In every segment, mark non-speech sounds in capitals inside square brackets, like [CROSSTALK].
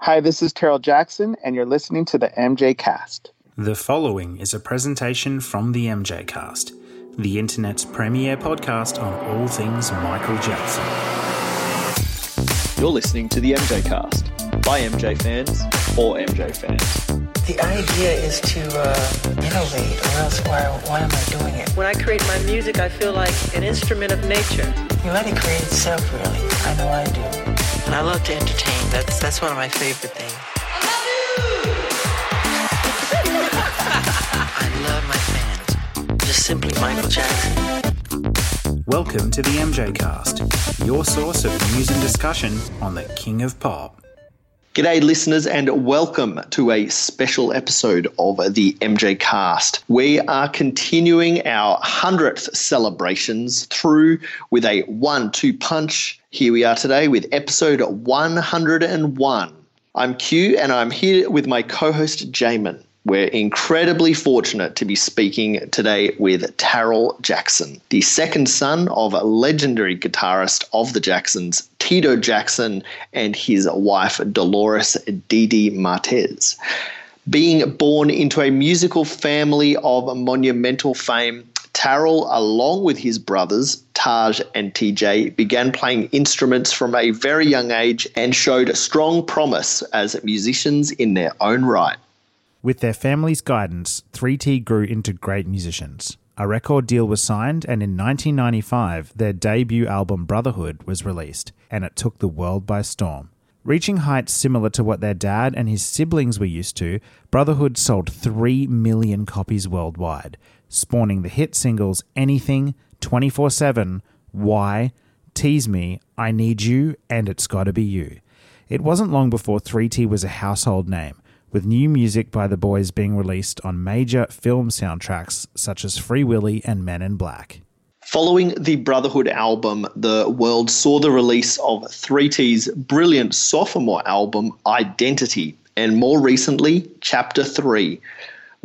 Hi, this is Taryll Jackson, and you're listening to the MJ Cast. The following is a presentation from the MJ Cast, the internet's premier podcast on all things Michael Jackson. You're listening to the MJ Cast by MJ fans for MJ fans. The idea is to uh, innovate, or else why, why am I doing it? When I create my music, I feel like an instrument of nature. You let it create itself, really. I know I do. And I love to entertain. That's that's one of my favorite things. I love [LAUGHS] my fans. Just simply Michael Jackson. Welcome to the MJ Cast, your source of news and discussion on the King of Pop. G'day, listeners, and welcome to a special episode of the MJ Cast. We are continuing our 100th celebrations through with a one two punch. Here we are today with episode 101. I'm Q, and I'm here with my co host, Jamon. We're incredibly fortunate to be speaking today with Taryll Jackson, the second son of legendary guitarist of the Jacksons, Tito Jackson, and his wife, Delores Didi Martez. Being born into a musical family of monumental fame, Taryll, along with his brothers, Taj and TJ, began playing instruments from a very young age and showed strong promise as musicians in their own right. With their family's guidance, 3T grew into great musicians. A record deal was signed, and in 1995, their debut album Brotherhood was released, and it took the world by storm. Reaching heights similar to what their dad and his siblings were used to, Brotherhood sold 3 million copies worldwide, spawning the hit singles Anything, 24 7, Why, Tease Me, I Need You, and It's Gotta Be You. It wasn't long before 3T was a household name, with new music by the boys being released on major film soundtracks such as Free Willy and Men in Black. Following the Brotherhood album, the world saw the release of 3T's brilliant sophomore album, Identity, and more recently, Chapter 3,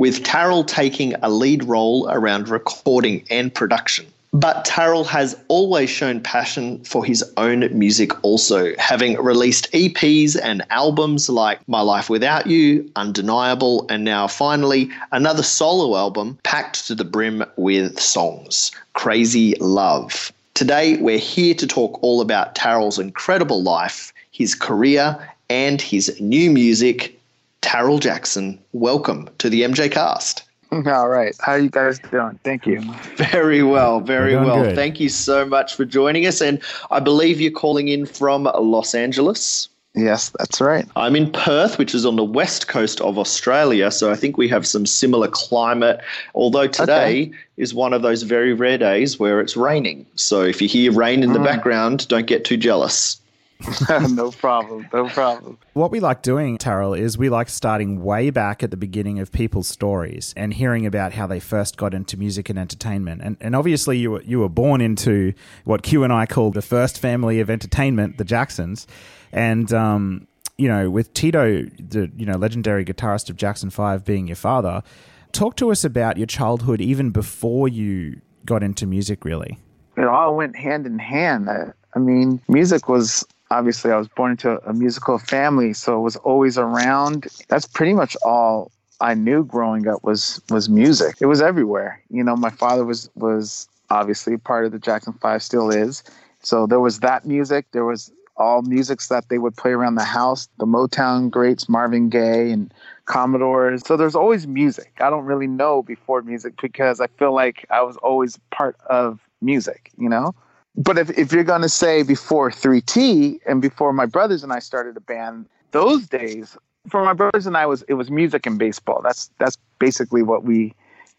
with Taryll taking a lead role around recording and production. But Taryll has always shown passion for his own music, also, having released EPs and albums like My Life Without You, Undeniable, and now finally another solo album packed to the brim with songs Crazy Love. Today, we're here to talk all about Taryll's incredible life, his career, and his new music. Taryll Jackson, welcome to the MJ Cast. [LAUGHS] All right. How are you guys doing? Thank you. Very well, very well. good. Thank you so much for joining us. And I believe you're calling in from Los Angeles. Yes, that's right. I'm in Perth, which is on the west coast of Australia. So I think we have some similar climate, although today Okay. is one of those very rare days where it's raining. So if you hear rain in the mm. background, don't get too jealous. [LAUGHS] no problem. No problem. What we like doing, Taryll, is we like starting way back at the beginning of people's stories and hearing about how they first got into music and entertainment. And, and obviously, you were, you were born into what Q and I call the first family of entertainment, the Jacksons. And, um, you know, with Tito, the you know legendary guitarist of Jackson Five, being your father, talk to us about your childhood even before you got into music. Really, It all went hand in hand. I, I mean, music was obviously, I was born into a musical family, so it was always around. That's pretty much all I knew growing up was was music. It was everywhere. You know, my father was was obviously part of the Jackson Five, still is. So there was that music. There was all musics that they would play around the house, the Motown greats, Marvin Gaye and Commodores. So there's always music. I don't really know before music because I feel like I was always part of music, you know? But if, if you're going to say before 3T and before my brothers and I started a band, those days for my brothers and I was it was music and baseball. That's that's basically what we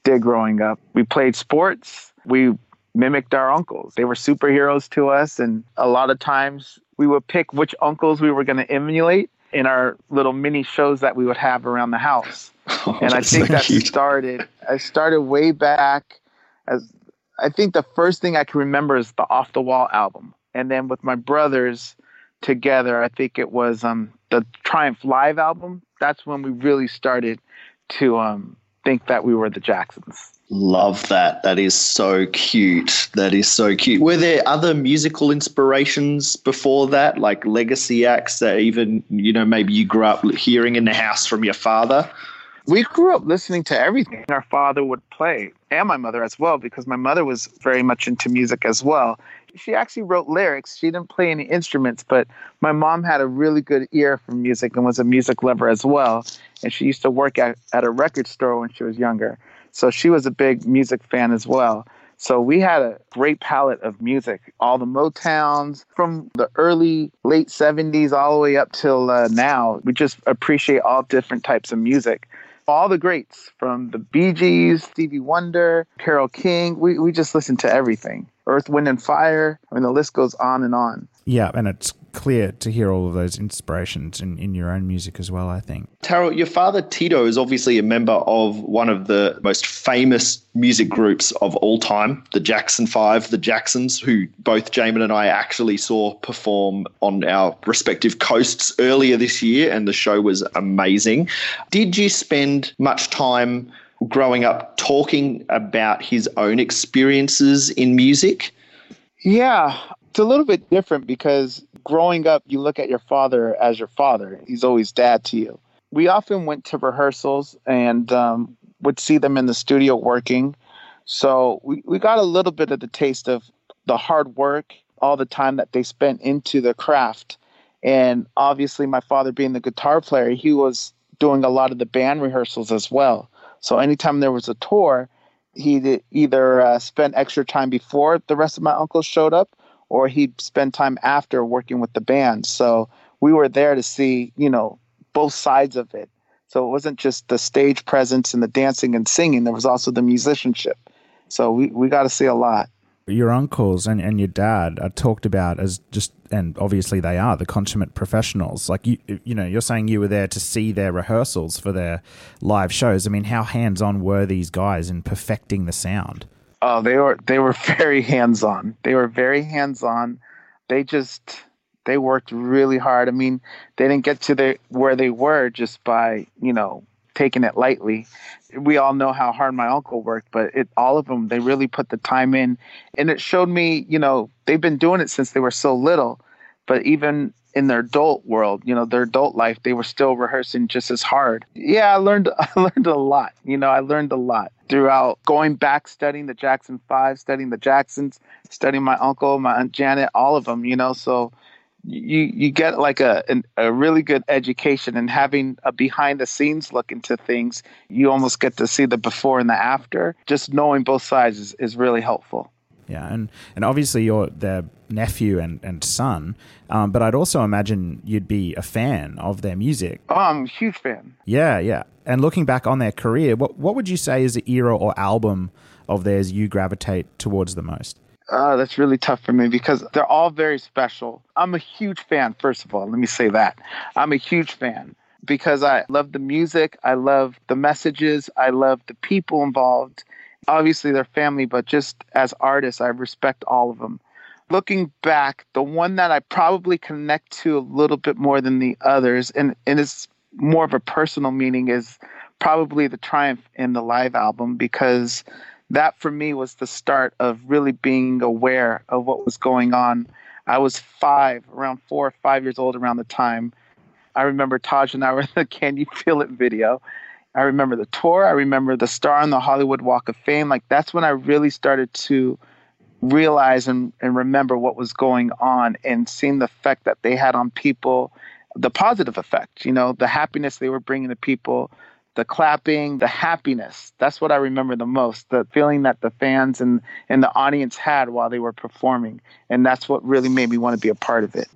did growing up. We played sports. We mimicked our uncles. They were superheroes to us and a lot of times we would pick which uncles we were going to emulate in our little mini shows that we would have around the house. [LAUGHS] Oh, and I [LAUGHS] think so that cute. started I started way back as I think the first thing I can remember is the Off the Wall album. And then with my brothers together, I think it was um the Triumph Live album. That's when we really started to um think that we were the Jacksons. Love that. That is so cute. That is so cute. Were there other musical inspirations before that, like legacy acts that even, you know, maybe you grew up hearing in the house from your father? We grew up listening to everything our father would play, and my mother as well, because my mother was very much into music as well. She actually wrote lyrics. She didn't play any instruments, but my mom had a really good ear for music and was a music lover as well. And she used to work at, at a record store when she was younger. So she was a big music fan as well. So we had a great palette of music, all the Motowns from the early, late 70s all the way up till uh, now. We just appreciate all different types of music. All the greats from the Bee Gees, Stevie Wonder, Carole King. We, we just listen to everything. Earth, Wind, and Fire. I mean, the list goes on and on. Yeah, and it's clear to hear all of those inspirations in, in your own music as well, I think. Taryll, your father, Tito, is obviously a member of one of the most famous music groups of all time, the Jackson Five, the Jacksons, who both Jamon and I actually saw perform on our respective coasts earlier this year, and the show was amazing. Did you spend much time growing up talking about his own experiences in music? Yeah, it's a little bit different because growing up, you look at your father as your father. He's always dad to you. We often went to rehearsals and um, would see them in the studio working. So we, we got a little bit of the taste of the hard work, all the time that they spent into the craft. And obviously, my father being the guitar player, he was doing a lot of the band rehearsals as well. So anytime there was a tour, he'd either uh, spend extra time before the rest of my uncles showed up or he'd spend time after working with the band. So we were there to see, you know, both sides of it. So it wasn't just the stage presence and the dancing and singing, there was also the musicianship. So we, we got to see a lot. Your uncles and, and your dad are talked about as just, and obviously they are the consummate professionals. Like you, you know, you're saying you were there to see their rehearsals for their live shows. I mean, how hands on were these guys in perfecting the sound? Oh, they were they were [LAUGHS] very hands on. They were very hands on. They just they worked really hard. I mean, they didn't get to the where they were just by you know taking it lightly. We all know how hard my uncle worked, but it all of them they really put the time in, and it showed me you know they've been doing it since they were so little. But even in their adult world, you know, their adult life, they were still rehearsing just as hard. Yeah, I learned [LAUGHS] I learned a lot. You know, I learned a lot throughout going back studying the Jackson 5, studying the Jacksons, studying my uncle, my aunt Janet, all of them, you know, so you you get like a an, a really good education and having a behind the scenes look into things you almost get to see the before and the after. Just knowing both sides is, is really helpful yeah, and and obviously you're their nephew and and son, um, but I'd also imagine you'd be a fan of their music. Oh, I'm a huge fan. Yeah, yeah. And looking back on their career, what what would you say is the era or album of theirs you gravitate towards the most? Uh, that's really tough for me because they're all very special. I'm a huge fan, first of all. Let me say that. I'm a huge fan because I love the music, I love the messages, I love the people involved, obviously they're family, but just as artists, I respect all of them. Looking back, the one that I probably connect to a little bit more than the others, and, and it's more of a personal meaning, is probably the Triumph in the live album because that for me was the start of really being aware of what was going on. I was five, around four or five years old around the time. I remember Taj and I were in the Can You Feel It video, I remember the tour. I remember the star on the Hollywood Walk of Fame. Like that's when I really started to realize and, and remember what was going on and seeing the effect that they had on people, the positive effect, you know, the happiness they were bringing to people, the clapping, the happiness. That's what I remember the most, the feeling that the fans and, and the audience had while they were performing. And that's what really made me want to be a part of it.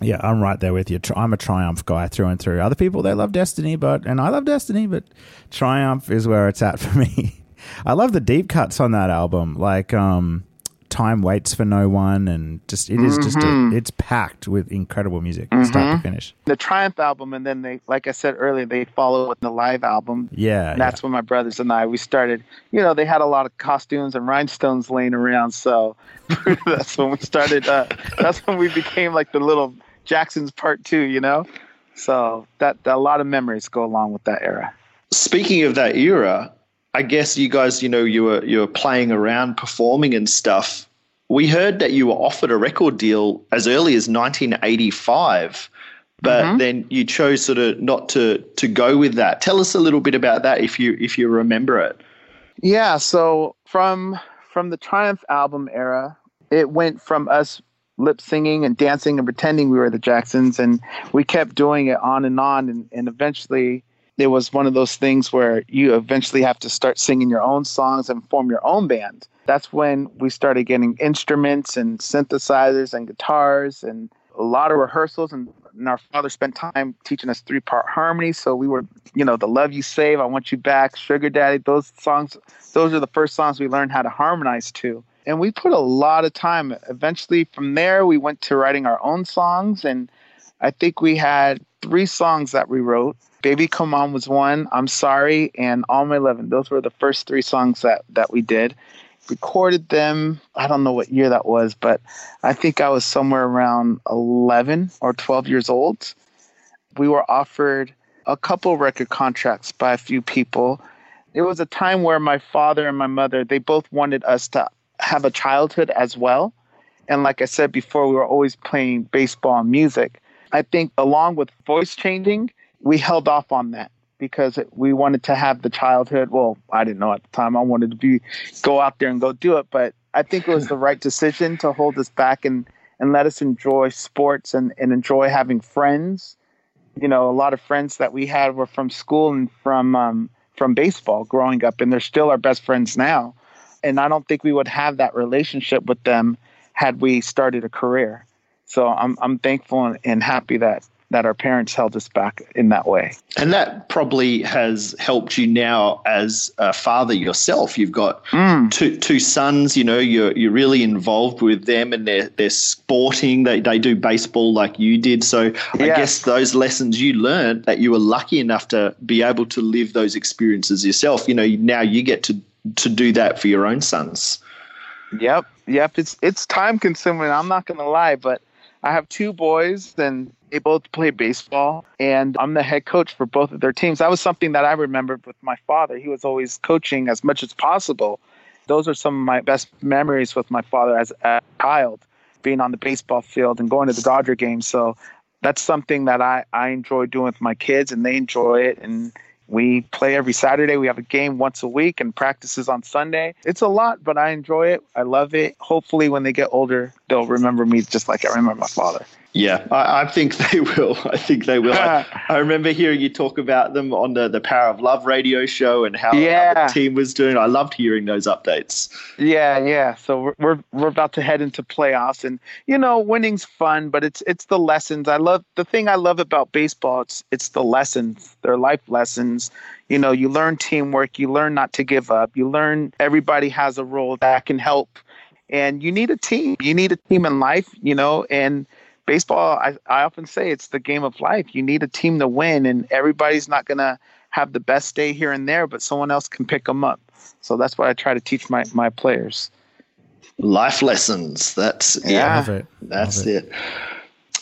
Yeah, I'm right there with you. I'm a Triumph guy through and through. Other people they love Destiny, but and I love Destiny, but Triumph is where it's at for [LAUGHS] me. I love the deep cuts on that album, like um, "Time Waits for No One," and just it is just a, mm-hmm. it's packed with incredible music, mm-hmm. start to finish. The Triumph album, and then they, like I said earlier, they follow with the live album. Yeah, and that's yeah. when my brothers and I we started. You know, they had a lot of costumes and rhinestones laying around, so [LAUGHS] that's when we started. Uh, that's when we became like the little Jackson's Part Two, you know. So that, that a lot of memories go along with that era. Speaking of that era, I guess you guys, you know, you were you were playing around, performing and stuff. We heard that you were offered a record deal as early as 1985, but mm-hmm. then you chose sort of not to to go with that. Tell us a little bit about that if you if you remember it. Yeah, so from from the Triumph album era, it went from us lip singing and dancing and pretending we were the Jacksons, and we kept doing it on and on, and, and eventually it was one of those things where you eventually have to start singing your own songs and form your own band. That's when we started getting instruments and synthesizers and guitars and a lot of rehearsals. And, and our father spent time teaching us three part harmony. So we were you know the love you save i want you back sugar daddy those songs those are the first songs we learned how to harmonize to. And we put a lot of time. Eventually from there we went to writing our own songs. And i think we had three songs that we wrote baby come on was one i'm sorry and all my loving those were the first three songs that that we did recorded them. I don't know what year that was, but I think I was somewhere around 11 or 12 years old. We were offered a couple record contracts by a few people. It was a time where my father and my mother, they both wanted us to have a childhood as well. And like I said before, we were always playing baseball and music. I think along with voice changing, we held off on that because we wanted to have the childhood. Well, I didn't know at the time. I wanted to be go out there and go do it, but I think it was the right decision to hold us back and and let us enjoy sports and and enjoy having friends. You know, a lot of friends that we had were from school and from um, from baseball growing up, and they're still our best friends now. And I don't think we would have that relationship with them had we started a career. So I'm I'm thankful and happy that that our parents held us back in that way. And that probably has helped you now as a father yourself. You've got mm. two two sons, you know, you're you're really involved with them and they're they're sporting, they they do baseball like you did. So I guess those lessons you learned that you were lucky enough to be able to live those experiences yourself, you know, now you get to to do that for your own sons. Yep. Yep. It's it's time consuming, I'm not gonna lie, but I have two boys and they both play baseball, and I'm the head coach for both of their teams. That was something that I remembered with my father. He was always coaching as much as possible. Those are some of my best memories with my father as a child, being on the baseball field and going to the Dodger game. So that's something that I, I enjoy doing with my kids, and they enjoy it. And we play every Saturday. We have a game once a week and practices on Sunday. It's a lot, but I enjoy it. I love it. Hopefully, when they get older, they'll remember me just like I remember my father. Yeah, I, I, think [LAUGHS] they will. I think they will. I, [LAUGHS] I, remember hearing you talk about them on the, the Power of Love radio show and how, yeah. how, the team was doing. I loved hearing those updates. Yeah, yeah. So we're, we're we're about to head into playoffs, and you know, winning's fun, but it's it's the lessons. I love the thing I love about baseball. It's it's the lessons. They're life lessons. You know, you learn teamwork. You learn not to give up. You learn everybody has a role that can help, and you need a team. You need a team in life. You know, and baseball, I, I often say it's the game of life. You need a team to win, and everybody's not going to have the best day here and there, but someone else can pick them up. So that's what I try to teach my, my players. Life lessons. That's yeah. It. That's it. it.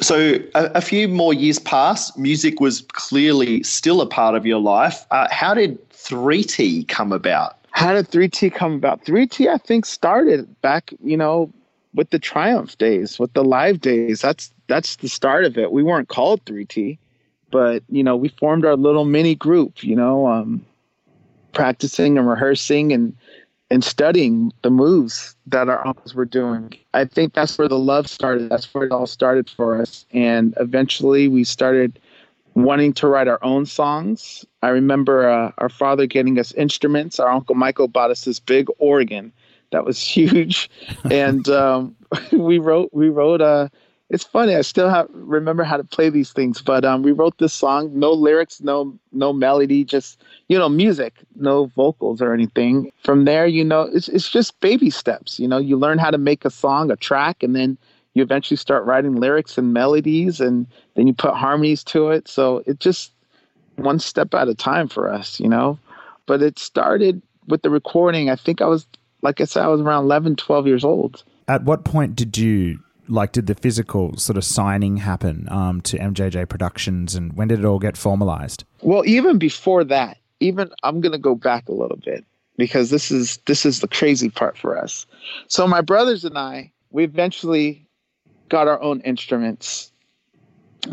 So a, a, few more years passed. Music was clearly still a part of your life. Uh, how did 3T come about? How did 3T come about? 3T, I think, started back, you know, with the Triumph days, with the live days. That's that's the start of it. We weren't called 3T, but you know, we formed our little mini group. You know, um, practicing and rehearsing and and studying the moves that our uncles were doing. I think that's where the love started. That's where it all started for us. And eventually, we started wanting to write our own songs. I remember uh, our father getting us instruments. Our uncle Michael bought us this big organ that was [LAUGHS] huge, and um, [LAUGHS] we wrote we wrote a. Uh, it's funny. I still have remember how to play these things, but um, we wrote this song. No lyrics, no no melody, just you know music, no vocals or anything. From there, you know, it's it's just baby steps. You know, you learn how to make a song, a track, and then you eventually start writing lyrics and melodies, and then you put harmonies to it. So it just one step at a time for us, you know. But it started with the recording. I think I was like I said, I was around 11, 12 years old. At what point did you like did the physical sort of signing happen um, to MJJ Productions, and when did it all get formalized? Well, even before that, even I'm going to go back a little bit. because this is this is the crazy part for us. So my brothers and I, we eventually got our own instruments.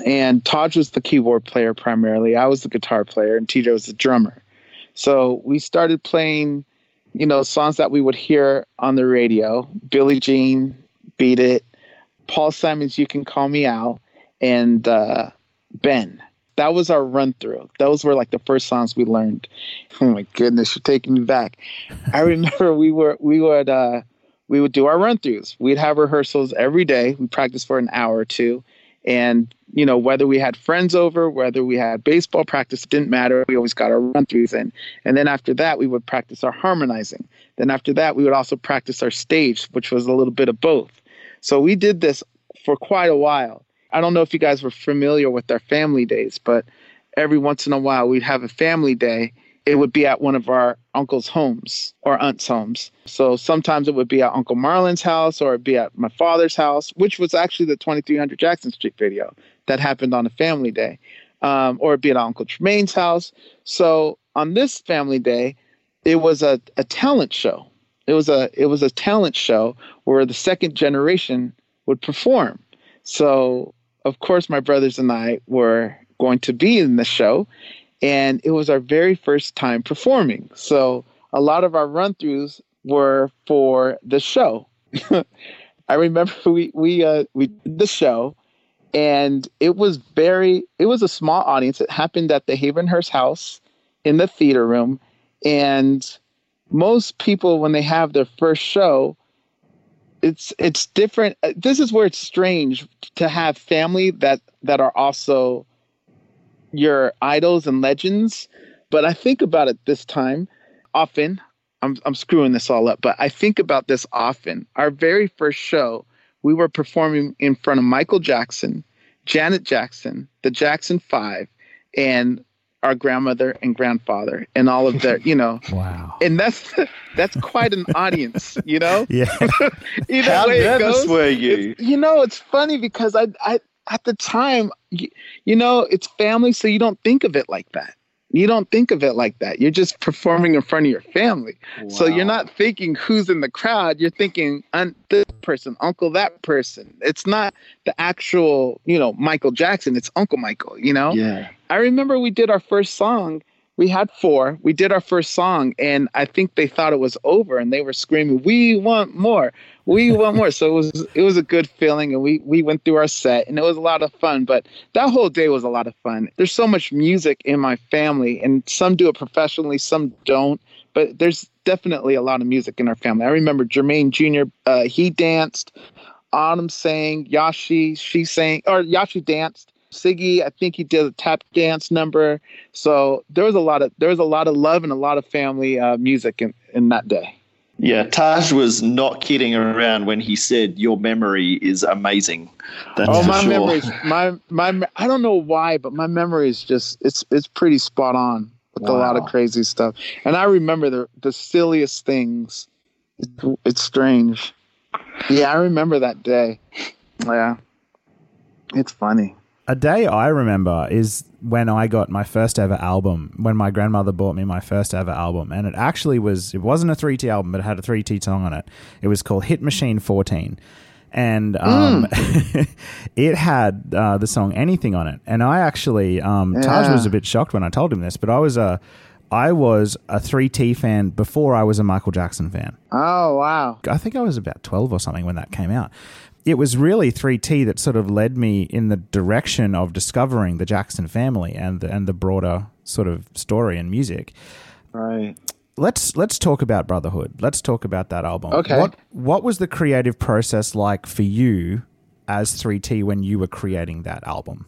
And Taj was the keyboard player primarily. I was the guitar player, and TJ was the drummer. So we started playing, you know, songs that we would hear on the radio. Billie Jean, Beat It, Paul Simon's You Can Call Me Al, and uh, Ben. That was our run through. Those were like the first songs we learned. Oh my goodness, you're taking me back. I [LAUGHS] remember we were we would uh, we would do our run throughs. We'd have rehearsals every day. We practiced for an hour or two, and you know whether we had friends over, whether we had baseball practice, didn't matter. We always got our run throughs in, and then after that we would practice our harmonizing. Then after that we would also practice our stage, which was a little bit of both. So we did this for quite a while. I don't know if you guys were familiar with our family days, but every once in a while we'd have a family day. It would be at one of our uncle's homes or aunt's homes. So sometimes it would be at Uncle Marlon's house or it'd be at my father's house, which was actually the 2300 Jackson Street video that happened on a family day, um, or it'd be at Uncle Jermaine's house. So on this family day, it was a, a talent show. It was a it was a talent show where the second generation would perform. So of course my brothers and I were going to be in the show and it was our very first time performing. So a lot of our run throughs were for the show. [LAUGHS] I remember [LAUGHS] we we uh, we did the show, and it was very it was a small audience. It happened at the Havenhurst House in the theater room, and most people when they have their first show, it's it's different. This is where it's strange to have family that that are also your idols and legends. But I think about it this time often. I'm I'm screwing this all up, but I think about this often. Our very first show, we were performing in front of Michael Jackson, Janet Jackson, the Jackson Five, and our grandmother and grandfather and all of their, you know. [LAUGHS] Wow. And that's that's quite an audience, you know. [LAUGHS] Yeah. [LAUGHS] Either How way it goes, were you? you know, it's funny because I, I at the time, you, you know, it's family, so you don't think of it like that. You don't think of it like that. You're just performing in front of your family. So you're not thinking who's in the crowd. You're thinking un- this person, uncle that person. It's not the actual, you know, Michael Jackson. It's Uncle Michael. You know. Yeah. I remember we did our first song. We had four. We did our first song, and I think they thought it was over, and they were screaming, "We want more! We [LAUGHS] want more!" so it was it was a good feeling, and we we went through our set, and it was a lot of fun. But that whole day was a lot of fun. There's so much music in my family, and some do it professionally, some don't. But there's definitely a lot of music in our family. I remember Jermaine Jr. Uh, he danced. Autumn sang. Yashi she sang, or Yashi danced. Siggy, I think he did a tap dance number. So there was a lot of there was a lot of love and a lot of family uh, music in, in that day. Yeah, Taj was not kidding around when he said your memory is amazing. That's oh, my sure. memories, my my I don't know why, but my memory is just it's it's pretty spot on with a lot of crazy stuff. And I remember the the silliest things. It's strange. Yeah, I remember that day. Yeah, it's funny. A day I remember is when I got my first ever album, when my grandmother bought me my first ever album. And it actually was, it wasn't a 3T album, but it had a 3T song on it. It was called Hit Machine 14. And um, [LAUGHS] it had uh, the song Anything on it. And I actually, um, Taj was a bit shocked when I told him this, but I was a, I was a 3T fan before I was a Michael Jackson fan. Oh wow. I think I was about 12 or something when that came out. It was really 3T that sort of led me in the direction of discovering the Jackson family and the, and the broader sort of story and music. Right. Let's let's talk about Brotherhood. Let's talk about that album. Okay. What what was the creative process like for you as 3T when you were creating that album?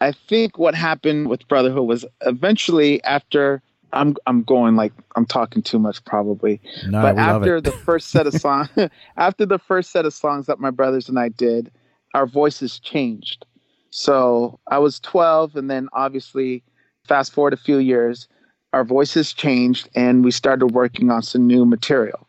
I think what happened with Brotherhood was eventually after I'm I'm going like I'm talking too much probably. No, but after the first set of songs [LAUGHS] [LAUGHS] after the first set of songs that my brothers and I did, our voices changed. So I was 12 and then obviously fast forward a few years, our voices changed and we started working on some new material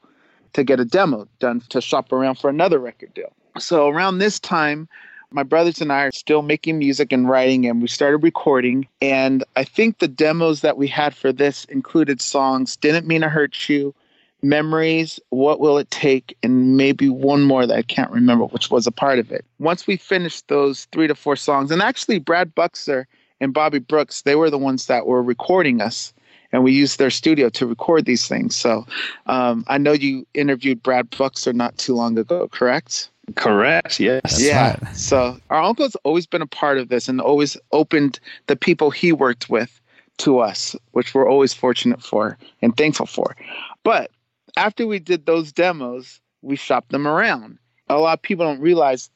to get a demo done to shop around for another record deal. So around this time, my brothers and I are still making music and writing, and we started recording. And I think the demos that we had for this included songs Didn't Mean to Hurt You, Memories, What Will It Take, and maybe one more that I can't remember, which was a part of it. Once we finished those three to four songs, and actually, Brad Buxer and Bobby Brooks, they were the ones that were recording us. And we used their studio to record these things. So um, I know you interviewed Brad Buxer not too long ago, correct? Correct. Yes. That's yeah. right. So our uncle's always been a part of this and always opened the people he worked with to us, which we're always fortunate for and thankful for. But after we did those demos, we shopped them around. A lot of people don't realize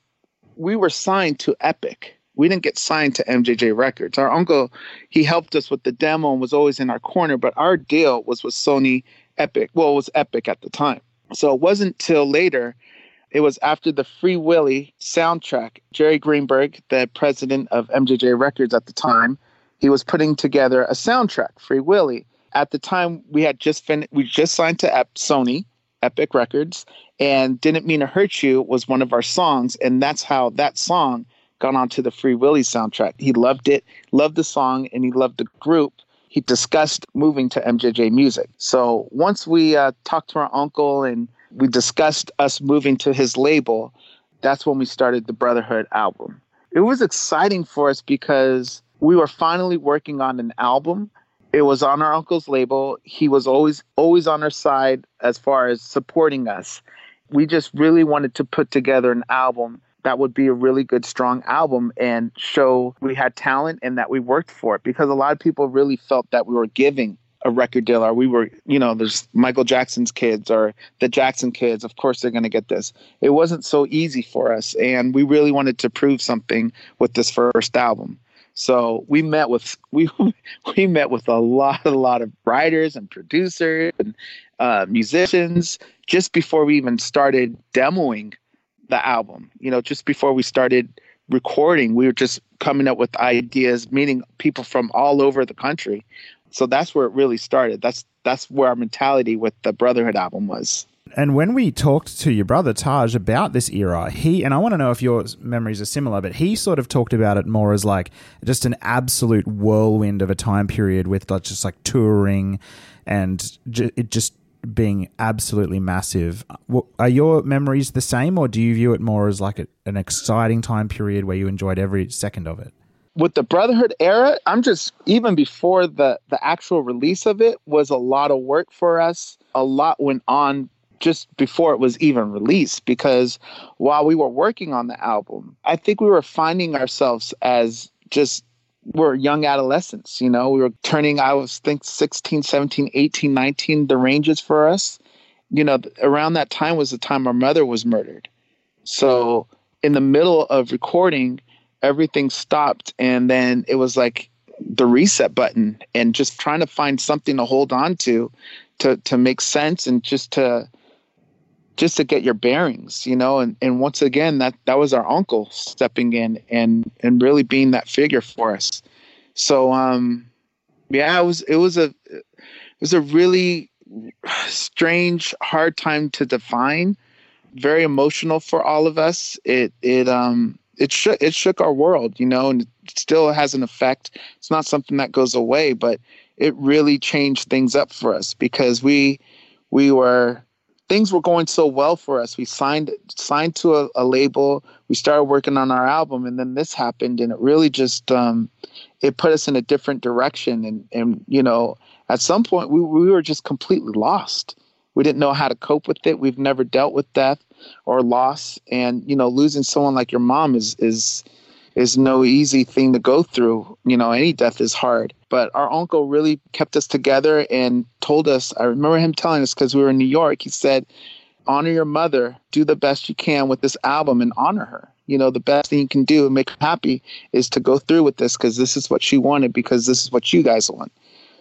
we were signed to Epic. We didn't get signed to MJJ Records. Our uncle, he helped us with the demo and was always in our corner, but our deal was with Sony Epic. Well, it was Epic at the time. So it wasn't till later it was after the Free Willy soundtrack. Jerry Greenberg, the president of MJJ Records at the time, he was putting together a soundtrack, Free Willy. At the time, we had just fin- we just signed to Ep- Sony, Epic Records, and "Didn't Mean to Hurt You" was one of our songs, and that's how that song got onto the Free Willy soundtrack. He loved it, loved the song, and he loved the group. He discussed moving to MJJ Music. So once we uh, talked to our uncle and we discussed us moving to his label, that's when we started the Brotherhood album. It was exciting for us because we were finally working on an album. It was on our uncle's label. He was always always on our side as far as supporting us. We just really wanted to put together an album that would be a really good strong album and show we had talent and that we worked for it because a lot of people really felt that we were giving a record deal or we were you know there's michael jackson's kids or the jackson kids. Of course they're going to get this. It wasn't so easy for us and we really wanted to prove something with this first album. So we met with [LAUGHS] we we met with a lot a lot of writers and producers and uh, musicians just before we even started demoing the album. You know just before we started recording we were just coming up with ideas meeting people from all over the country so that's where it really started. That's that's where our mentality with the Brotherhood album was. And when we talked to your brother Taj about this era, he and I want to know if your memories are similar, but he sort of talked about it more as like just an absolute whirlwind of a time period with just like touring and it just being absolutely massive. Are your memories the same, or do you view it more as like an exciting time period where you enjoyed every second of it? With the Brotherhood era, I'm just even before the the actual release of it was a lot of work for us. A lot went on just before it was even released because while we were working on the album, I think we were finding ourselves as just we're young adolescents, you know, we were turning I was think 16, 17, 18, 19 the ranges for us. You know, around that time was the time our mother was murdered. So, in the middle of recording, everything stopped and then it was like the reset button and just trying to find something to hold on to to to make sense and just to just to get your bearings you know? And and once again that that was our uncle stepping in and and really being that figure for us. So um yeah it was it was a it was a really strange hard time to define. Very emotional for all of us. It it um it shook it shook our world, you know, and it still has an effect. It's not something that goes away, but it really changed things up for us because we we were things were going so well for us. We signed signed to a, a label. We started working on our album, and then this happened, and it really just um, it put us in a different direction. And and you know, at some point, we we were just completely lost. We didn't know how to cope with it. We've never dealt with death or loss. And you know losing someone like your mom is is is no easy thing to go through. You know any death is hard. But our uncle really kept us together and told us i remember him telling us because we were in new york he said honor your mother. Do the best you can with this album and honor her. You know the best thing you can do and make her happy is to go through with this because this is what she wanted because this is what you guys want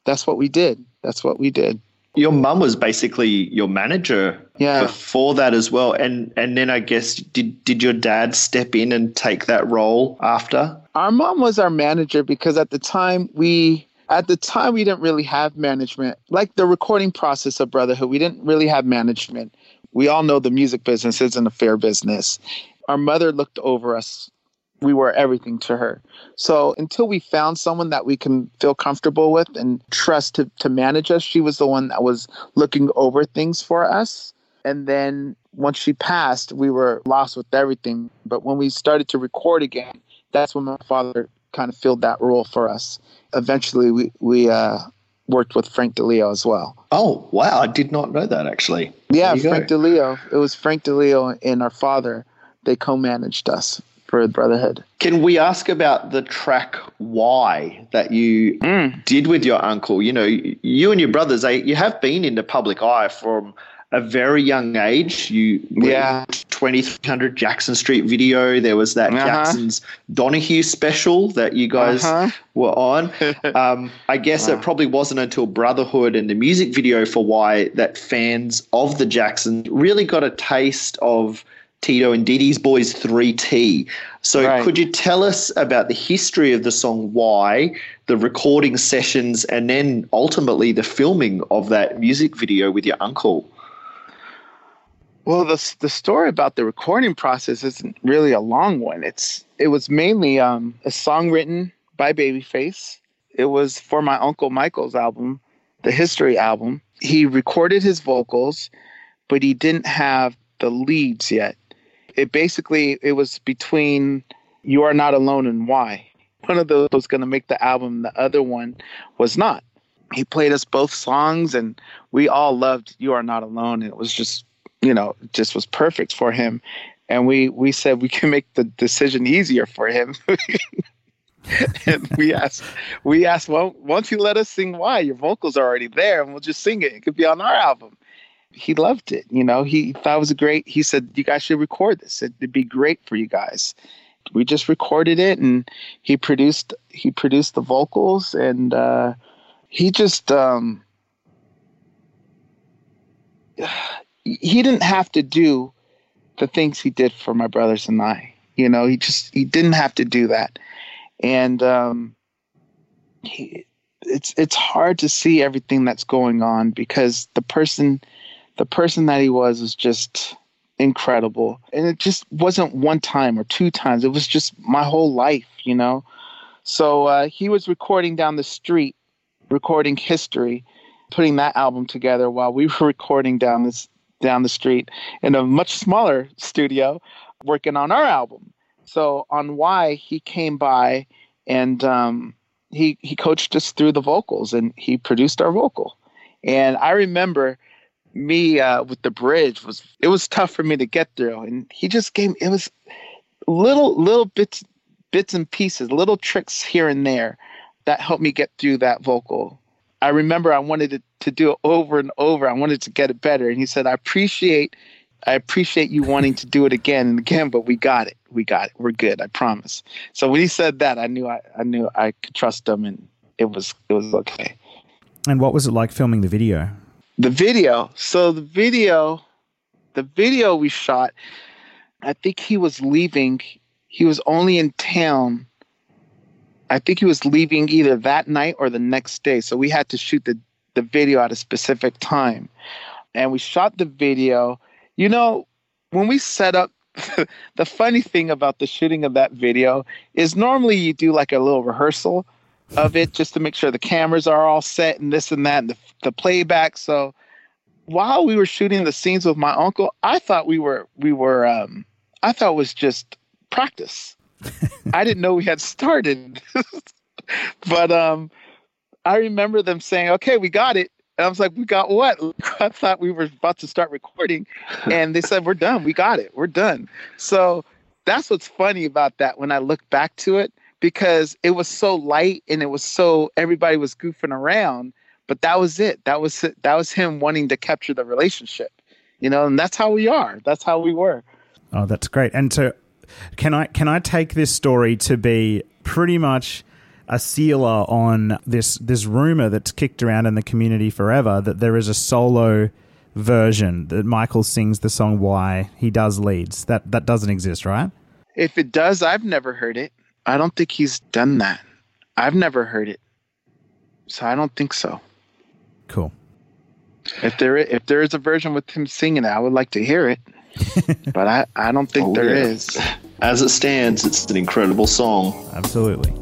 that's what we did. That's what we did your mum was basically your manager yeah. before that as well. And and then I guess did did your dad step in and take that role after? Our mom was our manager because at the time we at the time we didn't really have management. Like the recording process of Brotherhood, we didn't really have management. We all know the music business isn't a fair business. Our mother looked over us we were everything to her. So until we found someone that we can feel comfortable with and trust to, to manage us, she was the one that was looking over things for us. And then once she passed, we were lost with everything. But when we started to record again, that's when my father kind of filled that role for us. Eventually, we we uh, worked with Frank DiLeo as well. Oh wow, I did not know that actually. Yeah, Frank go. DiLeo. It was Frank DiLeo and our father. They co-managed us for Brotherhood. Can we ask about the track "Why" that you Mm. did with your uncle? You know, you and your brothers, they, you have been in the public eye from a very young age. You Yeah. 2300 Jackson Street video. There was that Uh-huh. Jackson's Donahue special that you guys Uh-huh. were on. [LAUGHS] Um, I guess it probably wasn't until Brotherhood and the music video for Why that fans of the Jacksons really got a taste of Tito and Dee Dee's Boys 3T. So Right. could you tell us about the history of the song Why, the recording sessions, and then ultimately the filming of that music video with your uncle? Well, the the story about the recording process isn't really a long one. It's it was mainly um, a song written by Babyface. It was for my uncle Michael's album, the History album. He recorded his vocals, but he didn't have the leads yet. It basically it was between "You Are Not Alone" and "Why." One of those was going to make the album. The other one was not. He played us both songs, and we all loved "You Are Not Alone." And it was just you know, just was perfect for him. And we we said we can make the decision easier for him. [LAUGHS] and we asked we asked, well, don't you let us sing why? Your vocals are already there and we'll just sing it. It could be on our album. He loved it. You know, he thought it was great he said, You guys should record this. It'd be great for you guys. We just recorded it and he produced he produced the vocals and uh he just um [SIGHS] he didn't have to do the things he did for my brothers and I. You know, he just he didn't have to do that, and um, he, it's it's hard to see everything that's going on because the person, the person that he was was just incredible, and it just wasn't one time or two times. It was just my whole life, you know. So uh, he was recording down the street, recording history, putting that album together while we [LAUGHS] were recording down this down the street in a much smaller studio working on our album. So on why he came by and um, he he coached us through the vocals and he produced our vocal. And I remember me uh, with the bridge was it was tough for me to get through and he just gave it was little little bits bits and pieces little tricks here and there that helped me get through that vocal I remember I wanted it to do it over and over. I wanted to get it better. And he said, I appreciate I appreciate you wanting to do it again and again, but we got it. We got it. We're good. I promise. So when he said that, I knew I, I knew I could trust him and it was it was okay. And what was it like filming the video? The video. So the video the video we shot, I think he was leaving he was only in town I think he was leaving either that night or the next day. So we had to shoot the, the video at a specific time. And we shot the video. You know, when we set up, [LAUGHS] the funny thing about the shooting of that video is normally you do like a little rehearsal of it just to make sure the cameras are all set and this and that and the, the playback. So while we were shooting the scenes with my uncle, I thought we were, we were, um, I thought it was just practice. [LAUGHS] I didn't know we had started. [LAUGHS] but um I remember them saying, "Okay, we got it." And I was like, "We got what?" [LAUGHS] I thought we were about to start recording, and they said, "We're done. We got it. We're done." So that's what's funny about that when I look back to it because it was so light and it was so everybody was goofing around, but that was it. That was it. That was him wanting to capture the relationship. You know, and that's how we are. That's how we were. Oh, that's great. And so, can I can I take this story to be pretty much a sealer on this this rumor that's kicked around in the community forever that there is a solo version that Michael sings the song "Why" he does leads. That that doesn't exist, right? If it does, I've never heard it. I don't think he's done that. I've never heard it. So I don't think so. Cool. If there if there is a version with him singing it, I would like to hear it. [LAUGHS] but I, I don't think Oh, there yeah. is. as it stands, it's an incredible song. Absolutely.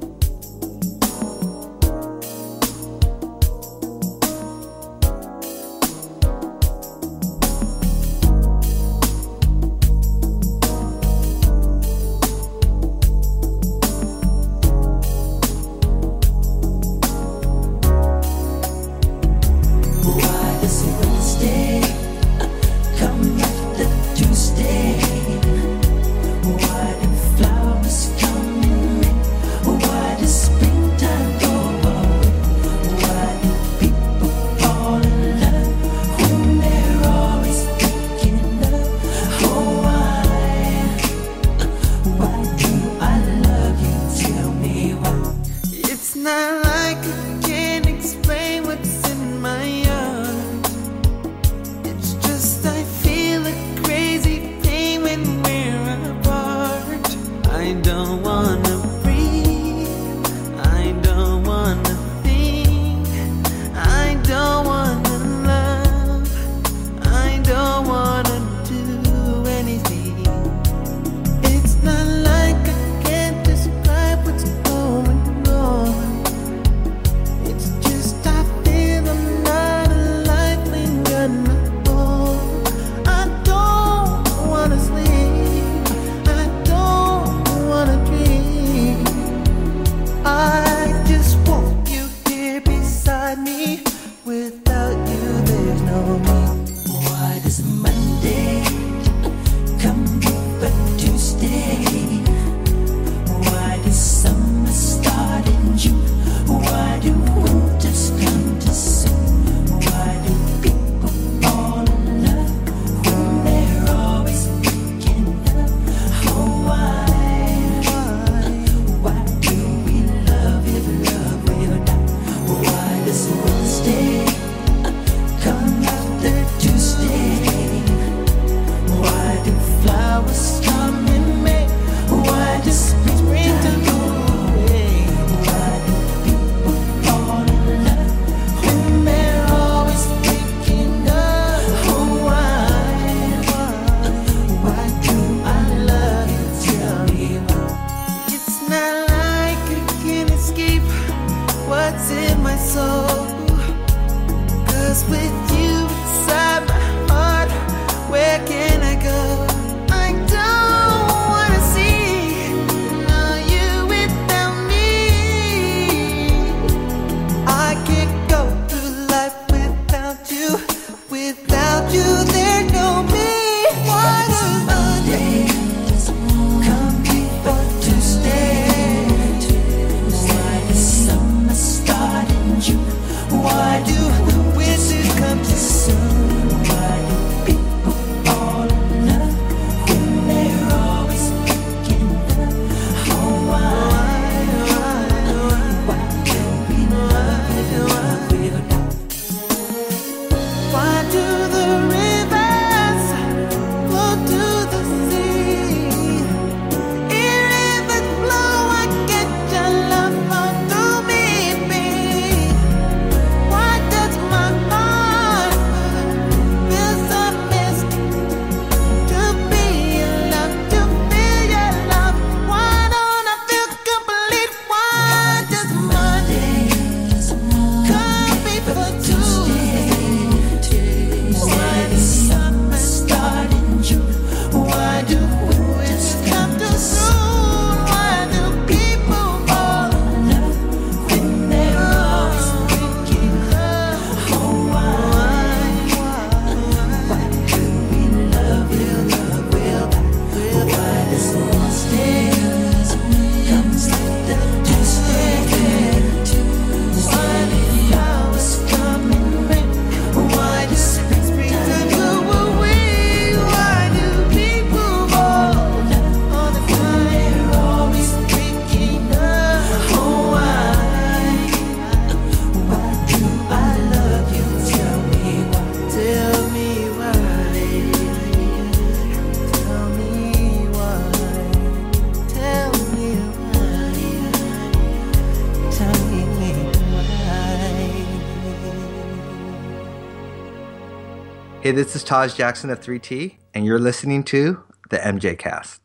Hey, this is Taj Jackson of 3T, and you're listening to the MJ Cast.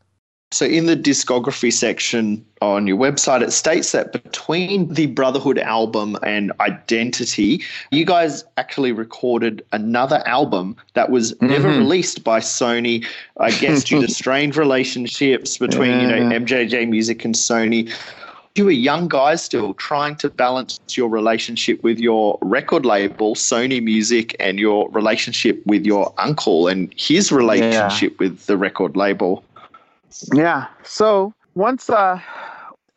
So, in the discography section on your website, it states that between the Brotherhood album and Identity, you guys actually recorded another album that was mm-hmm. never released by Sony. I guess due to [LAUGHS] strained relationships between yeah. you know MJJ Music and Sony. You were young guys still trying to balance your relationship with your record label, Sony Music, and your relationship with your uncle and his relationship yeah. with the record label. Yeah. So once uh,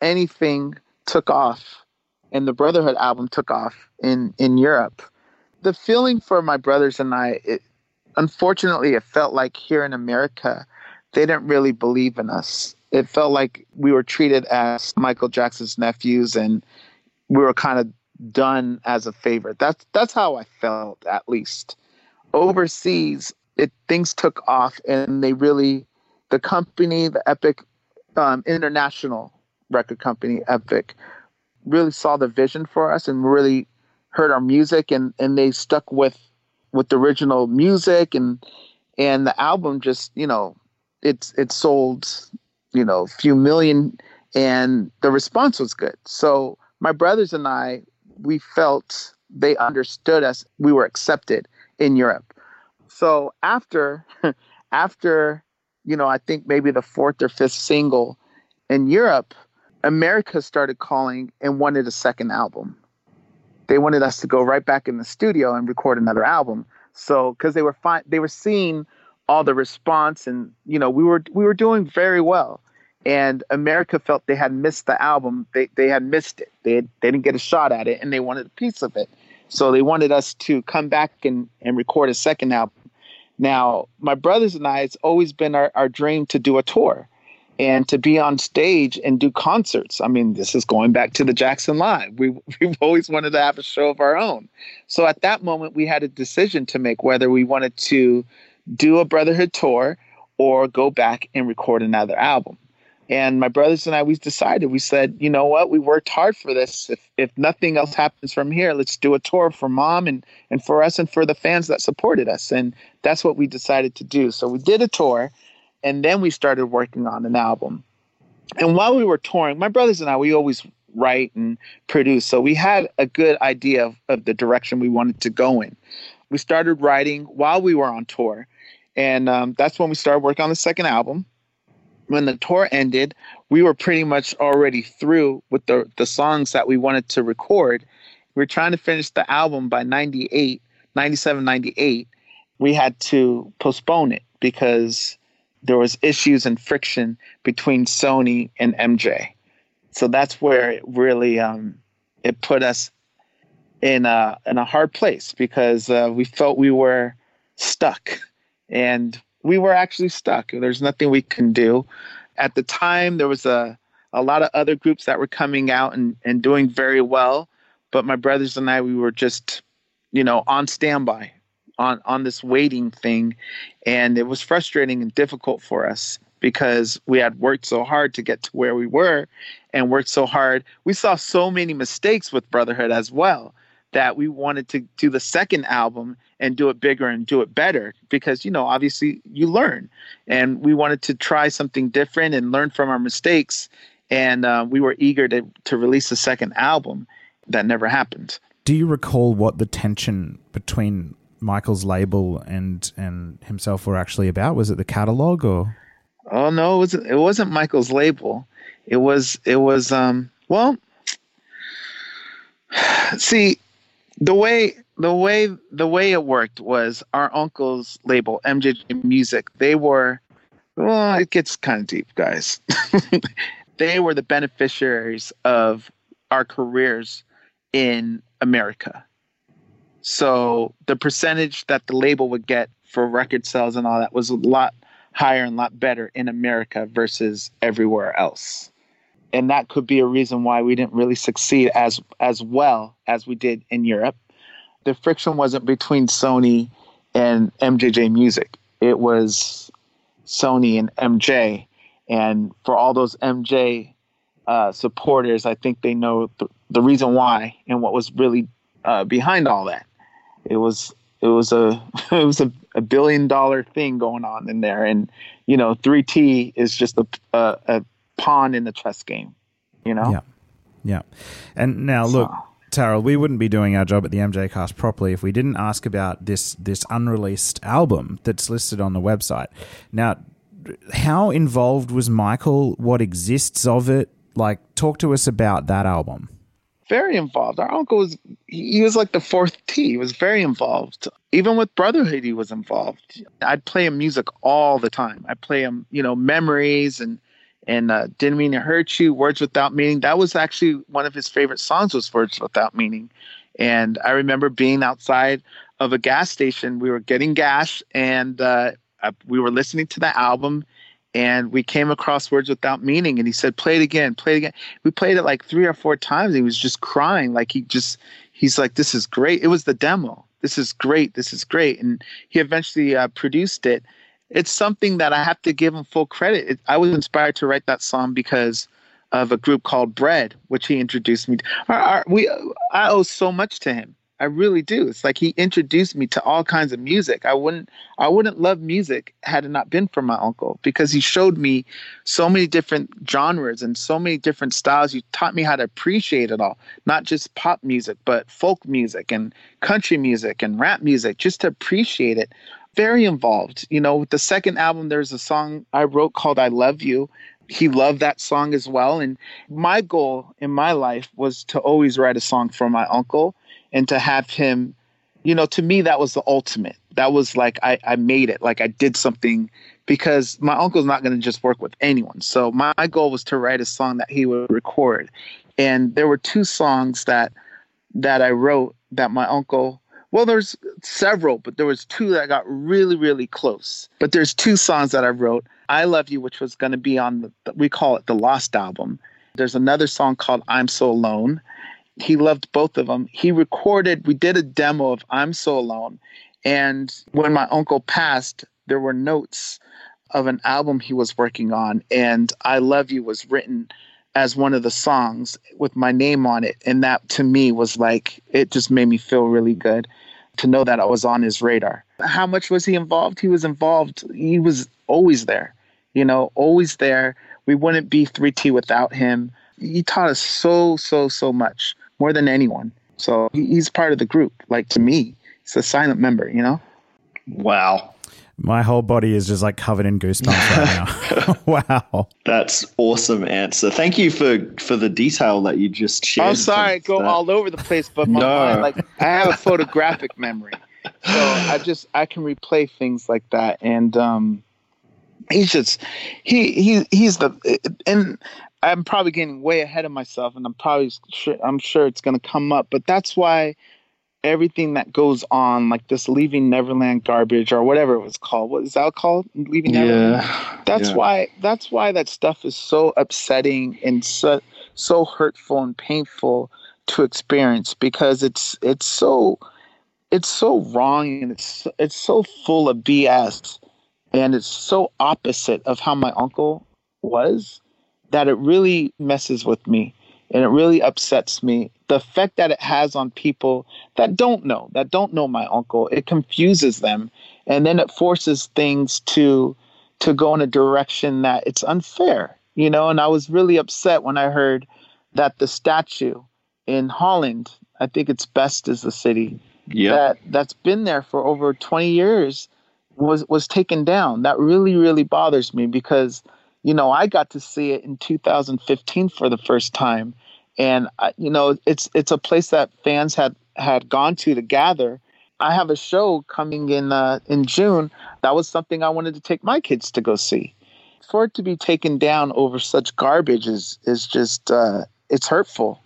anything took off and the Brotherhood album took off in, in Europe, the feeling for my brothers and I, it, unfortunately, it felt like here in America, they didn't really believe in us. It felt like we were treated as Michael Jackson's nephews and we were kind of done as a favorite. That's that's how I felt at least. Overseas, it things took off and they really the company, the Epic um, International record company, Epic, really saw the vision for us and really heard our music and, and they stuck with with the original music and and the album just you know it's it sold you know a few million and the response was good so my brothers and i we felt they understood us we were accepted in europe so after [LAUGHS] after you know, I think maybe the fourth or fifth single in Europe, America started calling and wanted a second album. They wanted us to go right back in the studio and record another album. So, because they were fine, they were seeing all the response, and you know, we were we were doing very well. And America felt they had missed the album. They they had missed it. They had, they didn't get a shot at it, and they wanted a piece of it. So they wanted us to come back and, and record a second album. Now, my brothers and I, it's always been our, our dream to do a tour and to be on stage and do concerts. I mean, this is going back to the Jackson Live. We, [LAUGHS] we've always wanted to have a show of our own. So at that moment, we had a decision to make whether we wanted to do a Brotherhood tour or go back and record another album. And my brothers and I, we decided, we said, you know what, we worked hard for this. If, if nothing else happens from here, let's do a tour for mom and, and for us and for the fans that supported us. And that's what we decided to do. So we did a tour and then we started working on an album. And while we were touring, my brothers and I, we always write and produce. So we had a good idea of, of the direction we wanted to go in. We started writing while we were on tour. And um, that's when we started working on the second album when the tour ended, we were pretty much already through with the the songs that we wanted to record. We were trying to finish the album by 98, 97, 98. We had to postpone it because there was issues and friction between Sony and MJ. So that's where it really um, it put us in a in a hard place because uh, we felt we were stuck and we were actually stuck. There's nothing we can do. At the time, there was a, a lot of other groups that were coming out and, and doing very well. But my brothers and I, we were just, you know, on standby, on, on this waiting thing. And it was frustrating and difficult for us because we had worked so hard to get to where we were and worked so hard. We saw so many mistakes with Brotherhood as well that we wanted to do the second album and do it bigger and do it better because you know obviously you learn. And we wanted to try something different and learn from our mistakes. And uh, we were eager to, to release a second album. That never happened. Do you recall what the tension between michael's label and and himself were actually about? Was it the catalog or? Oh no it wasn't it wasn't michael's label. It was it was um well [SIGHS] see the way the way the way it worked was our uncle's label MJJ Music. They were well, it gets kind of deep, guys. [LAUGHS] they were the beneficiaries of our careers in America. So the percentage that the label would get for record sales and all that was a lot higher and a lot better in America versus everywhere else. And that could be a reason why we didn't really succeed as as well as we did in Europe the friction wasn't between Sony and MJJ Music. It was Sony and MJ. And for all those MJ uh, supporters, I think they know the, the reason why and what was really uh, behind all that. It was it was a [LAUGHS] it was a, a billion dollar thing going on in there, and you know, 3T is just a a, a pawn in the chess game. You know. Yeah. Yeah. And now look. So. Taryll, we wouldn't be doing our job at the MJ Cast properly if we didn't ask about this this unreleased album that's listed on the website. Now, how involved was Michael? What exists of it? Like, talk to us about that album. Very involved. Our uncle was he was like the fourth T. He was very involved. Even with Brotherhood, he was involved. I'd play him music all the time. I'd play him, you know, memories and and uh, didn't mean to hurt you words without meaning that was actually one of his favorite songs was words without meaning. And i remember being outside of a gas station we were getting gas and uh, we were listening to the album and we came across words without meaning and he said play it again play it again. We played it like three or four times he was just crying like he just he's like this is great. It was the demo. This is great this is great. And he eventually uh, produced it it's something that I have to give him full credit. It, I was inspired to write that song because of a group called Bread, which he introduced me to. Our, our, we, I owe so much to him. I really do. It's like he introduced me to all kinds of music. I wouldn't I wouldn't love music had it not been for my uncle because he showed me so many different genres and so many different styles. You taught me how to appreciate it all, not just pop music, but folk music and country music and rap music, just to appreciate it very involved. You know, with the second album, there's a song I wrote called I Love You. He loved that song as well. And my goal in my life was to always write a song for my uncle and to have him, you know, to me, that was the ultimate. That was like, I, I made it, like I did something because my uncle's not going to just work with anyone. So my, my goal was to write a song that he would record. And there were two songs that that I wrote that my uncle well, there's several, but there was two that got really, really close. But there's two songs that I wrote. I Love You, which was going to be on the, we call it the Lost album. There's another song called I'm So Alone. He loved both of them. He recorded, we did a demo of I'm So Alone. And when my uncle passed, there were notes of an album he was working on. And I Love You was written as one of the songs with my name on it. And that to me was like, it just made me feel really good to know that I was on his radar. How much was he involved? He was involved. He was always there, you know, always there. We wouldn't be 3T without him. He taught us so, so, so much more than anyone. So he's part of the group. Like to me, he's a silent member, you know? Wow. My whole body is just like covered in goosebumps right now. [LAUGHS] [LAUGHS] wow. That's awesome answer. Thank you for for the detail that you just shared. I'm sorry, I go that. all over the place, but my no. mind, like I have a photographic memory. So I just I can replay things like that. And um he's just he he he's the and I'm probably getting way ahead of myself and I'm probably sure I'm sure it's gonna come up, but that's why everything that goes on, like this Leaving Neverland garbage or whatever it was called. What is that called? Leaving yeah. Neverland. That's yeah. why. That's why that stuff is so upsetting and so so hurtful and painful to experience because it's it's so it's so wrong and it's it's so full of BS and it's so opposite of how my uncle was that it really messes with me and it really upsets me. The effect that it has on people that don't know that don't know my uncle it confuses them. And then it forces things to to go in a direction that it's unfair you know? And i was really upset when i heard that the statue in holland i think it's best as the city yep. that that's been there for over 20 years was was taken down. That really really bothers me because you know i got to see it in 2015 for the first time and you know it's it's a place that fans had had gone to to gather. I have a show coming in uh, in June. That was something I wanted to take my kids to go see. For it to be taken down over such garbage is is just uh, it's hurtful.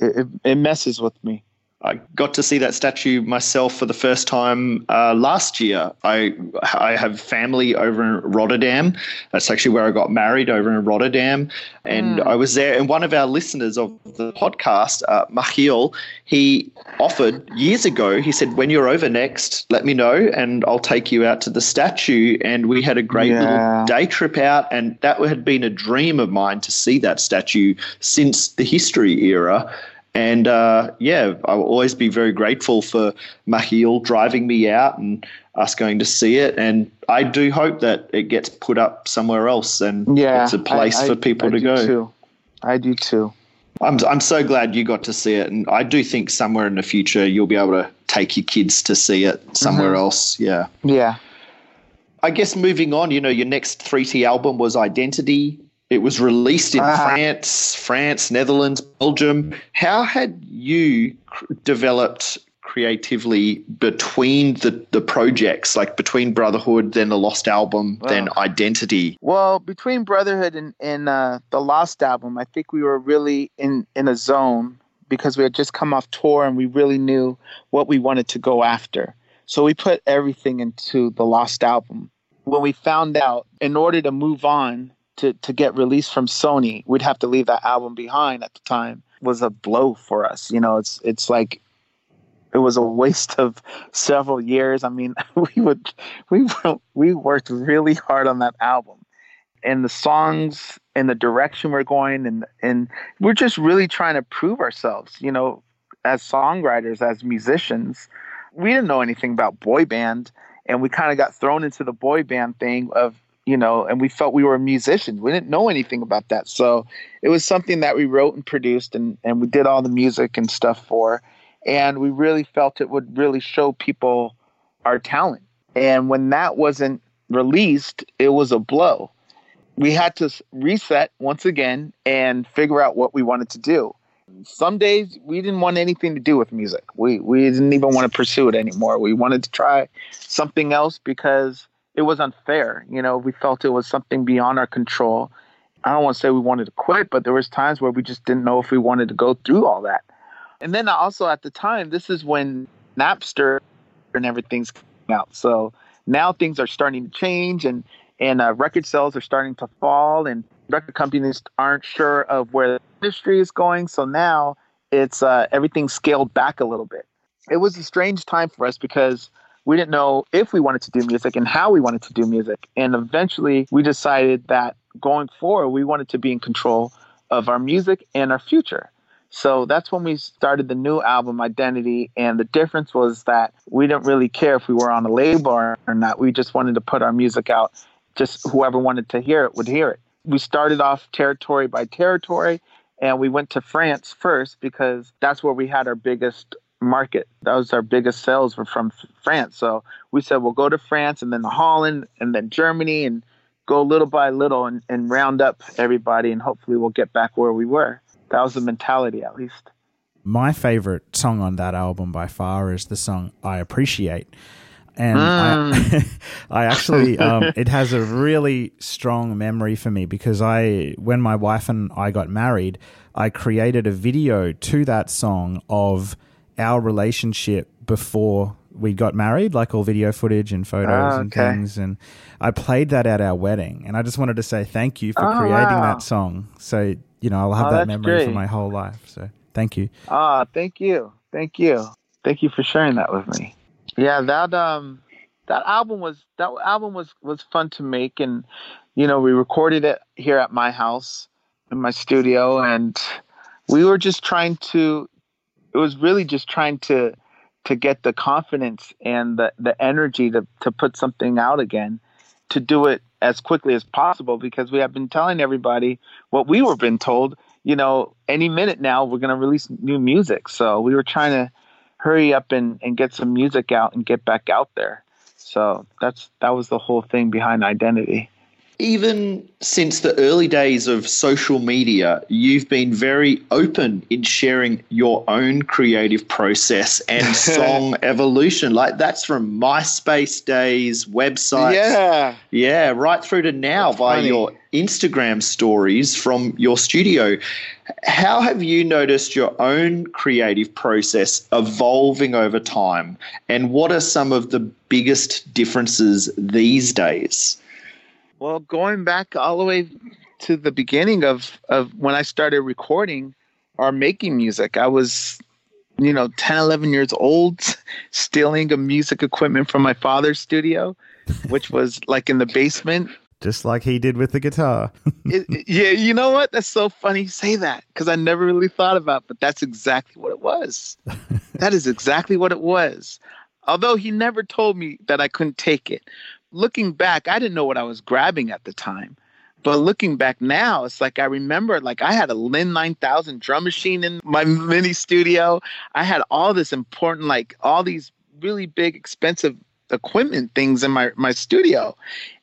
It, it messes with me. I got to see that statue myself for the first time uh, last year. I I have family over in Rotterdam. That's actually where I got married over in Rotterdam, and mm. I was there. And one of our listeners of the podcast, uh, Machiel, he offered years ago. He said, "When you're over next, let me know, and I'll take you out to the statue." And we had a great yeah. little day trip out, and that had been a dream of mine to see that statue since the history era And uh, yeah, I will always be very grateful for Machiel driving me out and us going to see it. And I do hope that it gets put up somewhere else and Yeah, it's a place I- for I- people I to do go. Too. I do too. I'm I'm so glad you got to see it, and I do think somewhere in the future you'll be able to take your kids to see it somewhere Mm-hmm. else. Yeah. Yeah. I guess moving on, you know, your next 3T album was Identity. It was released in Ah. France, France, Netherlands, Belgium. How had you cr- developed creatively between the, the projects, like between Brotherhood, then the Lost Album, then Identity? Well, between Brotherhood and, and uh, the Lost album, I think we were really in, in a zone because we had just come off tour and we really knew what we wanted to go after. So we put everything into the Lost album. When we found out, in order to move on to, to get released from Sony, we'd have to leave that album behind at the time was a blow for us. You know, it's it's like it was a waste of several years. I mean, [LAUGHS] we would we we worked really hard on that album, and the songs and the direction we're going, and and we're just really trying to prove ourselves. You know, as songwriters, as musicians, we didn't know anything about boy band, and we kind of got thrown into the boy band thing of you know, and we felt we were musicians. We didn't know anything about that, so it was something that we wrote and produced, and and we did all the music and stuff for and we really felt it would really show people our talent. And when that wasn't released, it was a blow. We had to reset once again and figure out what we wanted to do. Some days we didn't want anything to do with music. We we didn't even want to pursue it anymore. We wanted to try something else because it was unfair. You know, we felt it was something beyond our control. I don't want to say we wanted to quit, but there was times where we just didn't know if we wanted to go through all that. And then also at the time, this is when Napster and everything's out. So now things are starting to change, and and uh, record sales are starting to fall, and record companies aren't sure of where the industry is going. So now it's uh, everything scaled back a little bit. It was a strange time for us because we didn't know if we wanted to do music and how we wanted to do music. And eventually, we decided that going forward, we wanted to be in control of our music and our future. So that's when we started the new album, Identity. And the difference was that we didn't really care if we were on a label or not. We just wanted to put our music out. Just whoever wanted to hear it would hear it. We started off territory by territory, and we went to France first because that's where we had our biggest market. That was our biggest sales were from France. So we said we'll go to France and then Holland and then Germany and go little by little and, and round up everybody and hopefully we'll get back where we were. That was the mentality at least. My favorite song on that album by far is the song I Appreciate. And Mm. I, [LAUGHS] I actually, um, it has a really strong memory for me because I, when my wife and I got married, I created a video to that song of our relationship before we got married, like all video footage and photos Ah, and okay. things. And I played that at our wedding. And I just wanted to say thank you for Oh, creating wow. that song. So, you know, I'll have Oh, that memory for my whole life. So thank you. Ah, thank you. Thank you. Thank you for sharing that with me. Yeah, that um that album was that album was was fun to make and you know, we recorded it here at my house in my studio and we were just trying to it was really just trying to to get the confidence and the the energy to to put something out again to do it as quickly as possible because we have been telling everybody what we were been told you know any minute now we're going to release new music. So we were trying to hurry up and, and get some music out and get back out there. So that's that was the whole thing behind identity Even since the early days of social media, you've been very open in sharing your own creative process and [LAUGHS] song evolution. Like that's from MySpace days, websites. yeah Yeah, right through to now That's via funny. your Instagram stories from your studio. How have you noticed your own creative process evolving over time? And what are some of the biggest differences these days? Well, going back all the way to the beginning of, of when I started recording or making music, I was, you know, 10, 11 years old, [LAUGHS] stealing a music equipment from my father's studio, which was like in the basement. just like he did with the guitar. [LAUGHS] it, it- yeah, you know what? That's so funny you say that because I never really thought about, but that's exactly what it was. [LAUGHS] that is exactly what it was. Although he never told me that I couldn't take it. Looking back, I didn't know what I was grabbing at the time. But looking back now, it's like I remember like I had a Linn 9000 drum machine in my mini studio. I had all this important like all these really big expensive equipment things in my my studio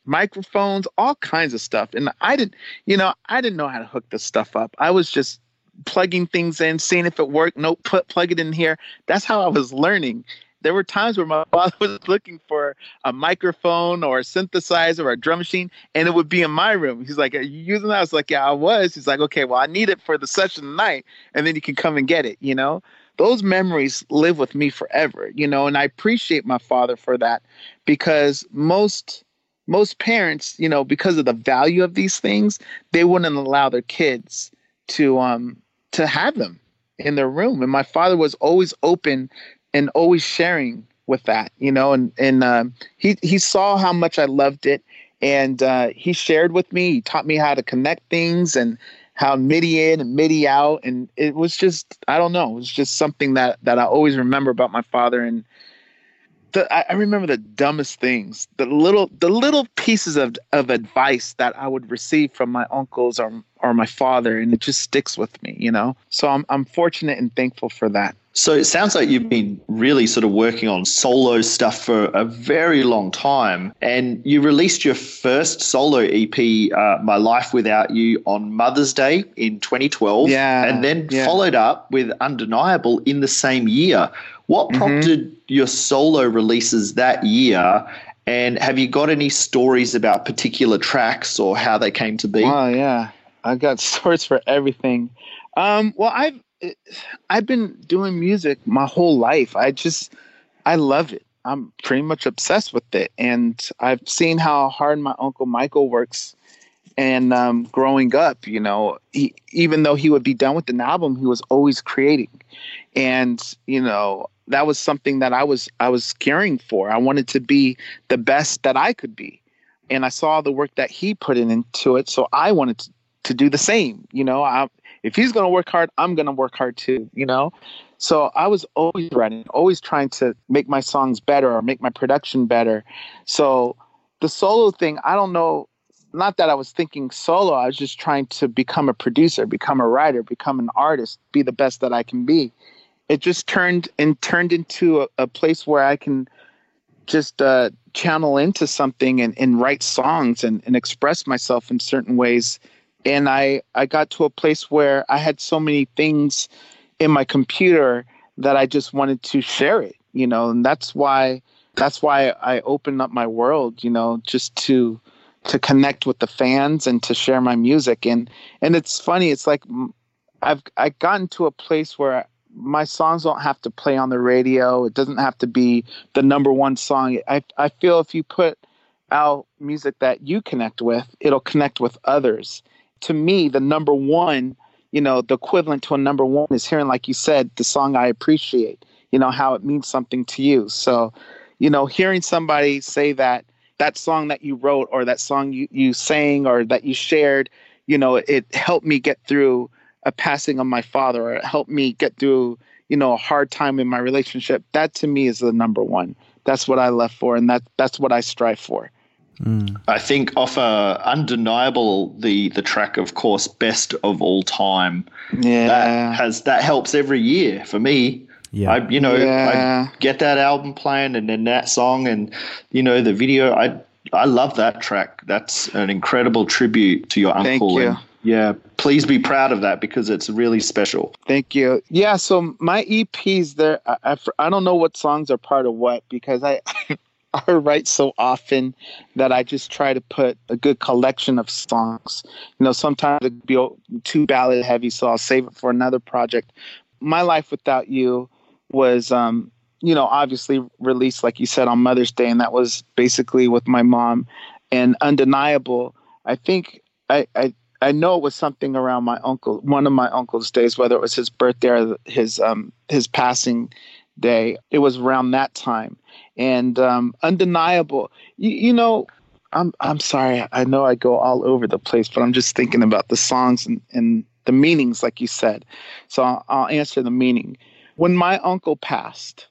microphones all kinds of stuff. And i didn't you know i didn't know how to hook this stuff up. I was just plugging things in seeing if it worked. Nope put plug it in here. That's how i was learning there were times where my [LAUGHS] father was looking for a microphone or a synthesizer or a drum machine and it would be in my room. He's like are you using that? I was like yeah i was. He's like okay well i need it for the session tonight and then you can come and get it you know? Those memories live with me forever you know and i appreciate my father for that because most most parents you know because of the value of these things they wouldn't allow their kids to um to have them in their room. And my father was always open and always sharing with that you know and and um, he he saw how much i loved it and uh, he shared with me. He taught me how to connect things and how MIDI in and MIDI out, and it was just I don't know, it was just something that that I always remember about my father, and the, I, I remember the dumbest things, the little the little pieces of of advice that I would receive from my uncles or or my father, and it just sticks with me, you know. So I'm I'm fortunate and thankful for that. So it sounds like you've been really sort of working on solo stuff for a very long time. And you released your first solo EP, uh, My Life Without You, on Mother's Day in 2012. Yeah, And then yeah. followed up with Undeniable in the same year. What Mm-hmm. prompted your solo releases that year? And have you got any stories about particular tracks or how they came to be? Oh yeah, I got [LAUGHS] stories for everything. Um, well, I've I've been doing music my whole life. I just I love it. I'm pretty much obsessed with it, and I've seen how hard my uncle Michael works. And um, growing up, you know, he, even though he would be done with an album, he was always creating, and you know that was something that I was I was caring for. I wanted to be the best that I could be, and I saw the work that he put in into it, so I wanted to, to do the same. You know, I, if he's going to work hard, I'm going to work hard too. You know, so I was always writing, always trying to make my songs better or make my production better. So the solo thing, I don't know. Not that I was thinking solo. I was just trying to become a producer, become a writer, become an artist, be the best that I can be. It just turned and turned into a, a place where I can just uh, channel into something and, and write songs and, and express myself in certain ways. And I, I got to a place where I had so many things in my computer that I just wanted to share it, you know, and that's why that's why I opened up my world, you know, just to to connect with the fans and to share my music. And and it's funny, it's like I've I gotten to a place where my songs don't have to play on the radio. It doesn't have to be the number one song. I I feel if you put out music that you connect with, it'll connect with others. To me, the number one, you know, the equivalent to a number one is hearing, like you said, the song I appreciate, you know, how it means something to you. So, you know, hearing somebody say that that song that you wrote or that song you, you sang or that you shared, you know, it helped me get through a passing of my father or it helped me get through, you know, a hard time in my relationship. That to me is the number one. That's what I left for and that that's what I strive for. I think off uh, undeniable the the track of course best of all time Yeah. that has that helps every year for me. Yeah. I you know Yeah. I get that album playing and then that song and you know the video I I love that track. That's an incredible tribute to your Thank uncle. you. And yeah, please be proud of that because it's really special. Thank you. Yeah, so my EPs there I, I, I don't know what songs are part of what because I [LAUGHS] I write so often that I just try to put a good collection of songs. You know, sometimes it'd be too ballad heavy, so I'll save it for another project. My Life Without You was um, you know, obviously released like you said on Mother's Day and that was basically with my mom and undeniable. I think I I I know it was something around my uncle, one of my uncle's days, whether it was his birthday or his um, his passing day. It was around that time, and um, undeniable. You, you know, I'm I'm sorry. I know I go all over the place, but I'm just thinking about the songs and, and the meanings, like you said. So I'll, I'll answer the meaning. When my uncle passed,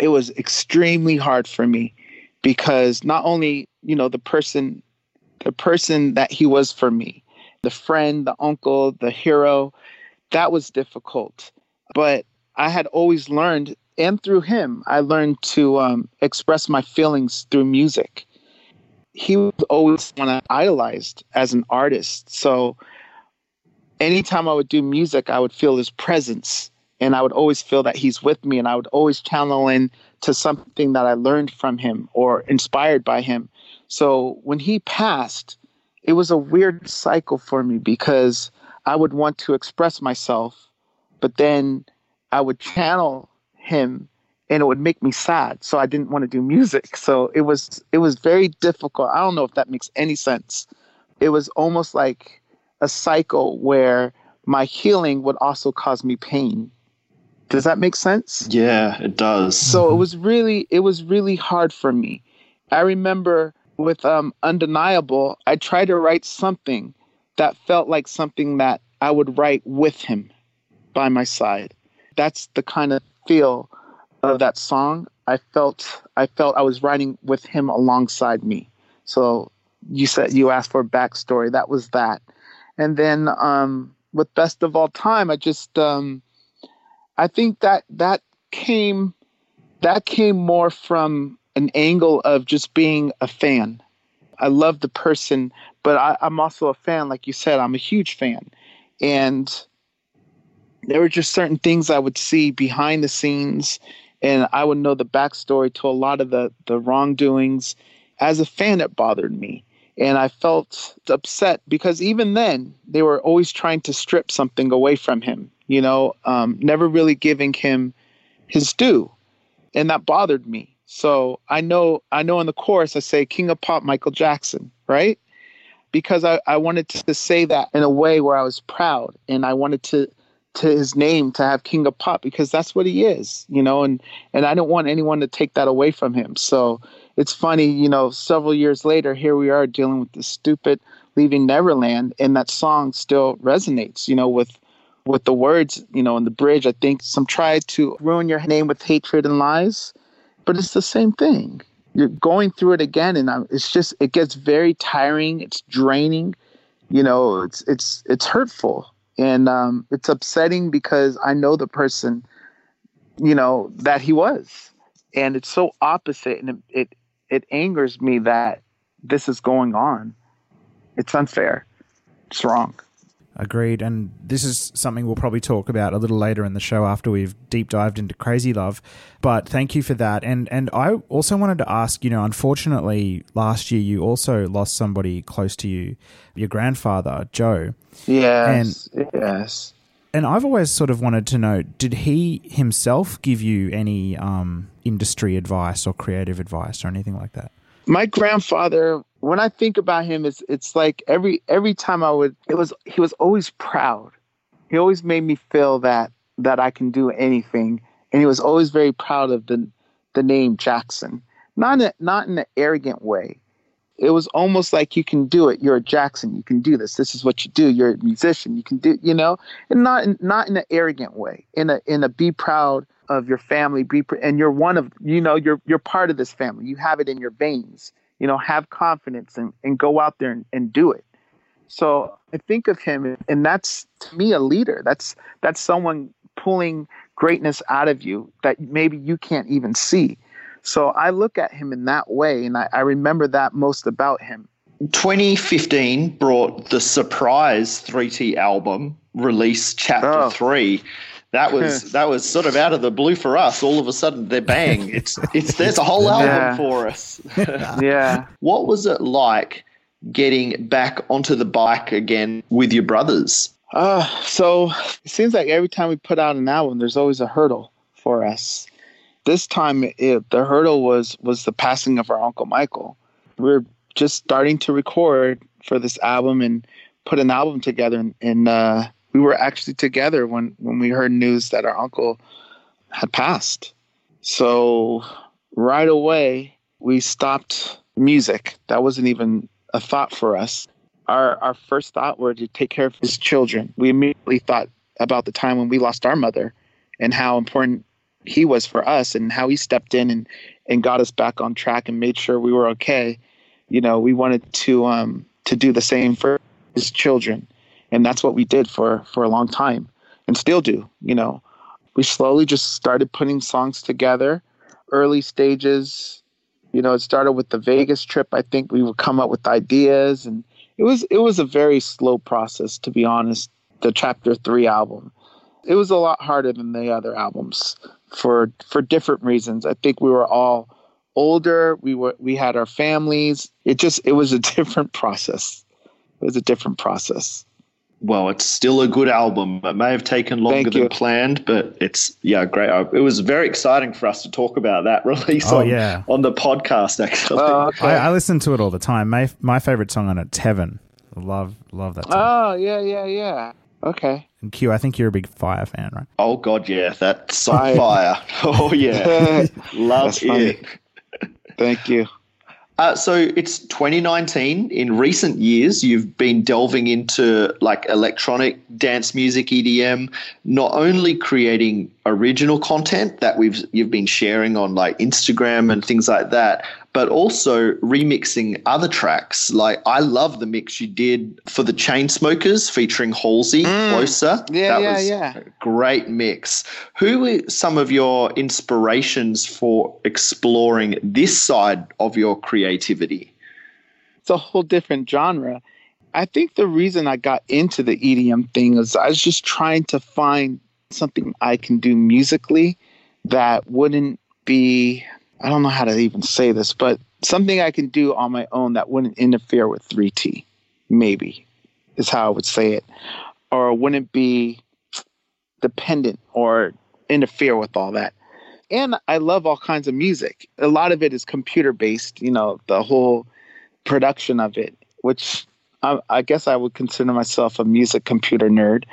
it was extremely hard for me because not only you know the person, the person that he was for me, the friend, the uncle, the hero, that was difficult. But I had always learned, and through him, I learned to um, express my feelings through music he was always one I idolized as an artist. So anytime I would do music, I would feel his presence and I would always feel that he's with me and I would always channel in to something that I learned from him or inspired by him. So when he passed, it was a weird cycle for me because I would want to express myself, but then I would channel him and it would make me sad so i didn't want to do music. So it was it was very difficult. I don't know if that makes any sense. It was almost like a cycle where my healing would also cause me pain. Does that make sense? Yeah it does. So it was really it was really hard for me. I remember with um undeniable i tried to write something that felt like something that i would write with him by my side that's the kind of feel of that song, I felt I felt I was writing with him alongside me. So you said you asked for a backstory. That was that. And then um, with Best of All Time, I just um, I think that that came that came more from an angle of just being a fan. I love the person, but I, I'm also a fan. Like you said, I'm a huge fan, and there were just certain things I would see behind the scenes and I would know the backstory to a lot of the the wrongdoings. As a fan, it bothered me, and I felt upset because even then they were always trying to strip something away from him. You know, um, never really giving him his due, and that bothered me. So I know I know in the chorus I say King of Pop Michael Jackson, right? Because I, I wanted to say that in a way where I was proud and I wanted to to his name to have King of Pop because that's what he is, you know, and and I don't want anyone to take that away from him. So it's funny, you know, several years later, here we are dealing with this stupid leaving Neverland, and that song still resonates, you know, with with the words, you know, in the bridge. I think some try to ruin your name with hatred and lies, but it's the same thing. You're going through it again, and it's just it gets very tiring. It's draining. You know, it's it's it's hurtful and um, it's upsetting because I know the person, you know, that he was, and it's so opposite, and it it, it angers me that this is going on. It's unfair. It's wrong. Agreed. And this is something we'll probably talk about a little later in the show after we've deep dived into Crazy Love. But thank you for that. And and I also wanted to ask, you know, unfortunately last year you also lost somebody close to you, your grandfather, Joe. Yes. And, yes. And I've always sort of wanted to know, did he himself give you any um, industry advice or creative advice or anything like that? My grandfather when I think about him, it's it's like every every time I would, it was he was always proud. He always made me feel that that I can do anything, and he was always very proud of the the name Jackson. Not in a, not in an arrogant way. It was almost like you can do it. You're a Jackson. You can do this. This is what you do. You're a musician. You can do. You know, and not in, not in an arrogant way. In a in a be proud of your family. Be and you're one of you know you're you're part of this family. You have it in your veins you know, have confidence and, and go out there and, and do it. So I think of him, and that's to me a leader. That's that's someone pulling greatness out of you that maybe you can't even see. So I look at him in that way, and I, I remember that most about him. 2015 brought the surprise 3T album release, Chapter oh. Three that was [LAUGHS] that was sort of out of the blue for us. All of a sudden, they're bang! It's it's there's a whole [LAUGHS] album yeah. for us. yeah. What was it like getting back onto the bike again with your brothers? Uh, so it seems like every time we put out an album, there's always a hurdle for us. This time, it, the hurdle was was the passing of our uncle Michael. We are just starting to record for this album and put an album together, and, and uh, we were actually together when when we heard news that our uncle had passed. So right away we stopped music. That wasn't even a thought for us. Our our first thought were to take care of his children. We immediately thought about the time when we lost our mother and how important he was for us and how he stepped in and and got us back on track and made sure we were okay. You know, we wanted to um to do the same for his children. And that's what we did for for a long time and still do, you know. We slowly just started putting songs together, early stages. You know, it started with the Vegas trip. I think we would come up with ideas and it was it was a very slow process to be honest, the chapter 3 album. It was a lot harder than the other albums for for different reasons. I think we were all older. We were we had our families. It just it was a [LAUGHS] different process. It was a different process. Well, it's still a good album. It may have taken longer Thank than you. planned, but it's yeah, great. Uh, It was very exciting for us to talk about that [LAUGHS] release Oh, on, yeah. on the podcast. Actually, Oh, okay. I, I listen to it all the time. My my favorite song on it's Heaven. Love love that song. oh, yeah, yeah, yeah. Okay. and Q, I think you're a big Fire fan, right? oh god, yeah, that's on Fire. fire. [LAUGHS] Oh yeah, [LAUGHS] love That's funny. it. Thank you. Uh, so it's 2019. In recent years, you've been delving into like electronic dance music, EDM, not only creating original content that we've you've been sharing on like Instagram and things like that, but also remixing other tracks. Like I love the mix you did for the Chainsmokers featuring Halsey, Closer. Mm. Yeah, that yeah, was yeah. a great mix. Who are some of your inspirations for exploring this side of your creativity? It's a whole different genre. I think the reason I got into the EDM thing is I was just trying to find something I can do musically that wouldn't be I don't know how to even say this, but something I can do on my own that wouldn't interfere with 3T. Maybe is how I would say it. Or wouldn't be dependent or interfere with all that. And I love all kinds of music. A lot of it is computer based, you know, the whole production of it, which I, I guess I would consider myself a music computer nerd.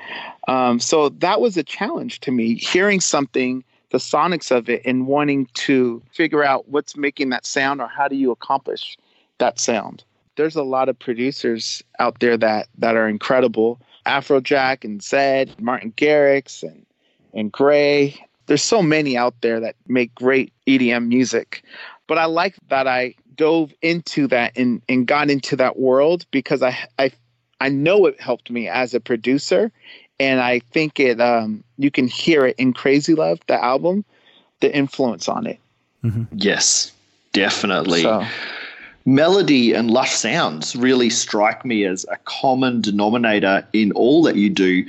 Um, so that was a challenge to me, hearing something, the sonics of it, and wanting to figure out what's making that sound or how do you accomplish that sound. There's a lot of producers out there that that are incredible. Afrojack and Zedd, Martin Garrix and and Gray. There's so many out there that make great EDM music. But I like that I dove into that and, and got into that world because I I I know it helped me as a producer and I think it um you can hear it in Crazy Love, the album, the influence on it. Yes, definitely. So Melody and lush sounds really strike me as a common denominator in all that you do.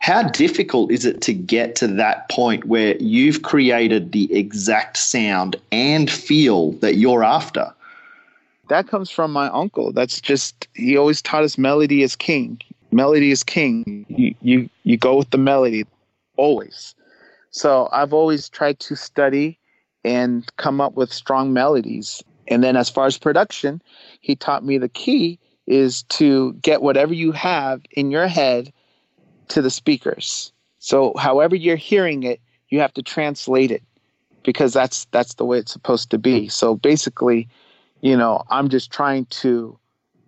How difficult is it to get to that point where you've created the exact sound and feel that you're after? that comes from my uncle. That's just he always taught us melody is king. Melody is king. You you you go with the melody always. So I've always tried to study and come up with strong melodies. And then as far as production, he taught me the key is to get whatever you have in your head to the speakers. So however you're hearing it, you have to translate it because that's that's the way it's supposed to be. So basically, you know, I'm just trying to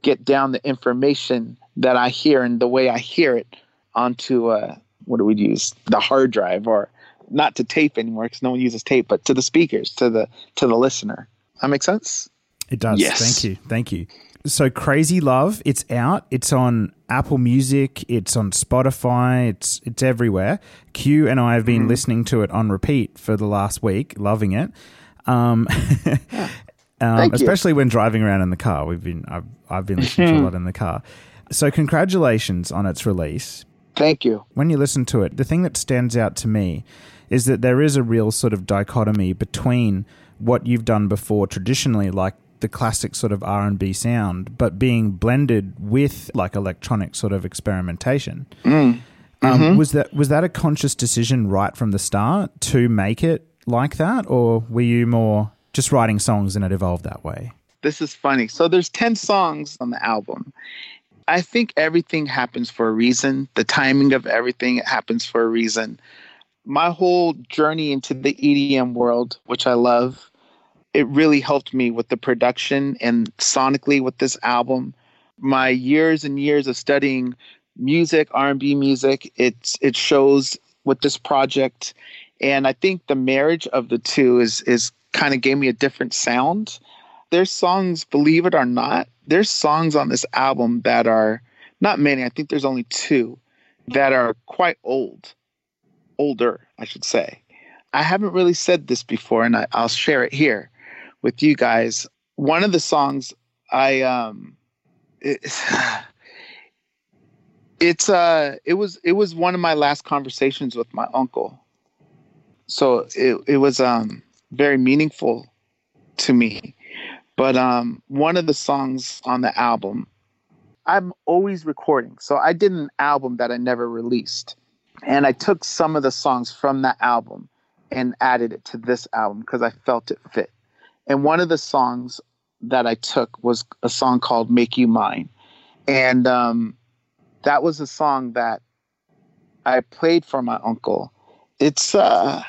get down the information that I hear and the way I hear it onto uh, what do we use? The hard drive or not to tape anymore because no one uses tape, but to the speakers, to the to the listener. That makes sense. It does. Yes. Thank you. Thank you. So Crazy Love, it's out. It's on Apple Music, it's on Spotify, it's it's everywhere. Q and I have been listening to it on repeat for the last week, loving it. Um, [LAUGHS] um, especially when driving around in the car. We've been I've, I've been listening to a [LAUGHS] lot in the car. So congratulations on its release Thank you. when you listen to it, the thing that stands out to me is that there is a real sort of dichotomy between what you've done before traditionally, like the classic sort of R and B sound, but being blended with like electronic sort of experimentation. Um, was that was that a conscious decision right from the start to make it like that, or were you more just writing songs and it evolved that way? This is funny. So there's 10 songs on the album. I think everything happens for a reason. The timing of everything happens for a reason. My whole journey into the EDM world, which I love, it really helped me with the production and sonically with this album. My years and years of studying music, R&B music, it's it shows with this project and I think the marriage of the two is is kind of gave me a different sound. There's songs, believe it or not, there's songs on this album that are not many. I think there's only two that are quite old, older, I should say. I haven't really said this before, and I, will share it here with you guys. One of the songs I um, it's, [SIGHS] it's uh, it was it was one of my last conversations with my uncle, so it it was um very meaningful to me. But um, one of the songs on the album, I'm always recording. So I did an album that I never released. And I took some of the songs from that album and added it to this album because I felt it fit. And one of the songs that I took was a song called Make You Mine. And um, that was a song that I played for my uncle. It's, uh,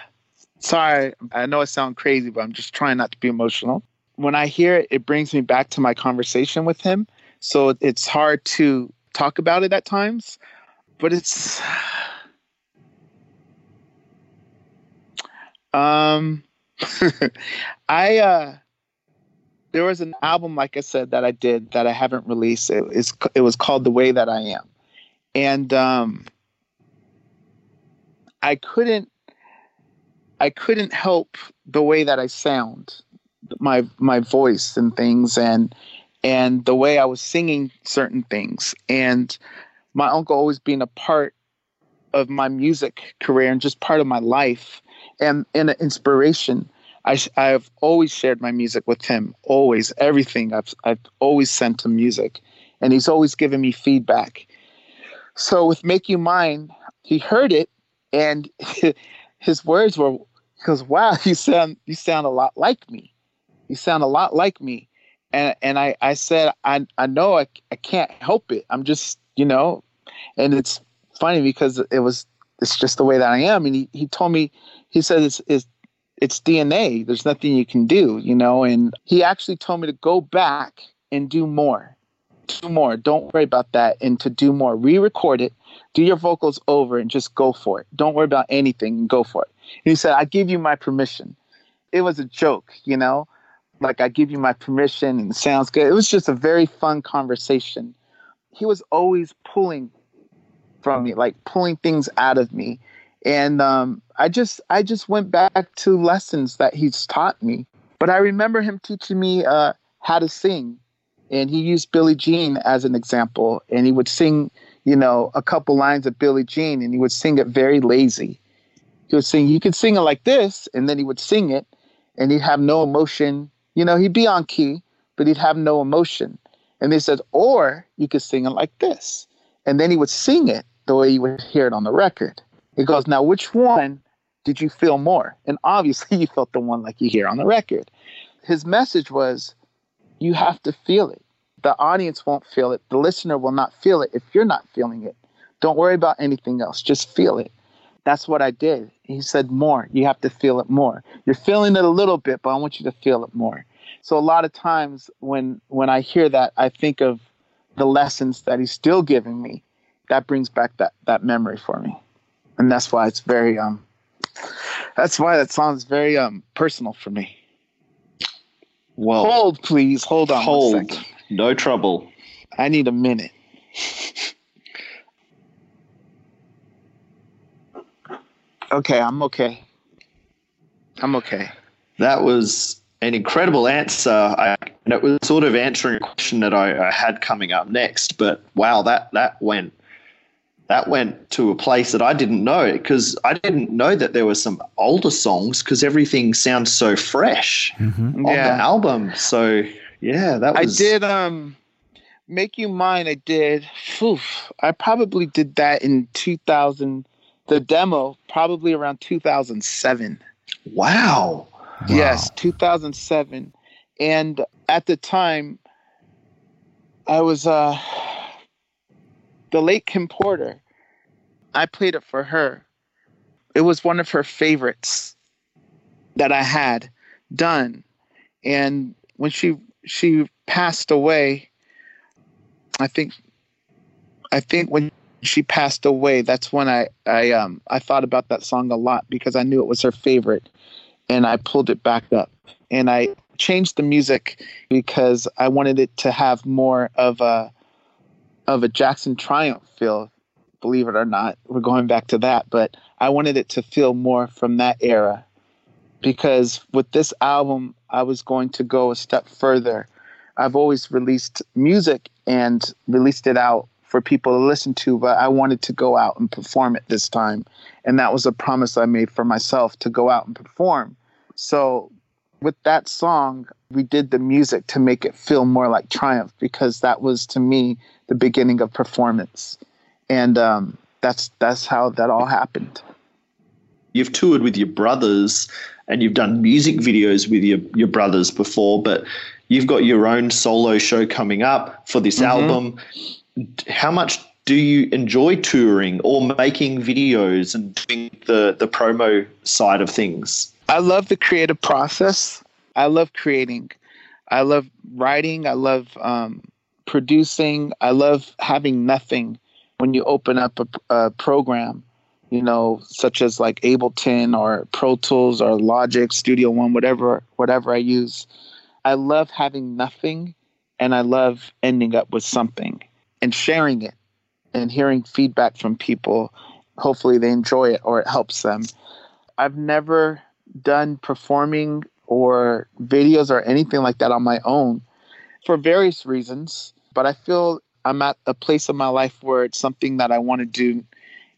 sorry, I know I sound crazy, but I'm just trying not to be emotional. When I hear it, it brings me back to my conversation with him. So it's hard to talk about it at times, but it's [SIGHS] Um, [LAUGHS] I uh, there was an album, like I said, that I did that I haven't released. It, it's it was called The Way That I Am, and um, I couldn't I couldn't help the way that I sound, my my voice and things, and and the way I was singing certain things, and my uncle always being a part of my music career and just part of my life and, and an inspiration. I, I've always shared my music with him, always, everything. I've, I've always sent him music, and he's always given me feedback. So with Make You Mine, he heard it, and [LAUGHS] his words were, he goes, wow, [LAUGHS] you sound, you sound a lot like me. You sound a lot like me. And, and I, I said, I, I know I, I can't help it. I'm just, you know, and it's funny because it was, it's just the way that I am. And he, he told me, he said it's, it's it's DNA. There's nothing you can do, you know. And he actually told me to go back and do more, do more. Don't worry about that, and to do more. Re-record it, do your vocals over, and just go for it. Don't worry about anything and go for it. And he said, "I give you my permission." It was a joke, you know, like I give you my permission, and it sounds good. It was just a very fun conversation. He was always pulling from me, like pulling things out of me and um, I just I just went back to lessons that he's taught me. But I remember him teaching me uh, how to sing, and he used Billie Jean as an example, and he would sing, you know, a couple lines of Billie Jean, and he would sing it very lazy. He would sing, you could sing it like this, and then he would sing it, and he'd have no emotion. You know, he'd be on key, but he'd have no emotion. And they said, or you could sing it like this, and then he would sing it the way you would hear it on the record. He goes, Now, which one did you feel more? And obviously, [LAUGHS] you felt the one like you hear on the record. His message was, You have to feel it. The audience won't feel it. The listener will not feel it if you're not feeling it. Don't worry about anything else. Just feel it. That's what I did. He said, More. You have to feel it more. You're feeling it a little bit, but I want you to feel it more. So a lot of times when when I hear that, I think of the lessons that he's still giving me. That brings back that that memory for me and that's why it's very um that's why that sounds very um personal for me well hold please hold on hold no trouble i need a minute okay i'm okay i'm okay that was an incredible answer I, and it was sort of answering a question that I, I had coming up next but wow that that went that went to a place that I didn't know because I didn't know that there were some older songs because everything sounds so fresh mm-hmm. on yeah. the album. So yeah, that was. I did um, make you mine. I did. Whew, I probably did that in 2000. The demo probably around 2007. Wow. wow. Yes, 2007, and at the time, I was uh the late Kim Porter. I played it for her. It was one of her favorites that I had done. And when she she passed away, I think I think when she passed away, that's when I I um I thought about that song a lot because I knew it was her favorite, and I pulled it back up and I changed the music because I wanted it to have more of a of a Jackson Triumph feel. Believe it or not, we're going back to that, but I wanted it to feel more from that era because with this album, I was going to go a step further. I've always released music and released it out for people to listen to, but I wanted to go out and perform it this time. And that was a promise I made for myself to go out and perform. So with that song, we did the music to make it feel more like Triumph because that was to me the beginning of performance. And um, that's that's how that all happened. You've toured with your brothers and you've done music videos with your, your brothers before, but you've got your own solo show coming up for this mm-hmm. album. How much do you enjoy touring or making videos and doing the, the promo side of things? I love the creative process. I love creating. I love writing. I love um, producing. I love having nothing when you open up a, a program you know, such as like Ableton or Pro Tools or Logic, Studio One, whatever whatever I use. I love having nothing and I love ending up with something and sharing it and hearing feedback from people. Hopefully they enjoy it or it helps them. I've never done performing or videos or anything like that on my own for various reasons, but I feel I'm at a place in my life where it's something that I want to do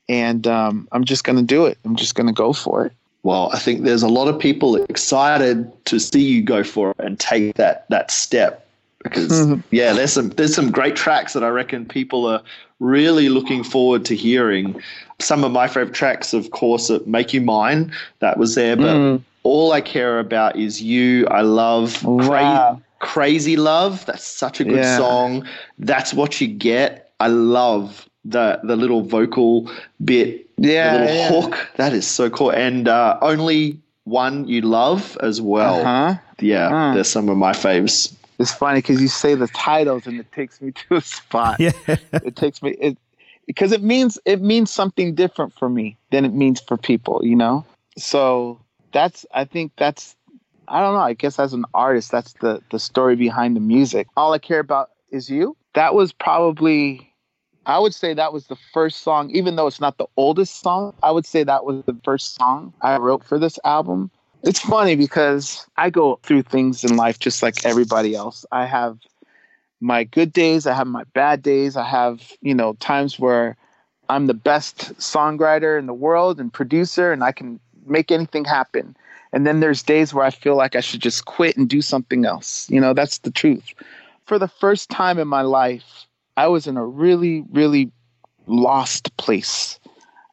and um, I'm just going to do it. I'm just going to go for it. Well, I think there's a lot of people excited to see you go for it and take that that step because mm-hmm. yeah, there's some there's some great tracks that I reckon people are really looking forward to hearing. Some of my favorite tracks, of course, "Make You Mine" that was there, but mm. all I care about is you. I love wow. Cra- "Crazy Love." That's such a good yeah. song. That's what you get. I love the the little vocal bit, yeah, the little yeah. hook. That is so cool. And uh, only one you love as well. Uh-huh. Yeah, uh-huh. they're some of my faves. It's funny because you say the titles and it takes me [LAUGHS] to a spot. Yeah, it takes me it because it means it means something different for me than it means for people. You know, so that's I think that's I don't know. I guess as an artist, that's the the story behind the music. All I care about is you. That was probably I would say that was the first song, even though it's not the oldest song, I would say that was the first song I wrote for this album. It's funny because I go through things in life just like everybody else. I have my good days, I have my bad days, I have, you know, times where I'm the best songwriter in the world and producer and I can make anything happen. And then there's days where I feel like I should just quit and do something else. You know, that's the truth. For the first time in my life, I was in a really, really lost place.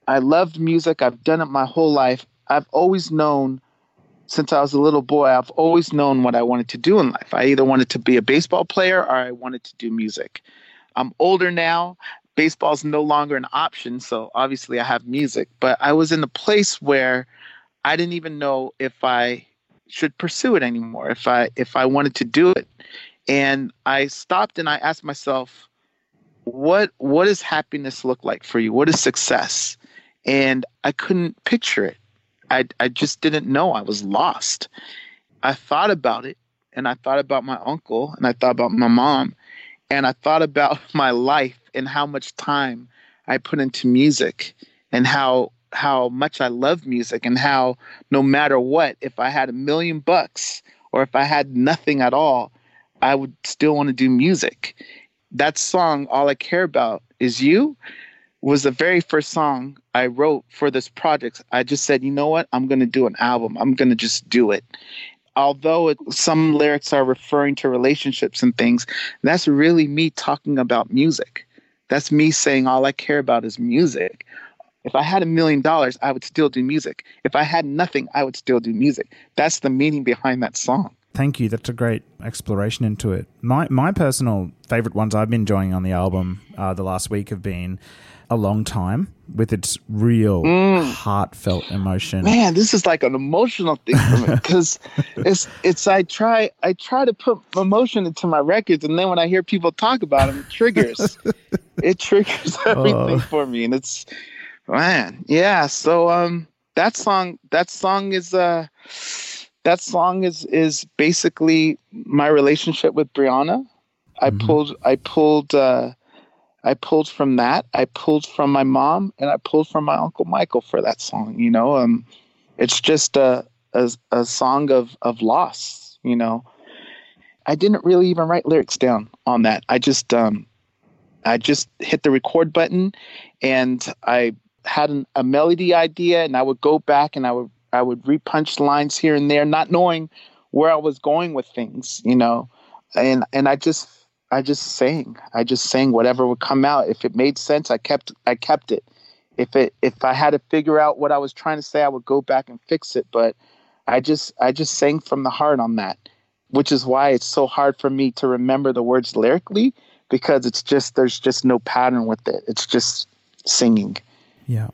I loved music. I've done it my whole life. I've always known since I was a little boy, I've always known what I wanted to do in life. I either wanted to be a baseball player or I wanted to do music. I'm older now. Baseball's no longer an option, so obviously I have music, but I was in a place where I didn't even know if I should pursue it anymore, if I if I wanted to do it. And I stopped and I asked myself, what what does happiness look like for you? What is success? And I couldn't picture it. I I just didn't know. I was lost. I thought about it and I thought about my uncle and I thought about my mom and I thought about [LAUGHS] my life and how much time I put into music and how how much I love music and how no matter what, if I had a million bucks or if I had nothing at all, I would still want to do music that song, All I Care About Is You, was the very first song I wrote for this project. I just said, you know what? I'm going to do an album. I'm going to just do it. Although it, some lyrics are referring to relationships and things, that's really me talking about music. That's me saying all I care about is music. If I had a million dollars, I would still do music. If I had nothing, I would still do music. That's the meaning behind that song. Thank you. That's a great exploration into it. My my personal favorite ones I've been enjoying on the album uh, the last week have been a long time with its real heartfelt emotion. Mm. Man, this is like an emotional thing for me [LAUGHS] because it's it's I try I try to put emotion into my records, and then when I hear people talk about them, it triggers [LAUGHS] it triggers everything Oh. for me, and it's man, yeah. So um, that song that song is uh that song is is basically my relationship with Brianna. I Mhm. pulled I pulled uh I pulled from that. I pulled from my mom and I pulled from my uncle Michael for that song. You know, um, it's just a, a a song of of loss. You know, I didn't really even write lyrics down on that. I just um, I just hit the record button, and I had an, a melody idea, and I would go back and I would I would repunch lines here and there, not knowing where I was going with things. You know, and and I just I just sang. I just sang whatever would come out. If it made sense, I kept I kept it. If it if I had to figure out what I was trying to say, I would go back and fix it. But I just I just sang from the heart on that, which is why it's so hard for me to remember the words lyrically because it's just there's just no pattern with it. It's just singing. Yeah.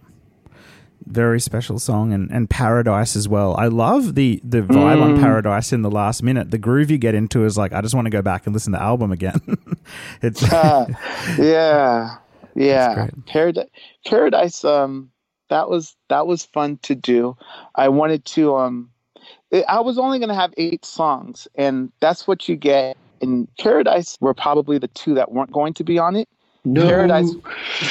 Very special song and, and Paradise as well. I love the the vibe on Mm. Paradise in the last minute. The groove you get into is like I just want to go back and listen to the album again. [LAUGHS] it's Uh, [LAUGHS] yeah, [LAUGHS] yeah. Paradise, Paradise. Um, that was that was fun to do. I wanted to. Um, it, I was only going to have eight songs, and that's what you get. In Paradise, were probably the two that weren't going to be on it. No. Paradise,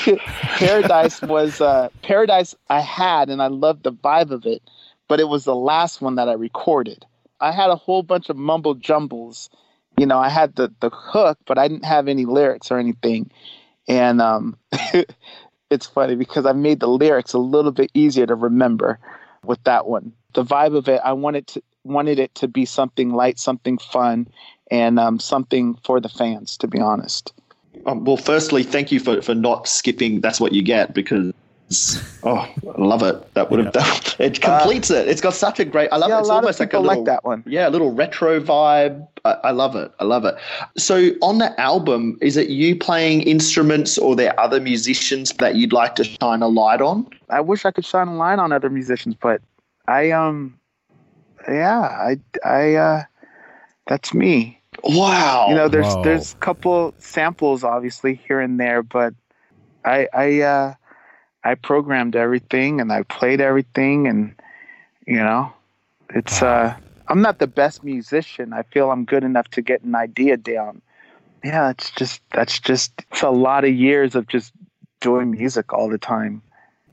[LAUGHS] Paradise was uh, Paradise. I had, and I loved the vibe of it, but it was the last one that I recorded. I had a whole bunch of mumble jumbles. You know, I had the the hook, but I didn't have any lyrics or anything. And um, [LAUGHS] it's funny because I made the lyrics a little bit easier to remember with that one. The vibe of it, I wanted to wanted it to be something light, something fun, and um, something for the fans. To be honest. Um, well, firstly, thank you for, for not skipping. That's what you get because oh, I love it. That would have that, [LAUGHS] it completes it. It's got such a great. I love yeah, it. It's a lot of almost like a people little, like that one. Yeah, a little retro vibe. I, I love it. I love it. So on the album, is it you playing instruments or there other musicians that you'd like to shine a light on? I wish I could shine a light on other musicians, but I um yeah, I I uh that's me. Wow. You know, there's Whoa. there's a couple samples obviously here and there, but I I uh I programmed everything and I played everything and you know, it's uh I'm not the best musician. I feel I'm good enough to get an idea down. Yeah, it's just that's just it's a lot of years of just doing music all the time.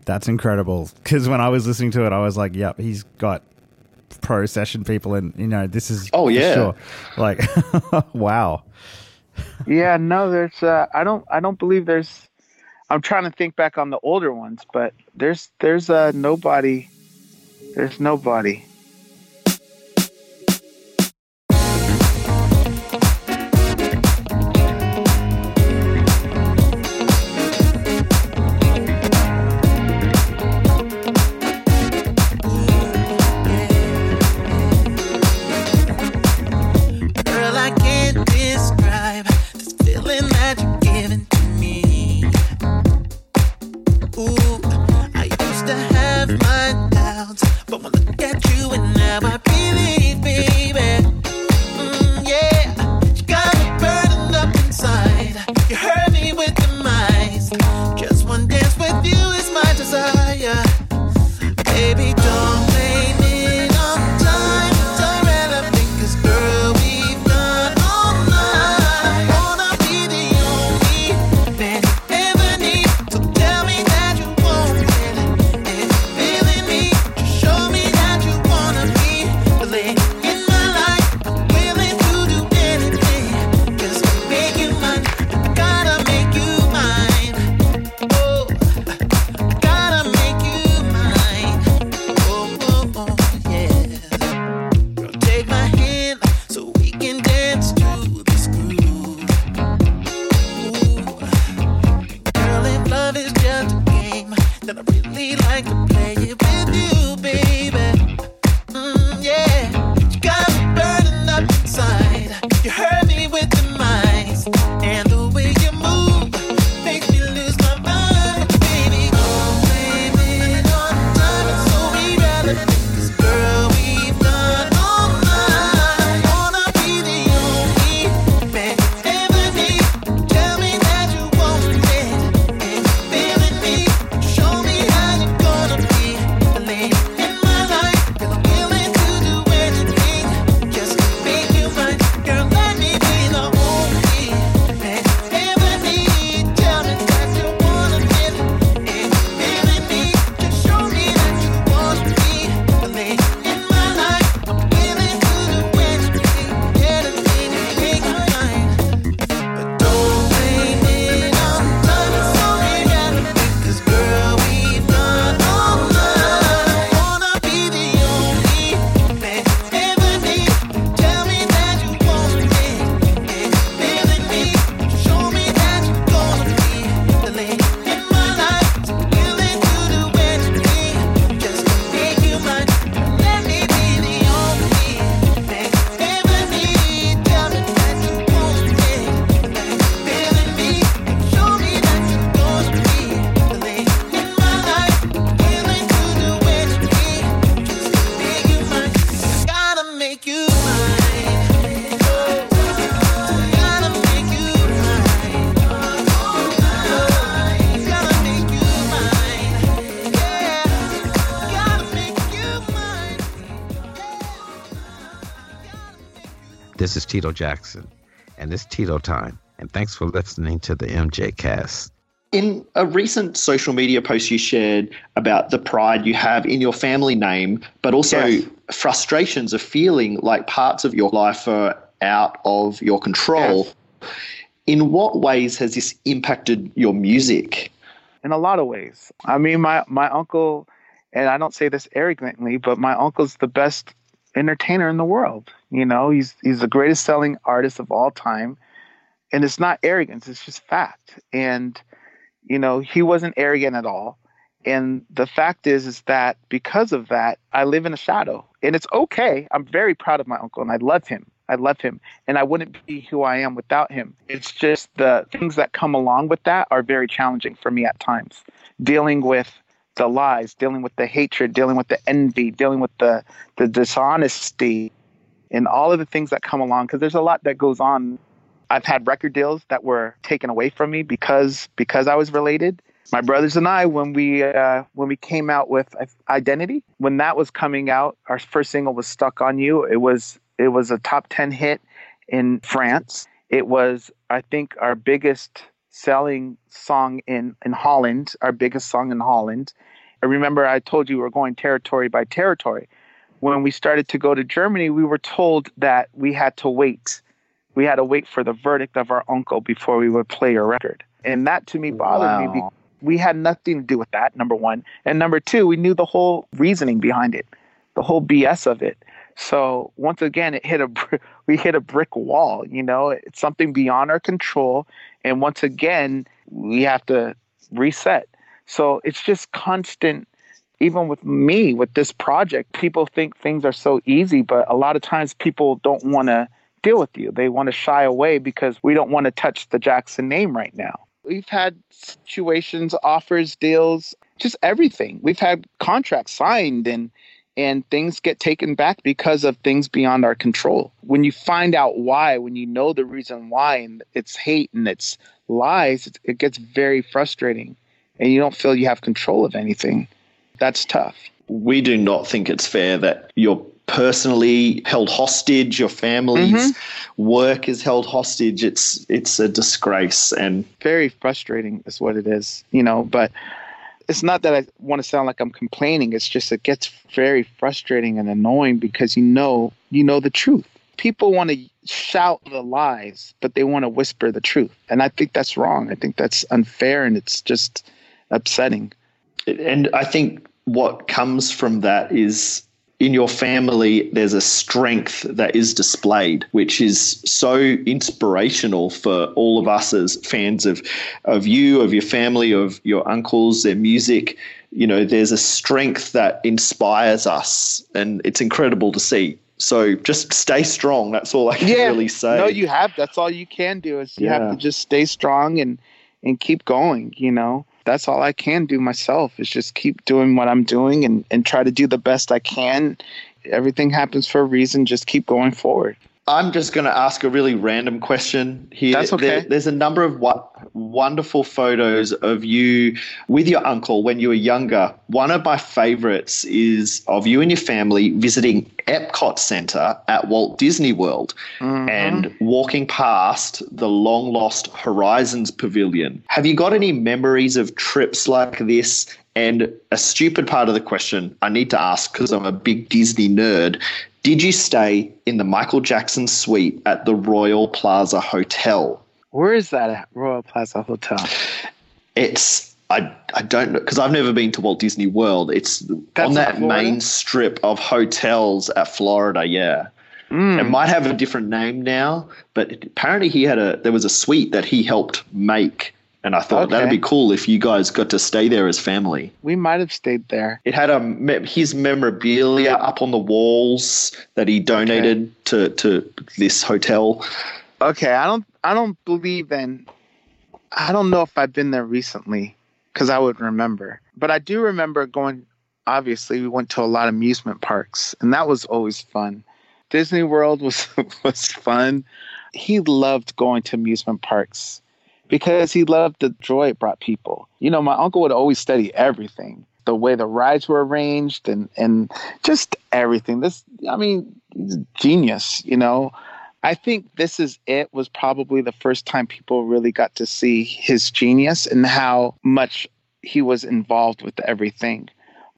That's incredible. Because when I was listening to it, I was like, "Yep, he's got pro session people, and you know, this is Oh, yeah. sure." Like, [LAUGHS] wow, yeah no there's uh i don't i don't believe there's i'm trying to think back on the older ones but there's there's uh nobody there's nobody But when I look at you and now I This is Tito Jackson, and it's Tito time. And thanks for listening to the MJCast. In a recent social media post you shared about the pride you have in your family name, but also Yes. frustrations of feeling like parts of your life are out of your control. In what ways has this impacted your music? in a lot of ways. I mean, my my uncle, and I don't say this arrogantly, but my uncle's the best entertainer in the world. You know, he's he's the greatest selling artist of all time, and it's not arrogance; it's just fact. And you know, he wasn't arrogant at all. And the fact is, is that because of that, I live in a shadow, and it's okay. I'm very proud of my uncle, and I love him. I love him, and I wouldn't be who I am without him. It's just the things that come along with that are very challenging for me at times. Dealing with the lies, dealing with the hatred, dealing with the envy, dealing with the the dishonesty, and all of the things that come along. Because there's a lot that goes on. I've had record deals that were taken away from me because because I was related. My brothers and I, when we uh, when we came out with Identity, when that was coming out, our first single was "Stuck on You." It was it was a top ten hit in France. It was, I think, our biggest selling song in in Holland, our biggest song in Holland. I remember I told you we were going territory by territory. When we started to go to Germany, we were told that we had to wait. We had to wait for the verdict of our uncle before we would play a record. And that to me bothered me. Because we had nothing to do with that, number one. And number two, we knew the whole reasoning behind it, the whole BS of it. So once again, it hit a [LAUGHS] we hit a brick wall. You know, it's something beyond our control, and once again, we have to reset. So it's just constant. Even with me, with this project, people think things are so easy, but a lot of times people don't want to deal with you. They want to shy away because we don't want to touch the Jackson name right now. We've had situations, offers, deals, just everything. We've had contracts signed and and things get taken back because of things beyond our control. When you find out why, when you know the reason why, and it's hate and it's lies, it, gets very frustrating, and you don't feel you have control of anything. That's tough. We do not think it's fair that you're personally held hostage, your family's mm-hmm. work is held hostage. It's it's a disgrace and Very frustrating is what it is, you know. But it's not that I want to sound like I'm complaining. It's just it gets very frustrating and annoying because you know you know the truth. People want to shout the lies, but they want to whisper the truth, and I think that's wrong. I think that's unfair, and it's just upsetting. And I think what comes from that is in your family there's a strength that is displayed which is so inspirational for all of us as fans of of you of your family of your uncles their music you know there's a strength that inspires us and it's incredible to see so just stay strong that's all i can really say No, you have. That's all you can do is you have to just stay strong and and keep going. You know, that's all I can do myself is just keep doing what I'm doing and and try to do the best I can. Everything happens for a reason. Just keep going forward. I'm just going to ask a really random question here. That's okay. There- there's a number of wo- wonderful photos of you with your uncle when you were younger. One of my favorites is of you and your family visiting Epcot Center at Walt Disney World Mm-hmm. and walking past the long lost Horizons Pavilion. Have you got any memories of trips like this? And a stupid part of the question I need to ask because I'm a big Disney nerd. Did you stay in the Michael Jackson suite at the Royal Plaza Hotel? Where is that at Royal Plaza Hotel? It's I I don't know because I've never been to Walt Disney World. It's That's on that main strip of hotels at Florida. Yeah, Mm. it might have a different name now, but apparently he had a there was a suite that he helped make, and I thought that'd be cool if you guys got to stay there as family. We might have stayed there. It had a his memorabilia up on the walls that he donated to to this hotel. Okay, I don't I don't believe in I don't know if I've been there recently cuz I would remember. But I do remember going obviously we went to a lot of amusement parks and that was always fun. Disney World [LAUGHS] was was fun. He loved going to amusement parks because he loved the joy it brought people. You know, my uncle would always study everything, the way the rides were arranged and and just everything. This I mean, genius, you know. I think this is it was probably the first time people really got to see his genius and how much he was involved with everything.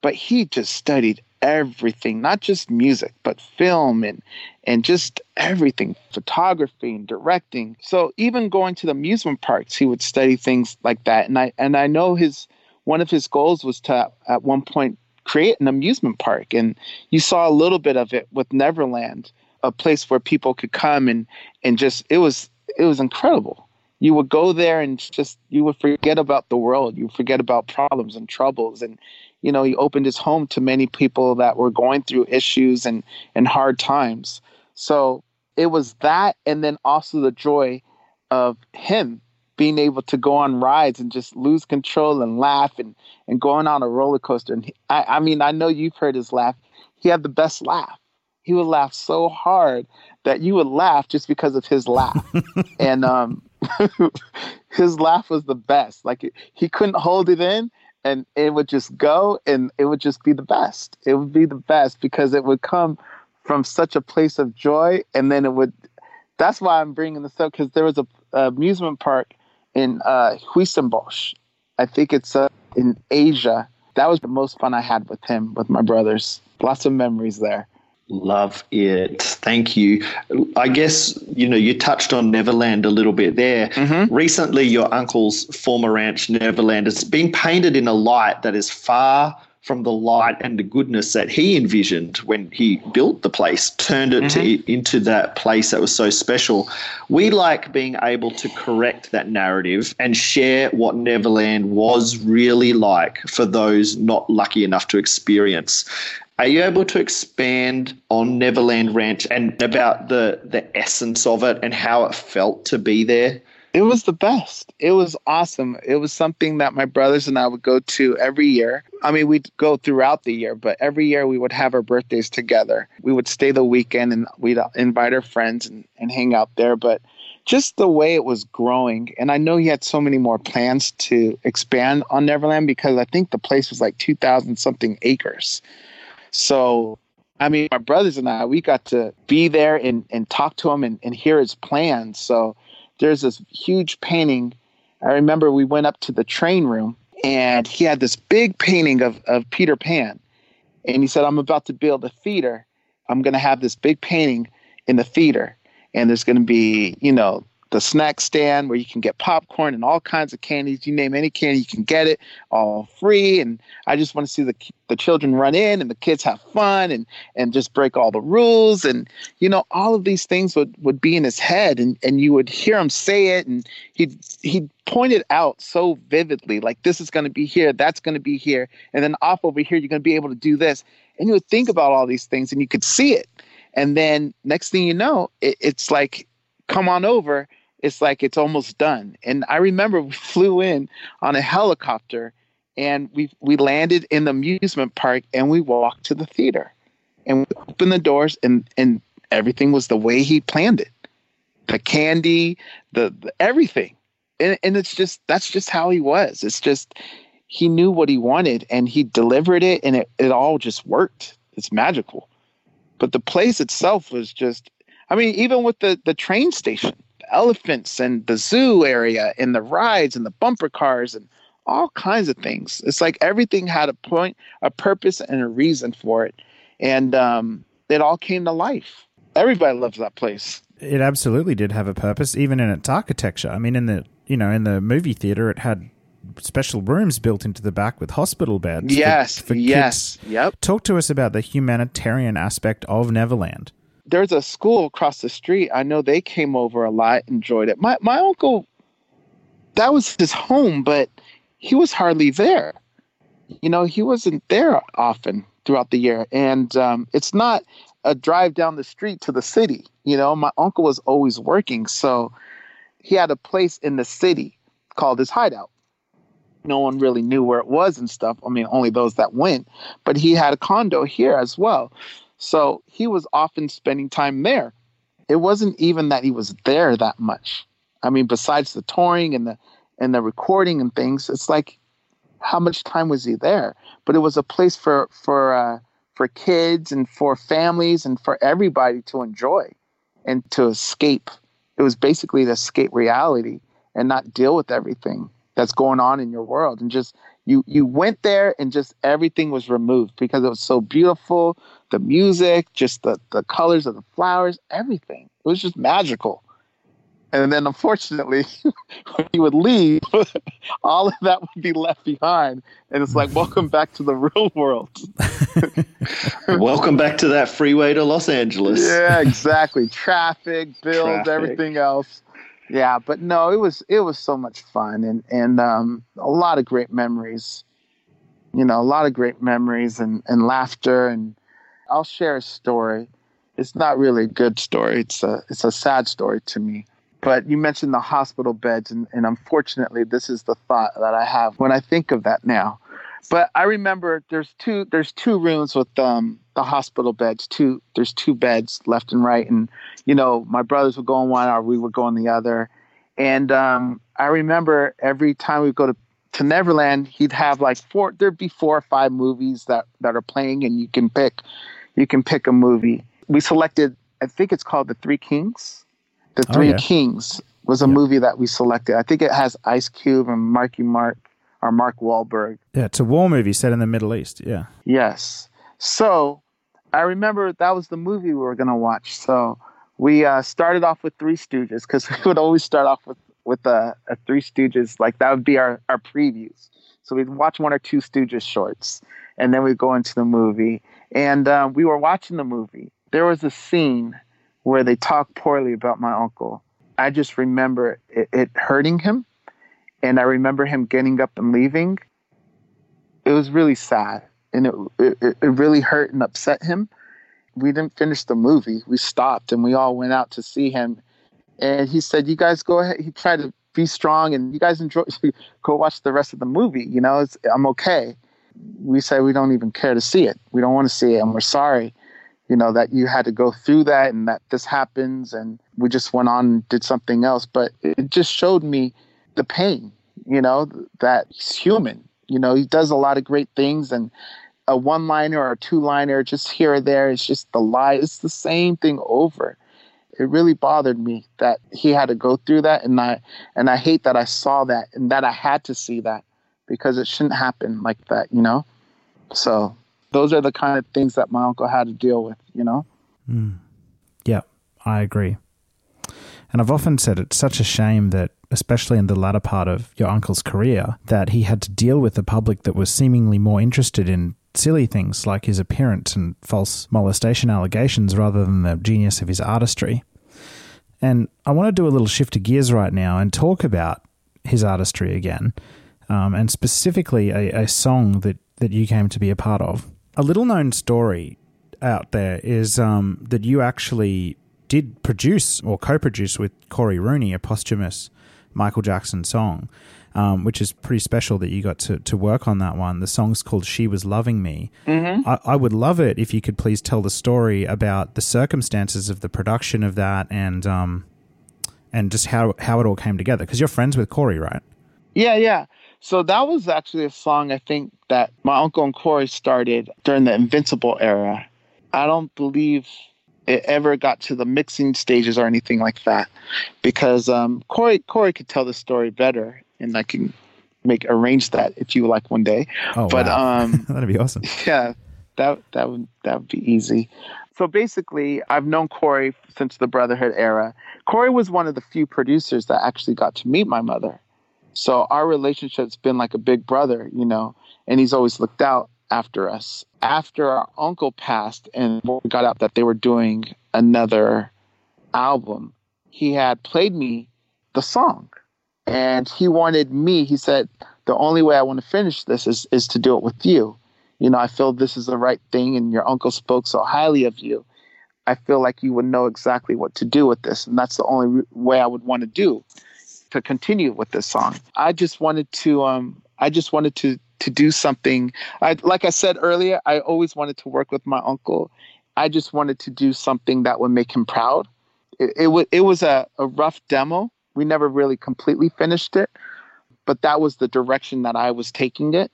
But he just studied everything, not just music, but film and and just everything, photography and directing. So even going to the amusement parks, he would study things like that. And I and I know his one of his goals was to at one point create an amusement park. And you saw a little bit of it with Neverland, a place where people could come and and just it was it was incredible. You would go there and just you would forget about the world. You forget about problems and troubles and you know, he opened his home to many people that were going through issues and, and hard times. So it was that, and then also the joy of him being able to go on rides and just lose control and laugh and, and going on a roller coaster. And he, I, I mean, I know you've heard his laugh. He had the best laugh. He would laugh so hard that you would laugh just because of his laugh. [LAUGHS] and um, [LAUGHS] his laugh was the best. Like he couldn't hold it in and it would just go and it would just be the best. It would be the best because it would come from such a place of joy and then it would that's why I'm bringing this up because there was a, a, amusement park in uh, Huis Ten Bosch. I think it's uh, in Asia. That was the most fun I had with him, with my brothers. Lots of memories there. Love it. Thank you. I guess, you know, you touched on Neverland a little bit there. Mm-hmm. Recently, your uncle's former ranch, Neverland, has been painted in a light that is far from the light and the goodness that he envisioned when he built the place, turned it mm-hmm. to, into that place that was so special. We like being able to correct that narrative and share what Neverland was really like for those not lucky enough to experience. Are you able to expand on Neverland Ranch and about the the essence of it and how it felt to be there? It was the best. It was awesome. It was something that my brothers and I would go to every year. I mean, we'd go throughout the year, but every year we would have our birthdays together. We would stay the weekend and we'd invite our friends and, and hang out there. But just the way it was growing, and I know he had so many more plans to expand on Neverland because I think the place was like 2,000 something acres. So, I mean, my brothers and I, we got to be there and, and talk to him and, and hear his plans. So, there's this huge painting. I remember we went up to the train room and he had this big painting of, of Peter Pan. And he said, I'm about to build a theater. I'm going to have this big painting in the theater. And there's going to be, you know, the snack stand where you can get popcorn and all kinds of candies. You name any candy, you can get it all free. And I just want to see the the children run in and the kids have fun and and just break all the rules. And you know, all of these things would would be in his head, and and you would hear him say it, and he he pointed out so vividly, like this is going to be here, that's going to be here, and then off over here, you're going to be able to do this. And you would think about all these things, and you could see it. And then next thing you know, it, it's like, come on over it's like it's almost done. And I remember we [LAUGHS] flew in on a helicopter and we we landed in the amusement park and we walked to the theater. And we opened the doors and and everything was the way he planned it. The candy the, the everything. And, and it's just that's just how he was. It's just he knew what he wanted and he delivered it and it, it all just worked. It's magical. But the place itself was just i mean even with the the train station elephants and the zoo area and the rides and the bumper cars and all kinds of things. It's like everything had a point, a purpose, and a reason for it. And um, it all came to life. Everybody loves that place. It absolutely did have a purpose, even in its architecture. I mean, in the you know in the movie theater, it had special rooms built into the back with hospital beds. Yes, for, for yes, kids. yep. Talk to us about the humanitarian aspect of Neverland there's a school across the street. I know they came over a lot, enjoyed it. My my uncle, that was his home, but he was hardly there. You know, he wasn't there often throughout the year, and um, it's not a drive down the street to the city. You know, my uncle was always working, so he had a place in the city called his hideout. No one really knew where it was and stuff. I mean, only those that went, but he had a condo here as well. So he was often spending time there. It wasn't even that he was there that much. I mean, besides the touring and the and the recording and things, it's like how much time was he there? But it was a place for for uh, for kids and for families and for everybody to enjoy and to escape. It was basically to escape reality and not deal with everything that's going on in your world and just you you went there and just everything was removed because it was so beautiful. The music just the the colors of the flowers everything. It was just magical. And then unfortunately [LAUGHS] when you would leave [LAUGHS] all of that would be left behind. And it's like welcome [LAUGHS] back to the real world. Welcome back to that freeway to Los Angeles. yeah exactly. Traffic bills Traffic. everything else yeah but no it was it was so much fun and and um a lot of great memories. You know a lot of great memories and and laughter and i'll share a story. It's not really a good story. It's a it's a sad story to me. But you mentioned the hospital beds and, and unfortunately this is the thought that i have when i think of that now but i remember there's two there's two rooms with um the hospital beds two there's two beds left and right. And you know my brothers would go on one or we would go on the other. And um i remember every time we go to to neverland he'd have like four there'd be four or five movies that that are playing and you can pick you can pick a movie. We selected i think it's called the three kings. The Oh, three yeah. kings was a Yeah. movie that we selected. I think it has ice cube and marky mark or mark Wahlberg. Yeah, it's a war movie set in the Middle East. Yeah. Yes. So I remember that was the movie we were going to watch. So we uh, started off with Three Stooges because [LAUGHS] we would always start off with with a, a Three Stooges like that would be our our previews. So we'd watch one or two Stooges shorts, and then we'd go into the movie. And uh, we were watching the movie. There was a scene where they talk poorly about my uncle. I just remember it, it hurting him, and I remember him getting up and leaving. It was really sad and it, it it really hurt and upset him. We didn't finish the movie. We stopped and we all went out to see him. And he said, "You guys go ahead." He tried to be strong and you guys enjoy. [LAUGHS] go watch the rest of the movie. You know, I'm okay. We said we don't even care to see it. We don't want to see it, and we're sorry. You know that you had to go through that and that this happens, and we just went on and did something else. But it just showed me the pain. You know that he's human. You know he does a lot of great things and a one liner or a two liner just here or there. It's just the lie. It's the same thing over. It really bothered me that he had to go through that, and I and I hate that I saw that and that I had to see that because it shouldn't happen like that, you know. So those are the kind of things that my uncle had to deal with, you know. Mm. Yeah, I agree. And I've often said it's such a shame that, especially in the latter part of your uncle's career, that he had to deal with a public that was seemingly more interested in silly things like his appearance and false molestation allegations rather than the genius of his artistry. And I want to do a little shift of gears right now and talk about his artistry again, um, and specifically a, a song that, that you came to be a part of. A little known story out there is um, that you actually did produce or co-produce with Cory Rooney a posthumous Michael Jackson song, um, which is pretty special that you got to, to work on that one. The song's called "She Was Loving Me." I, I would love it if you could please tell the story about the circumstances of the production of that and um, and just how how it all came together. Because you're friends with Cory, right? Yeah, yeah. So that was actually a song I think that my uncle and Cory started during the Invincible era. I don't believe it ever got to the mixing stages or anything like that because um, Cory Cory could tell the story better, and I can make arrange that if you like one day. Oh, but wow. um, [LAUGHS] that'd be awesome. yeah, that that would that would be easy. So basically, I've known Cory since the Brotherhood era. Cory was one of the few producers that actually got to meet my mother. So our relationship's been like a big brother, you know, and he's always looked out after us. After our uncle passed and got out that they were doing another album, he had played me the song. And he wanted me, he said, the only way I want to finish this is, is to do it with you. You know, I feel this is the right thing, and your uncle spoke so highly of you. I feel like you would know exactly what to do with this, and that's the only re- way I would want to do to continue with this song. I just wanted to, um, I just wanted to to do something. I, like I said earlier, I always wanted to work with my uncle. I just wanted to do something that would make him proud. It, it, wa- it was a, a rough demo. We never really completely finished it, but that was the direction that I was taking it.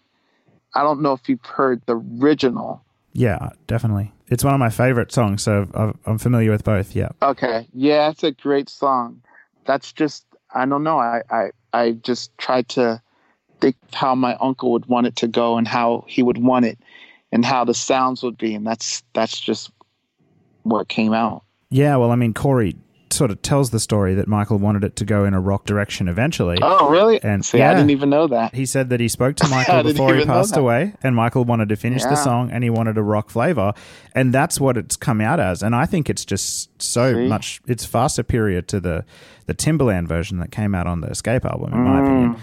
I don't know if you've heard the original. Yeah, definitely. It's one of my favorite songs, so I've- I'm familiar with both. Yeah. Okay. Yeah, it's a great song. That's just I don't know. I I, I just tried to think of how my uncle would want it to go and how he would want it and how the sounds would be and that's that's just what came out. Yeah, well, I mean, Cory sort of tells the story that Michael wanted it to go in a rock direction eventually. Oh, really? And- See, yeah. I didn't even know that. He said that he spoke to [LAUGHS] Michael before he passed away, and Michael wanted to finish the song and he wanted a rock flavor. And that's what it's come out as. And I think it's just so See? much, it's far superior to the, the Timbaland version that came out on the Xscape album, in my Mm. opinion.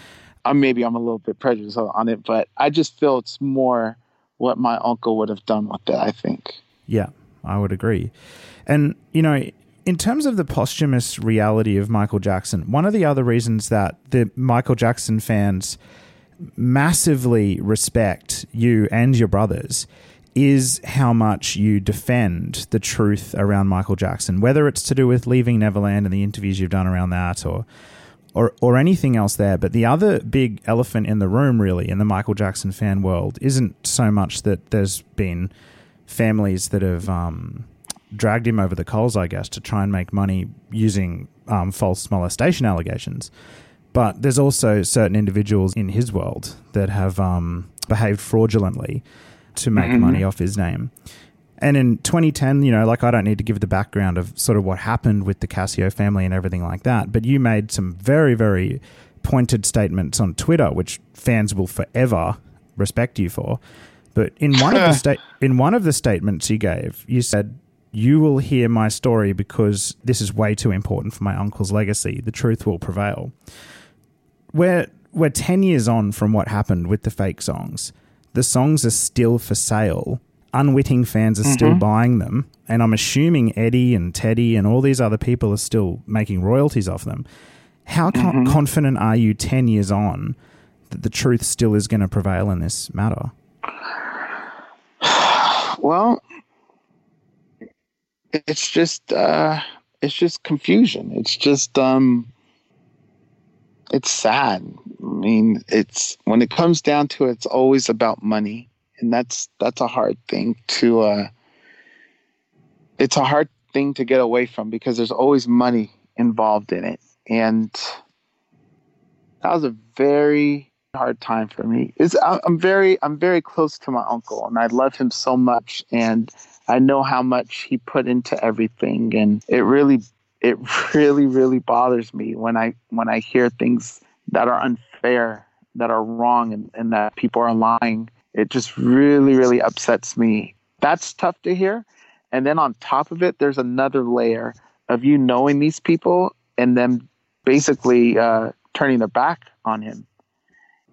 Uh, maybe I'm a little bit prejudiced on it, but I just feel it's more what my uncle would have done with it, I think. Yeah, I would agree. And, you know, in terms of the posthumous reality of Michael Jackson, one of the other reasons that the Michael Jackson fans massively respect you and your brothers is how much you defend the truth around Michael Jackson, whether it's to do with leaving Neverland and the interviews you've done around that or or or anything else there. But the other big elephant in the room really in the Michael Jackson fan world isn't so much that there's been families that have um, dragged him over the coals, I guess, to try and make money using um, false molestation allegations. But there's also certain individuals in his world that have um, behaved fraudulently to make money off his name. And in 2010, you know, like I don't need to give the background of sort of what happened with the Cascio family and everything like that, but you made some very, very pointed statements on Twitter, which fans will forever respect you for. But in one of the [LAUGHS] sta- in one of the statements you gave, you said, "You will hear my story because this is way too important for my uncle's legacy. The truth will prevail." We're we're ten years on from what happened with the fake songs. The songs are still for sale. Unwitting fans are still buying them, and I'm assuming Eddie and Teddy and all these other people are still making royalties off them. How con- confident are you ten years on that the truth still is going to prevail in this matter? [SIGHS] Well, it's just uh it's just confusion. It's just um it's sad. I mean, it's when it comes down to it, it's always about money. And that's that's a hard thing to uh it's a hard thing to get away from because there's always money involved in it. And that was a very hard time for me. Is I'm very I'm very close to my uncle and I love him so much and I know how much he put into everything and it really it [LAUGHS] really really bothers me when I when I hear things that are unfair, that are wrong and, and that people are lying. It just really really upsets me. That's tough to hear. And then on top of it there's another layer of you knowing these people and them basically uh, turning their back on him.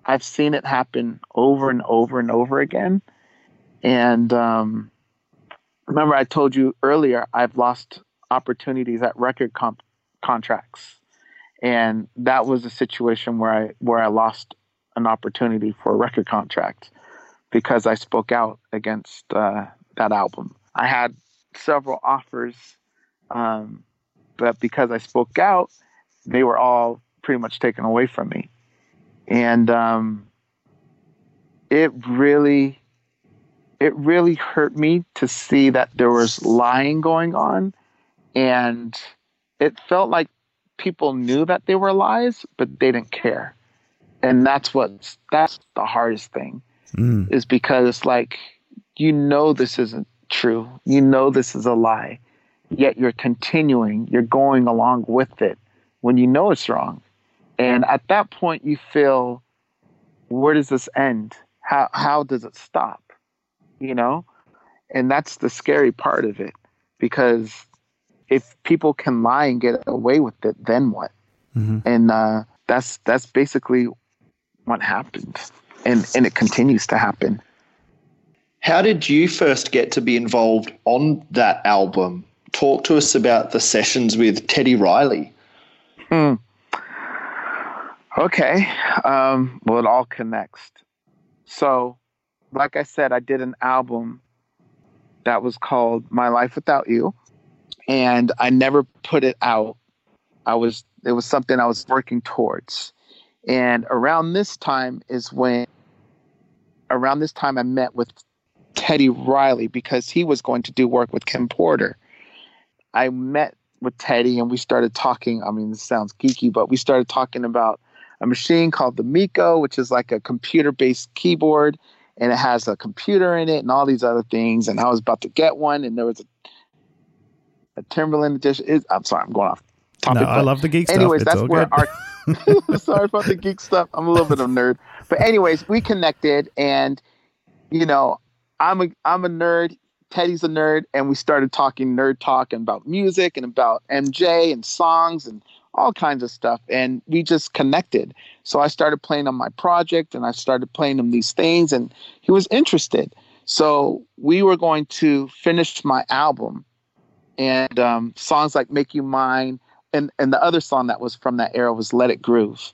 I've seen it happen over and over and over again. And um, remember, I told you earlier, I've lost opportunities at record comp- contracts, and that was a situation where I where I lost an opportunity for a record contract because I spoke out against uh, that album. I had several offers, um, but because I spoke out, they were all pretty much taken away from me. And um, it really it really hurt me to see that there was lying going on. And it felt like people knew that they were lies but they didn't care. And that's what's that's the hardest thing Mm. is because it's like you know this isn't true you know this is a lie yet you're continuing you're going along with it when you know it's wrong and at that point, you feel, where does this end? How how does it stop? You know, and that's the scary part of it, because if people can lie and get away with it, then what? Mhm. And uh, that's that's basically what happened, and and it continues to happen. How did you first get to be involved on that album? Talk to us about the sessions with Teddy Riley. Hmm. Okay. Um, well, it all connects. So, like I said, I did an album that was called My Life Without You. And I never put it out. I was it was something I was working towards. And around this time is when around this time I met with Teddy Riley because he was going to do work with Kim Porter. I met with Teddy and we started talking. I mean, this sounds geeky, but we started talking about a machine called the Miko, which is like a computer based keyboard and it has a computer in it and all these other things. And I was about to get one and there was a, a Timbaland edition. It, I'm sorry, I'm going off topic. No, I love the geek anyways, stuff. Anyways, that's where good. our. [LAUGHS] [LAUGHS] sorry about the geek stuff. I'm a little bit of a nerd. But, anyways, we connected and, you know, I'm a I'm a nerd. Teddy's a nerd, and we started talking nerd talk and about music and about MJ and songs and all kinds of stuff. And we just connected. So I started playing on my project and I started playing him these things, and he was interested. So we were going to finish my album, and um, songs like "Make You Mine" and and the other song that was from that era was "Let It Groove."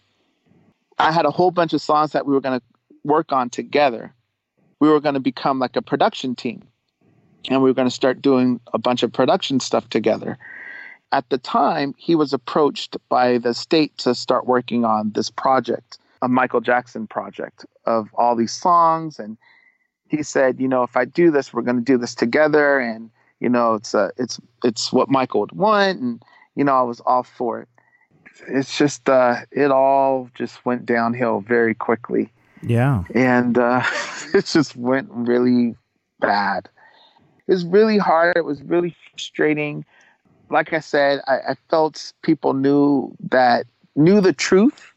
I had a whole bunch of songs that we were going to work on together. We were going to become like a production team, and we were going to start doing a bunch of production stuff together at the time, he was approached by the state to start working on this project, a Michael Jackson project of all these songs. And he said, you know, if I do this, we're going to do this together. And, you know, it's, a, it's, it's what Michael would want. And, you know, I was off for it. It's just, uh, it all just went downhill very quickly. Yeah. And uh, [LAUGHS] it just went really bad. It was really hard. It was really frustrating like I said, I, I felt people knew that knew the truth.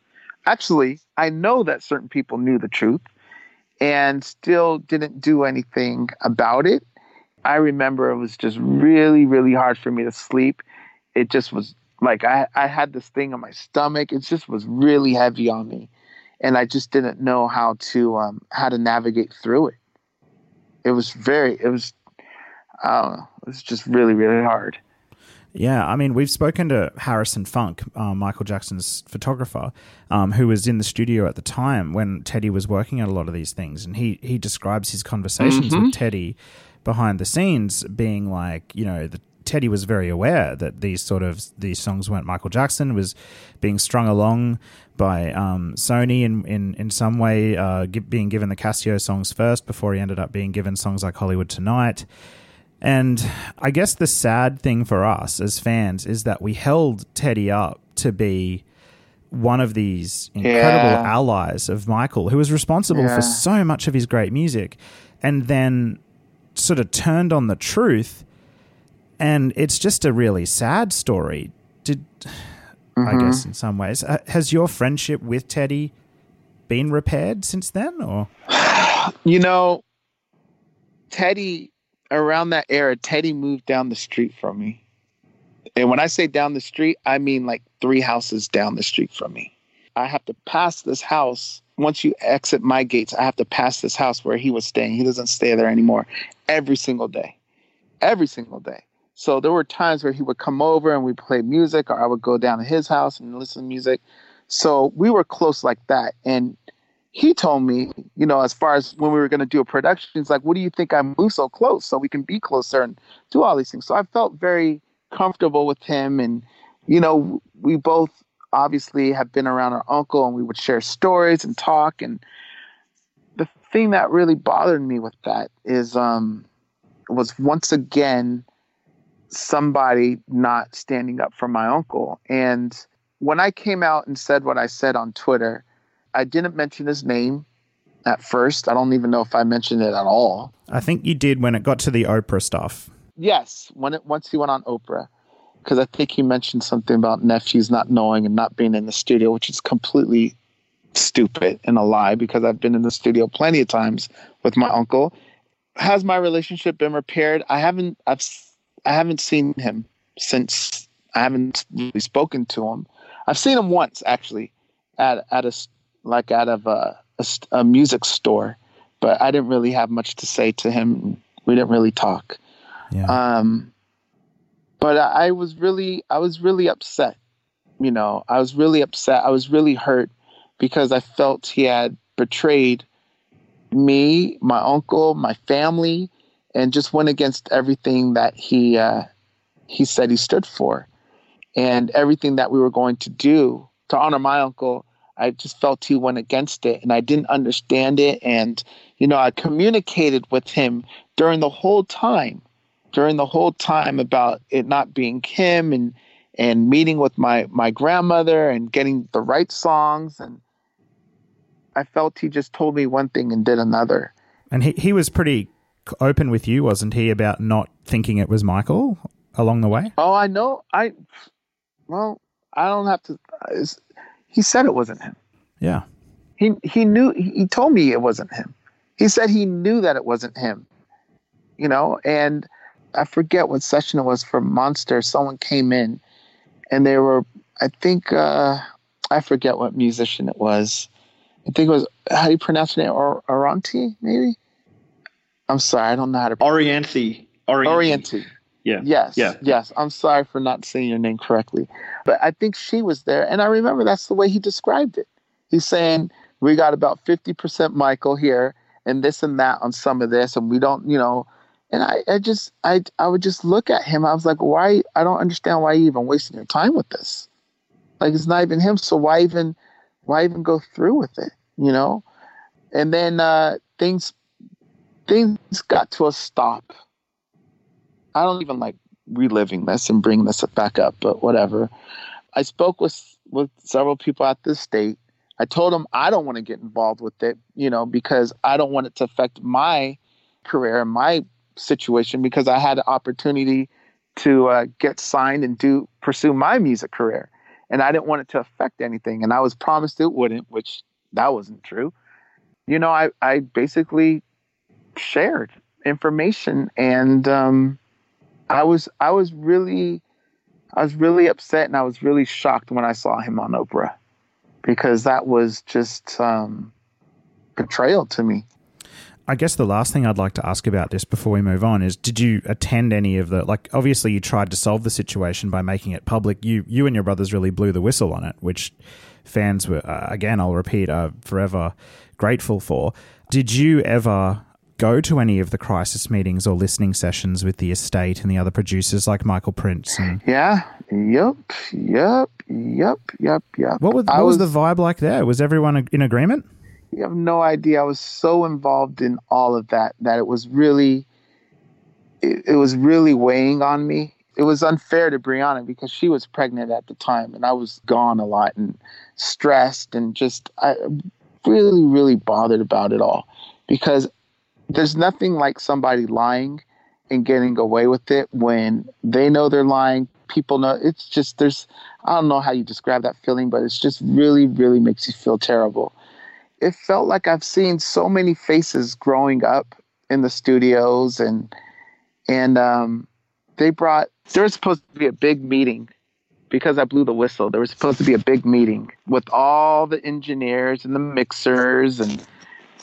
Actually, I know that certain people knew the truth and still didn't do anything about it. I remember it was just really, really hard for me to sleep. It just was like I, I had this thing on my stomach. It just was really heavy on me. And I just didn't know how to um, how to navigate through it. It was very it was I don't know, it was just really, really hard. Yeah, I mean, we've spoken to Harrison Funk, uh, Michael Jackson's photographer, um, who was in the studio at the time when Teddy was working on a lot of these things, and he he describes his conversations Mhm. with Teddy behind the scenes being like, you know, the, Teddy was very aware that these sort of these songs weren't Michael Jackson, was being strung along by um, Sony in, in in some way, uh, gi- being given the Cascio songs first before he ended up being given songs like Hollywood Tonight. And I guess the sad thing for us as fans is that we held Teddy up to be one of these incredible Yeah. allies of Michael, who was responsible Yeah. for so much of his great music, and then sort of turned on the truth. And it's just a really sad story. Did I Mhm. guess in some ways Uh, has your friendship with Teddy been repaired since then, or [SIGHS] You know, Teddy, around that era, Teddy moved down the street from me. And when I say down the street, I mean like three houses down the street from me. I have to pass this house. Once you exit my gates, I have to pass this house where he was staying. He doesn't stay there anymore every single day. Every single day. So there were times where he would come over and we'd play music, or I would go down to his house and listen to music. So we were close like that. And he told me, you know, as far as when we were going to do a production, he's like, what do you think I moved so close so we can be closer and do all these things? So I felt very comfortable with him. And, you know, we both obviously have been around our uncle and we would share stories and talk. And the thing that really bothered me with that is, um, was once again somebody not standing up for my uncle. And when I came out and said what I said on Twitter, I didn't mention his name at first. I don't even know if I mentioned it at all. I think you did when it got to the Oprah stuff. Yes, when it once he went on Oprah, because I think he mentioned something about nephews not knowing and not being in the studio, which is completely stupid and a lie. Because I've been in the studio plenty of times with my uncle. Has my relationship been repaired? I haven't. I've. I haven't seen him since. I haven't really spoken to him. I've seen him once actually, at at a like out of a a music store, but I didn't really have much to say to him. We didn't really talk. Yeah. Um, but I, I was really, I was really upset. You know, I was really upset. I was really hurt because I felt he had betrayed me, my uncle, my family, and just went against everything that he uh, he said he stood for, and everything that we were going to do to honor my uncle. I just felt he went against it, and I didn't understand it. And you know, I communicated with him during the whole time, during the whole time about it not being him, and and meeting with my my grandmother and getting the right songs and I felt he just told me one thing and did another. And he, he was pretty open with you, wasn't he, about not thinking it was Michael along the way? Oh, I know. I, well, I don't have to. He said it wasn't him. Yeah. He, he knew, he told me it wasn't him. He said he knew that it wasn't him, you know, and I forget what session it was for Monster. Someone came in and they were, I think, uh, I forget what musician it was I think it was how do you pronounce it? Or Oranti, maybe. I'm sorry, I don't know how to. Orianthi. Orianthi. Yeah. Yes. Yeah. Yes. I'm sorry for not saying your name correctly, but I think she was there, and I remember that's the way he described it. He's saying we got about fifty percent Michael here, and this and that on some of this, and we don't, you know. And I, I just, I, I would just look at him. I was like, why? I don't understand why you even wasting your time with this. Like it's not even him. So why even, why even go through with it? you know and then uh, things things got to a stop. I don't even like reliving this and bringing this back up but whatever. I spoke with with several people at the state. I told them i don't want to get involved with it you know because i don't want it to affect my career and my situation because i had an opportunity to uh, get signed and do pursue my music career. And i didn't want it to affect anything and i was promised it wouldn't which that wasn't true. You know, I, I basically shared information and um, I was I was really I was really upset and I was really shocked when I saw him on Oprah because that was just um, betrayal to me. I guess the last thing I'd like to ask about this before we move on is did you attend any of the like obviously you tried to solve the situation by making it public. You you and your brothers really blew the whistle on it, which fans were, uh, again, I'll repeat, are forever grateful for. Did you ever go to any of the crisis meetings or listening sessions with the estate and the other producers like Michael Prince? And yeah, yep, yep, yep, yep, yep. What, was, what was, was the vibe like there? Was everyone in agreement? You have no idea. I was so involved in all of that that it was really, it, it was really weighing on me it was unfair to Brianna because she was pregnant at the time and I was gone a lot and stressed and just I really really bothered about it all because there's nothing like somebody lying and getting away with it when they know they're lying people know it's just there's I don't know how you describe that feeling but it's just really really makes you feel terrible it felt like I've seen so many faces growing up in the studios and and um they brought there was supposed to be a big meeting because I blew the whistle. There was supposed to be a big meeting with all the engineers and the mixers and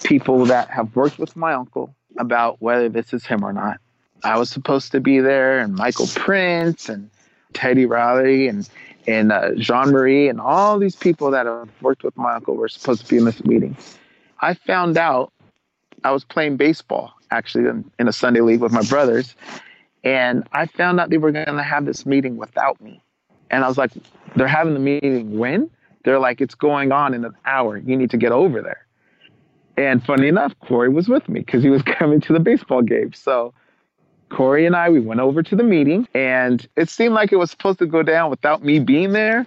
people that have worked with my uncle about whether this is him or not. I was supposed to be there, and Michael Prince and Teddy Riley and and uh, Jean Marie and all these people that have worked with my uncle were supposed to be in this meeting. I found out I was playing baseball actually in, in a Sunday league with my brothers, and I found out they were going to have this meeting without me. And I was like, they're having the meeting when? They're like, it's going on in an hour. You need to get over there. And funny enough, Cory was with me because he was [LAUGHS] coming to the baseball game. So Cory and I, we went over to the meeting and it seemed like it was supposed to go down without me being there.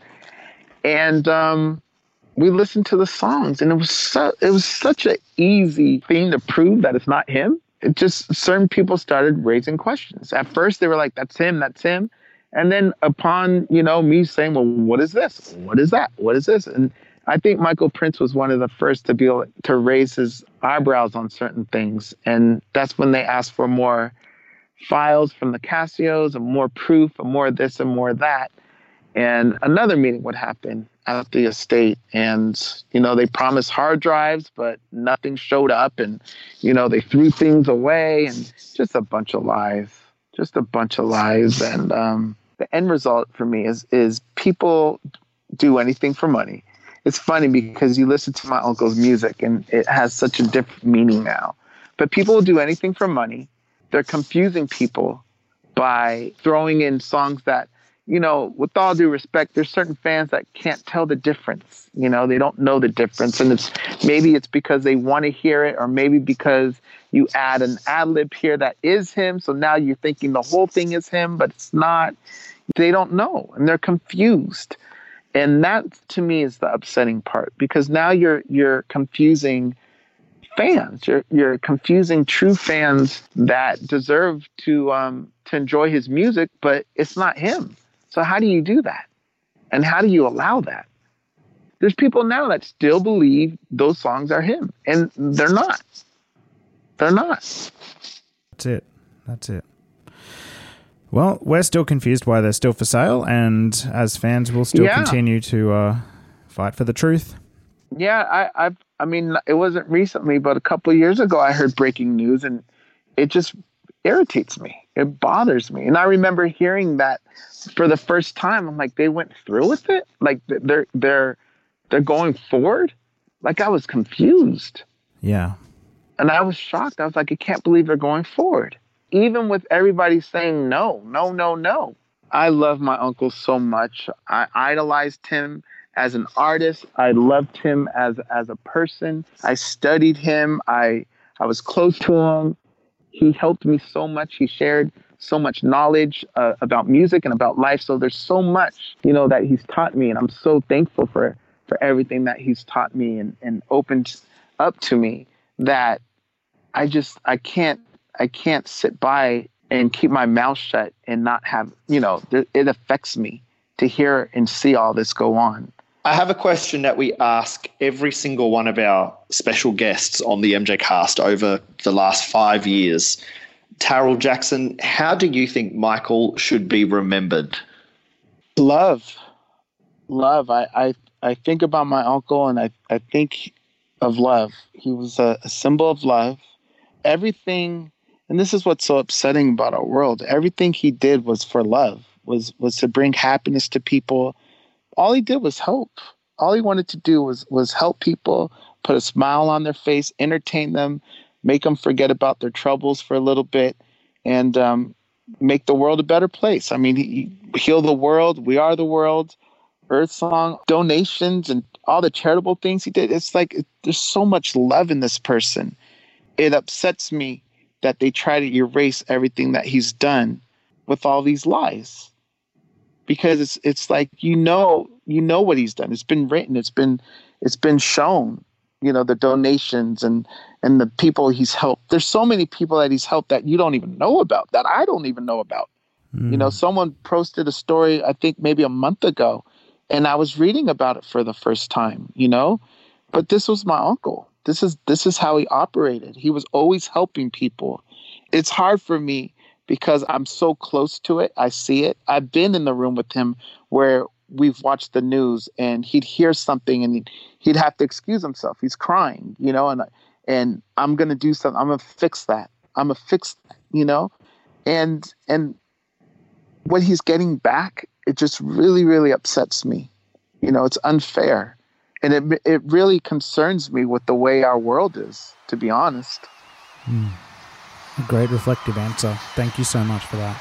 And um, we listened to the songs and it was so, it was such an easy thing to prove that it's not him it just certain people started raising questions. At first, they were like, "That's him, that's him," and then upon you know me saying, "Well, what is this? What is that? What is this?" and I think Michael Prince was one of the first to be able to raise his eyebrows on certain things, and that's when they asked for more files from the Cascios and more proof and more this and more that. And another meeting would happen at the estate. And you know they promised hard drives but nothing showed up. And you know they threw things away and just a bunch of lies just a bunch of lies. And um, the end result for me is is people do anything for money it's funny because you listen to my uncle's music and it has such a different meaning now but people will do anything for money they're confusing people by throwing in songs that you know, with all due respect, there's certain fans that can't tell the difference. You know, they don't know the difference, and it's maybe it's because they want to hear it, or maybe because you add an ad lib here that is him. So now you're thinking the whole thing is him, but it's not. They don't know, and they're confused, and that to me is the upsetting part because now you're you're confusing fans. You're you're confusing true fans that deserve to um, to enjoy his music, but it's not him so how do you do that? And how do you allow that? There's people now that still believe those songs are him, and they're not. They're not. That's it. That's it. Well, we're still confused why they're still for sale, and as fans, we'll still Yeah. continue to uh, fight for the truth. Yeah, I, I've, I mean, it wasn't recently, but a couple of years ago, I heard breaking news, and it just irritates me. It bothers me, and I remember hearing that for the first time. I'm like, they went through with it. Like they're they're they're going forward. Like I was confused, Yeah. and I was shocked. I was like, I can't believe they're going forward, even with everybody saying no, no, no, no. I love my uncle so much. I idolized him as an artist. I loved him as as a person. I studied him. I I was close to him. He helped me so much. He shared so much knowledge uh, about music and about life. So there's so much, you know, that he's taught me, and I'm so thankful for for everything that he's taught me and and opened up to me. That I just I can't I can't sit by and keep my mouth shut and not have you know th- it affects me to hear and see all this go on. I have a question that we ask every single one of our special guests on the MJCast over the last five years. Taryll Jackson, how do you think Michael should be remembered? love love I, I i think about my uncle and i i think of love he was a, a symbol of love everything and this is what's so upsetting about our world everything he did was for love was was to bring happiness to people all he did was help all he wanted to do was was help people put a smile on their face entertain them make them forget about their troubles for a little bit and um, make the world a better place. I mean, he, he heal the world. We are the world. Earth Song donations and all the charitable things he did. It's like there's so much love in this person. It upsets me that they try to erase everything that he's done with all these lies. Because it's it's like you know you know what he's done. It's been written. It's been it's been shown. You know the donations and and the people he's helped. There's so many people that he's helped that you don't even know about, that I don't even know about. You know, hmm. someone posted a story, I think maybe a month ago, and I was reading about it for the first time, you know? But this was my uncle. This is this is how he operated. He was always helping people. It's hard for me because I'm so close to it. I see it. I've been in the room with him where we've watched the news and he'd hear something and he'd, he'd have to excuse himself. He's crying, you know, and and I'm gonna do something. I'm gonna fix that. I'm gonna fix that, you know, and and what he's getting back, it just really really upsets me. You know, it's unfair, and it it really concerns me with the way our world is. To be honest. Hmm. A great reflective answer. Thank you so much for that.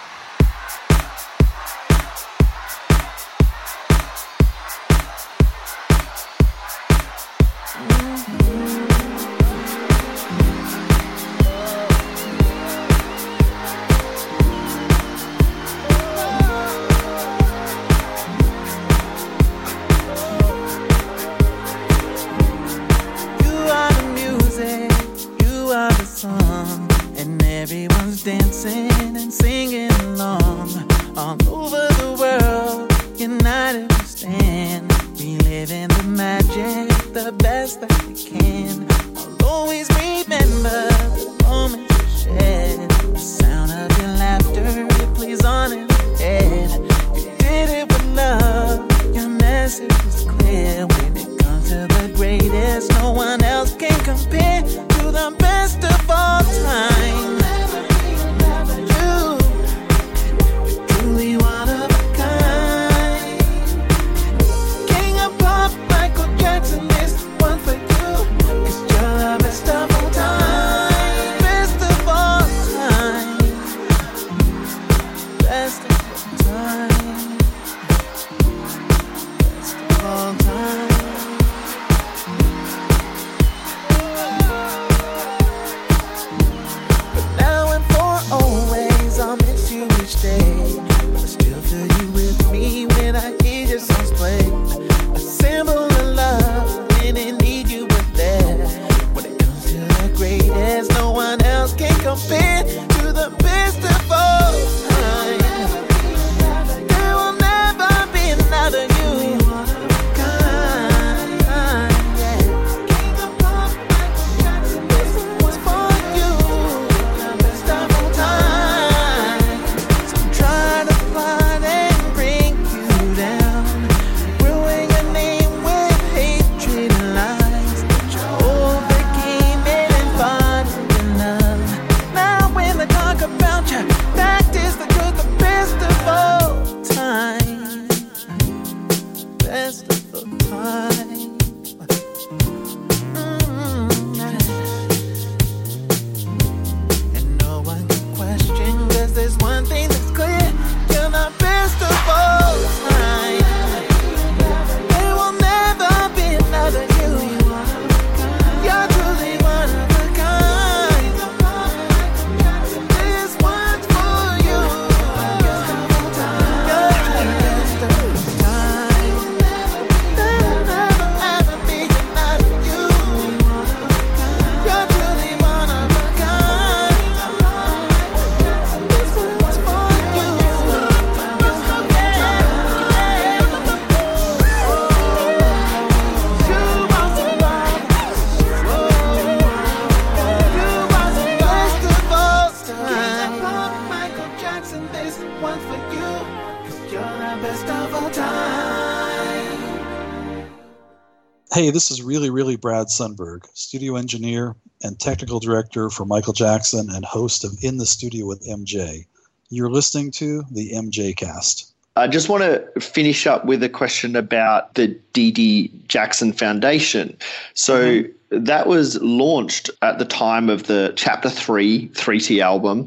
Hey, this is really, really Brad Sundberg, studio engineer and technical director for Michael Jackson and host of In the Studio with MJ. You're listening to the MJCast. I just want to finish up with a question about the Dee Dee Jackson Foundation. So mm-hmm. that was launched at the time of the Chapter 3 3T album.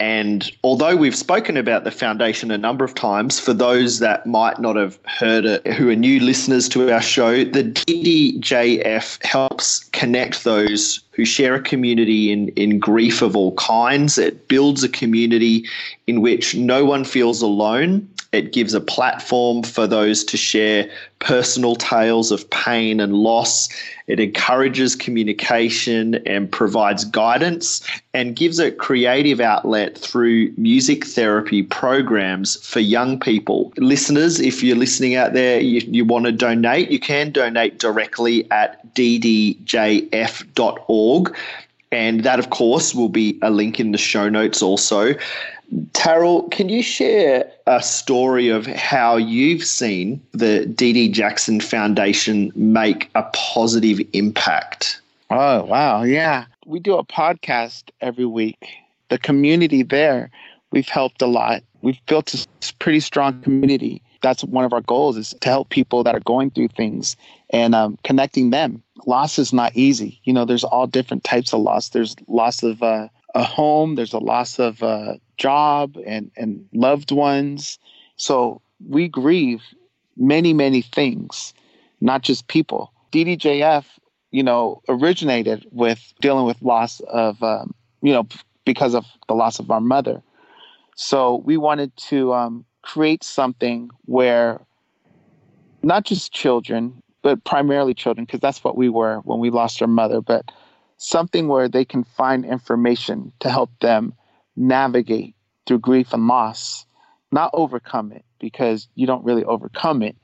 And although we've spoken about the foundation a number of times, for those that might not have heard it, who are new listeners to our show, the DDJF helps connect those who share a community in, in grief of all kinds. It builds a community in which no one feels alone. It gives a platform for those to share personal tales of pain and loss. It encourages communication and provides guidance and gives a creative outlet through music therapy programs for young people. Listeners, if you're listening out there, you, you want to donate, you can donate directly at ddjf.org. And that, of course, will be a link in the show notes also. Taryll, can you share a story of how you've seen the Dee Dee Jackson Foundation make a positive impact? Oh, wow. Yeah. We do a podcast every week. The community there, we've helped a lot. We've built a pretty strong community. That's one of our goals is to help people that are going through things and um, connecting them. Loss is not easy. You know, there's all different types of loss. There's loss of uh, a home. There's a loss of a job and, and loved ones. So we grieve many, many things, not just people. DDJF, you know, originated with dealing with loss of, um, you know, because of the loss of our mother. So we wanted to um, create something where not just children, but primarily children, because that's what we were when we lost our mother, but something where they can find information to help them navigate through grief and loss, not overcome it, because you don't really overcome it.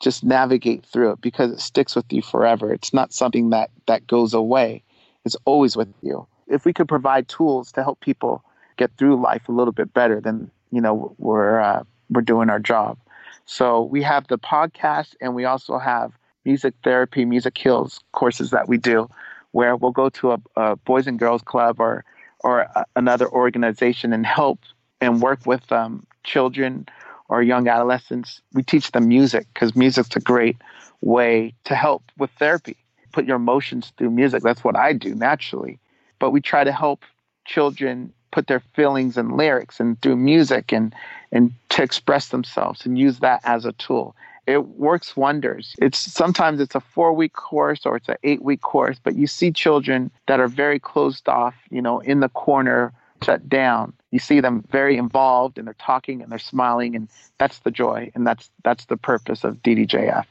Just navigate through it because it sticks with you forever. It's not something that that goes away. It's always with you. If we could provide tools to help people get through life a little bit better, then you know we're uh, we're doing our job. So we have the podcast, and we also have music therapy, music heals courses that we do, where we'll go to a, a boys and girls club or or a, another organization and help and work with um, children or young adolescents. We teach them music because music's a great way to help with therapy. Put your emotions through music. That's what I do naturally. But we try to help children put their feelings and lyrics and through music and and to express themselves and use that as a tool it works wonders. It's sometimes it's a four week course or it's an eight week course but you see children that are very closed off you know in the corner shut down. You see them very involved and they're talking and they're smiling and that's the joy and that's that's the purpose of ddjf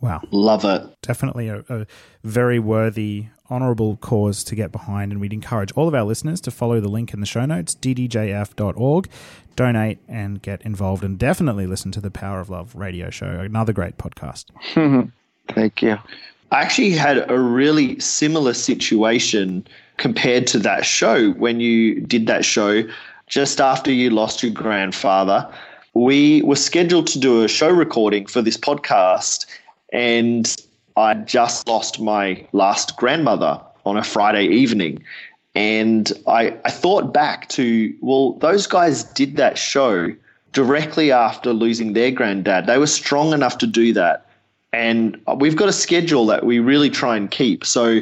Wow. Love it. Definitely a, a very worthy, honourable cause to get behind. And we'd encourage all of our listeners to follow the link in the show notes, ddjf.org, donate and get involved. And definitely listen to the Power of Love radio show, another great podcast. [LAUGHS] thank you I actually had a really similar situation compared to that show when you did that show just after you lost your grandfather. We were scheduled to do a show recording for this podcast, and I just lost my last grandmother on a Friday evening. And I, I thought back to, well, those guys did that show directly after losing their granddad. They were strong enough to do that And we've got a schedule that we really try and keep. So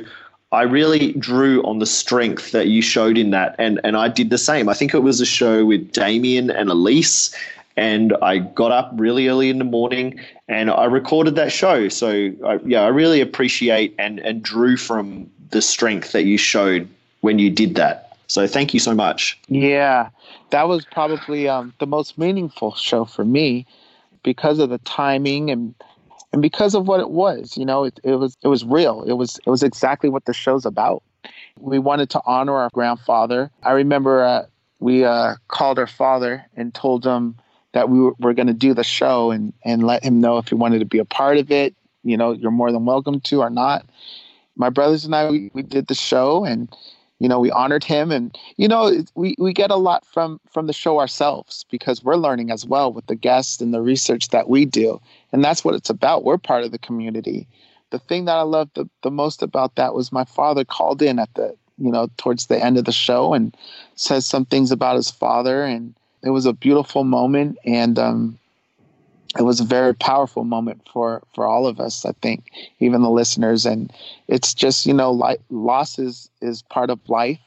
I really drew on the strength that you showed in that. And, and I did the same. I think it was a show with Damien and Elise. And I got up really early in the morning and I recorded that show. So, I, yeah, I really appreciate and, and drew from the strength that you showed when you did that. So, thank you so much. Yeah, that was probably um, the most meaningful show for me because of the timing and and because of what it was. You know, it, it was it was real. It was it was exactly what the show's about. We wanted to honor our grandfather. I remember uh, we uh, called our father and told him that we were, were going to do the show and and let him know if he wanted to be a part of it. You know, you're more than welcome to or not. My brothers and I we, we did the show and you know we honored him and you know we, we get a lot from from the show ourselves because we're learning as well with the guests and the research that we do and that's what it's about we're part of the community the thing that i loved the, the most about that was my father called in at the you know towards the end of the show and says some things about his father and it was a beautiful moment and um it was a very powerful moment for for all of us i think even the listeners. And it's just you know like loss is is part of life.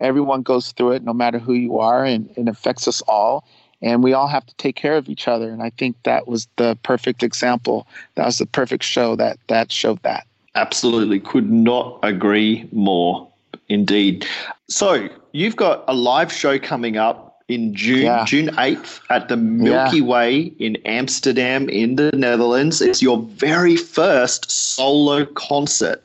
Everyone goes through it no matter who you are and it affects us all. And we all have to take care of each other. And i think that was the perfect example. That was the perfect show that that showed that. Absolutely. Could not agree more. Indeed. So you've got a live show coming up in June yeah. June 8th at the Milky yeah. Way in Amsterdam in the Netherlands. It's your very first solo concert.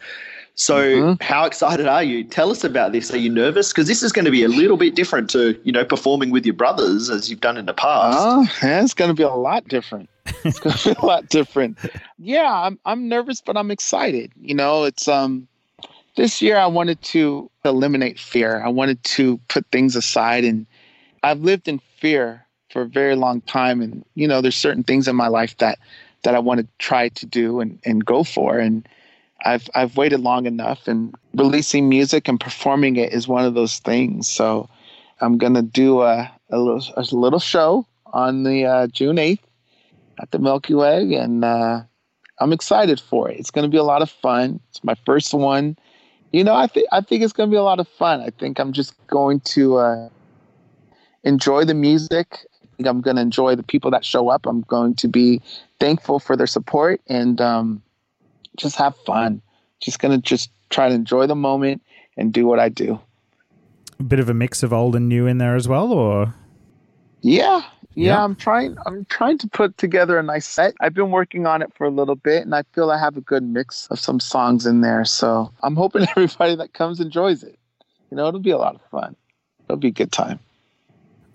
So mm-hmm. how excited are you? Tell us about this. Are you nervous? Because this is going to be a little bit different to, you know, performing with your brothers as you've done in the past. Oh, yeah, it's going to be a lot different. It's going to be a lot different. Yeah, I'm I'm nervous, but I'm excited. You know, it's um this year I wanted to eliminate fear. I wanted to put things aside and I've lived in fear for a very long time, and you know, there's certain things in my life that that I want to try to do and, and go for, and I've I've waited long enough, and releasing music and performing it is one of those things. So I'm gonna do a a little a little show on the uh, June 8th at the Milky Way, and uh, I'm excited for it. It's gonna be a lot of fun. It's my first one. You know, I think I think it's gonna be a lot of fun. I think I'm just going to uh, enjoy the music. I'm going to enjoy the people that show up. I'm going to be thankful for their support and um, just have fun. Just going to just try to enjoy the moment and do what I do. A bit of a mix of old and new in there as well, or yeah, yeah, yeah, I'm trying. I'm trying to put together a nice set. I've been working on it for a little bit, and I feel I have a good mix of some songs in there. So I'm hoping [LAUGHS] everybody that comes enjoys it. You know, it'll be a lot of fun. It'll be a good time.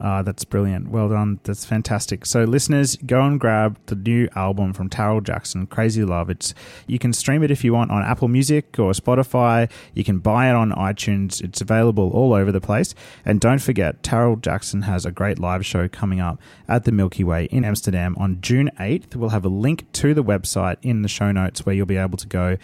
Uh, that's brilliant. Well done. That's fantastic. So, listeners, go and grab the new album from Taryll Jackson, Crazy Love. It's you can stream it if you want on Apple Music or Spotify. You can buy it on iTunes. It's available all over the place. And don't forget, Taryll Jackson has a great live show coming up at the Milky Way in Amsterdam on June 8th. We'll have a link to the website in the show notes where you'll be able to go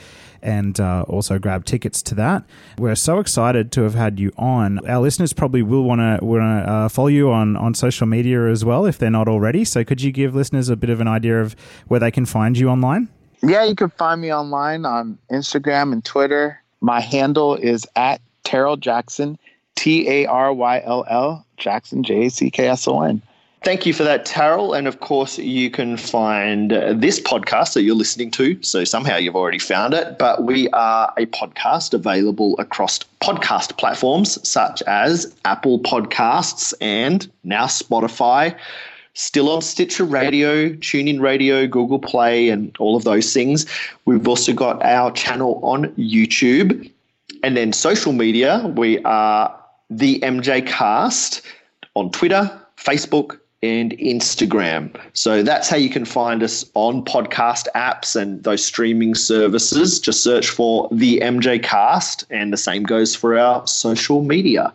and uh, also grab tickets to that. We're so excited to have had you on. Our listeners probably will want to want to uh, follow you on on social media as well if they're not already. So could you give listeners a bit of an idea of where they can find you online? Yeah, you can find me online on Instagram and Twitter. My handle is at Taryll Jackson, T A R Y L L Jackson J A C K S O N. Thank you for that, Taryll. And of course, you can find uh, this podcast that you're listening to. So somehow you've already found it. But we are a podcast available across podcast platforms such as Apple Podcasts and now Spotify. Still on Stitcher Radio, TuneIn Radio, Google Play, and all of those things. We've also got our channel on YouTube. And then social media, we are the MJCast on Twitter, Facebook, and Instagram. So that's how you can find us on podcast apps and those streaming services. Just search for the MJCast, and the same goes for our social media.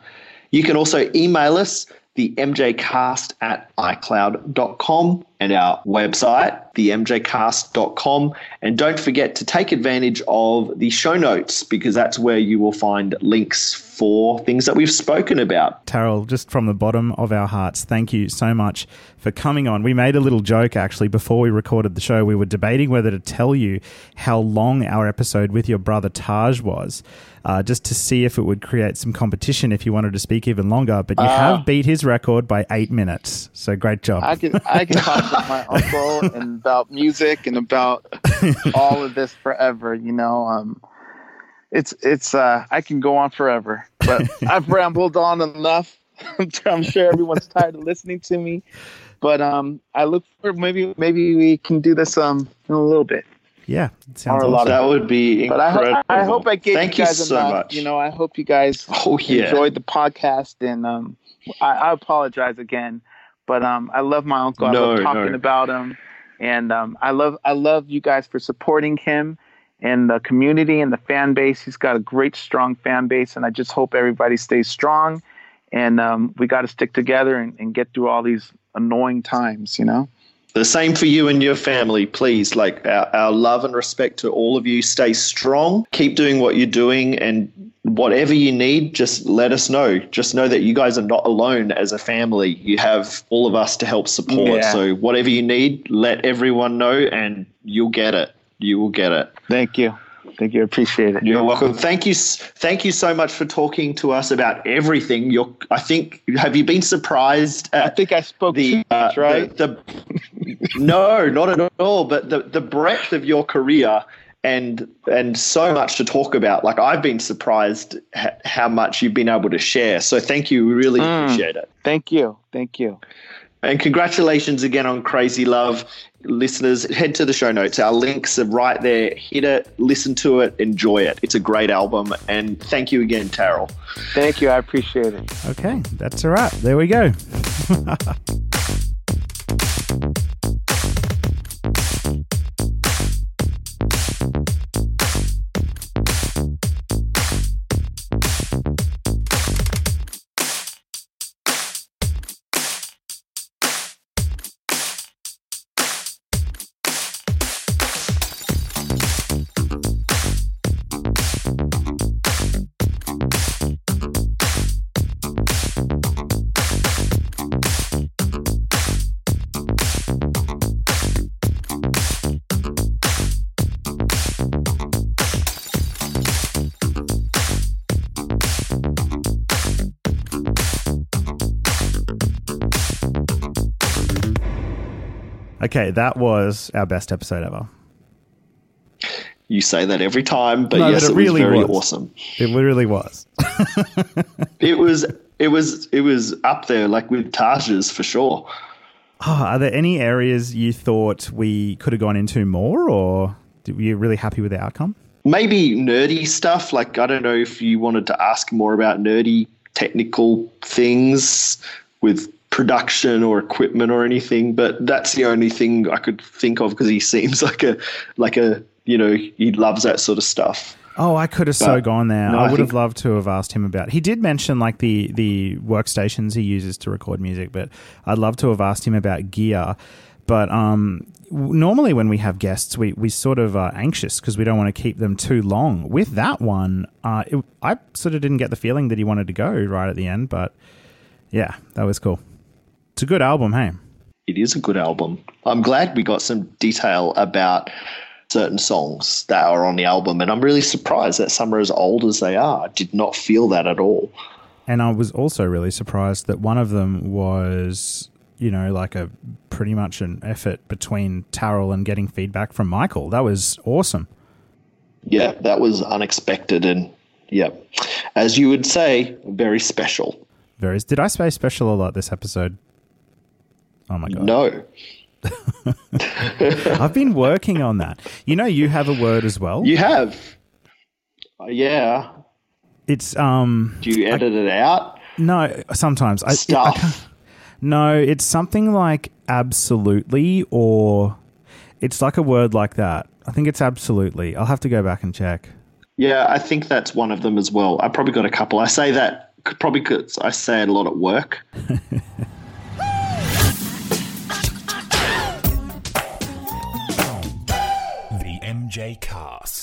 You can also email us, the mjcast at icloud.com, and our website, themjcast.com. And don't forget to take advantage of the show notes because that's where you will find links for things that we've spoken about. Taryll, just from the bottom of our hearts, thank you so much for coming on. We made a little joke actually before we recorded the show. We were debating whether to tell you how long our episode with your brother Taj was, uh, just to see if it would create some competition if you wanted to speak even longer. But you Uh, have beat his record by eight minutes. So great job. I can I can talk with my uncle and about music and about [LAUGHS] all of this forever. You know, um, it's it's uh, I can go on forever, but [LAUGHS] I've rambled on enough. [LAUGHS] I'm sure everyone's tired of listening to me, but um, I look for maybe maybe we can do this um in a little bit. yeah, sounds Or a lot awesome. That would be But I, incredible. ho- I hope I gave Thank you guys you so enough. much. You know, I hope you guys [LAUGHS] oh, yeah. enjoyed the podcast and um I, I apologize again but um i love my uncle i No, love talking no. about him and um i love i love you guys for supporting him and the community and the fan base he's got a great strong fan base and i just hope everybody stays strong and um we got to stick together and, and get through all these annoying times you know The same for you and your family, please. Like our, our love and respect to all of you. Stay strong. Keep doing what you're doing, and whatever you need, just let us know. Just know that you guys are not alone as a family. You have all of us to help support. Yeah. So whatever you need, let everyone know, and you'll get it. You will get it. thank you thank you appreciate it You're welcome. Thank you. Thank you so much for talking to us about everything. You're. I think. Have you been surprised i think i spoke the, too much uh, right the, the no, not at all. But the the breadth of your career and and so much to talk about. Like I've been surprised ha- how much you've been able to share. So thank you. We really Mm. appreciate it. thank you thank you And congratulations again on Crazy Love. Listeners, head to the show notes. Our links are right there. Hit it, listen to it, enjoy it. It's a great album. And thank you again, Taryll. thank you i appreciate it Okay, that's a wrap. There we go. [LAUGHS] Okay, that was our best episode ever. You say that every time, but No, yes, but it it, was really very was. awesome. It literally was. [LAUGHS] It was it was it was up there like with Taj's for sure. Oh, are there any areas you thought we could have gone into more, or were you really happy with the outcome? Maybe nerdy stuff. Like I don't know if you wanted to ask more about nerdy technical things with production or equipment or anything, but that's the only thing I could think of because he seems [LAUGHS] like a like a you know he loves that sort of stuff. Oh, I could have so gone there. no, I I would have loved to have asked him about. He did mention like the the workstations he uses to record music, but I'd love to have asked him about gear. But um, w- normally when we have guests, we we sort of are anxious because we don't want to keep them too long. With that one, uh, it, I sort of didn't get the feeling that he wanted to go right at the end. But yeah, that was cool. It's a good album, hey. It is a good album. I'm glad we got some detail about certain songs that are on the album, and I'm really surprised that some are as old as they are. I did not feel that at all. And I was also really surprised that one of them was, you know, like a pretty much an effort between Taryll and getting feedback from Michael. That was awesome. Yeah, that was unexpected, and yeah, as you would say, very special. Very. Did I say special a lot this episode? Oh my god! No, [LAUGHS] [LAUGHS] I've been working on that. You know, you have a word as well. you have. Uh, yeah, It's um do you edit it out? no. Sometimes I, I Stuff. can't- no, it's something like absolutely, or it's like a word like that. I think it's absolutely. I'll have to go back and check. Yeah, I think that's one of them as well. I probably got a couple. I say that probably because I say it a lot at work. [LAUGHS] MJCast.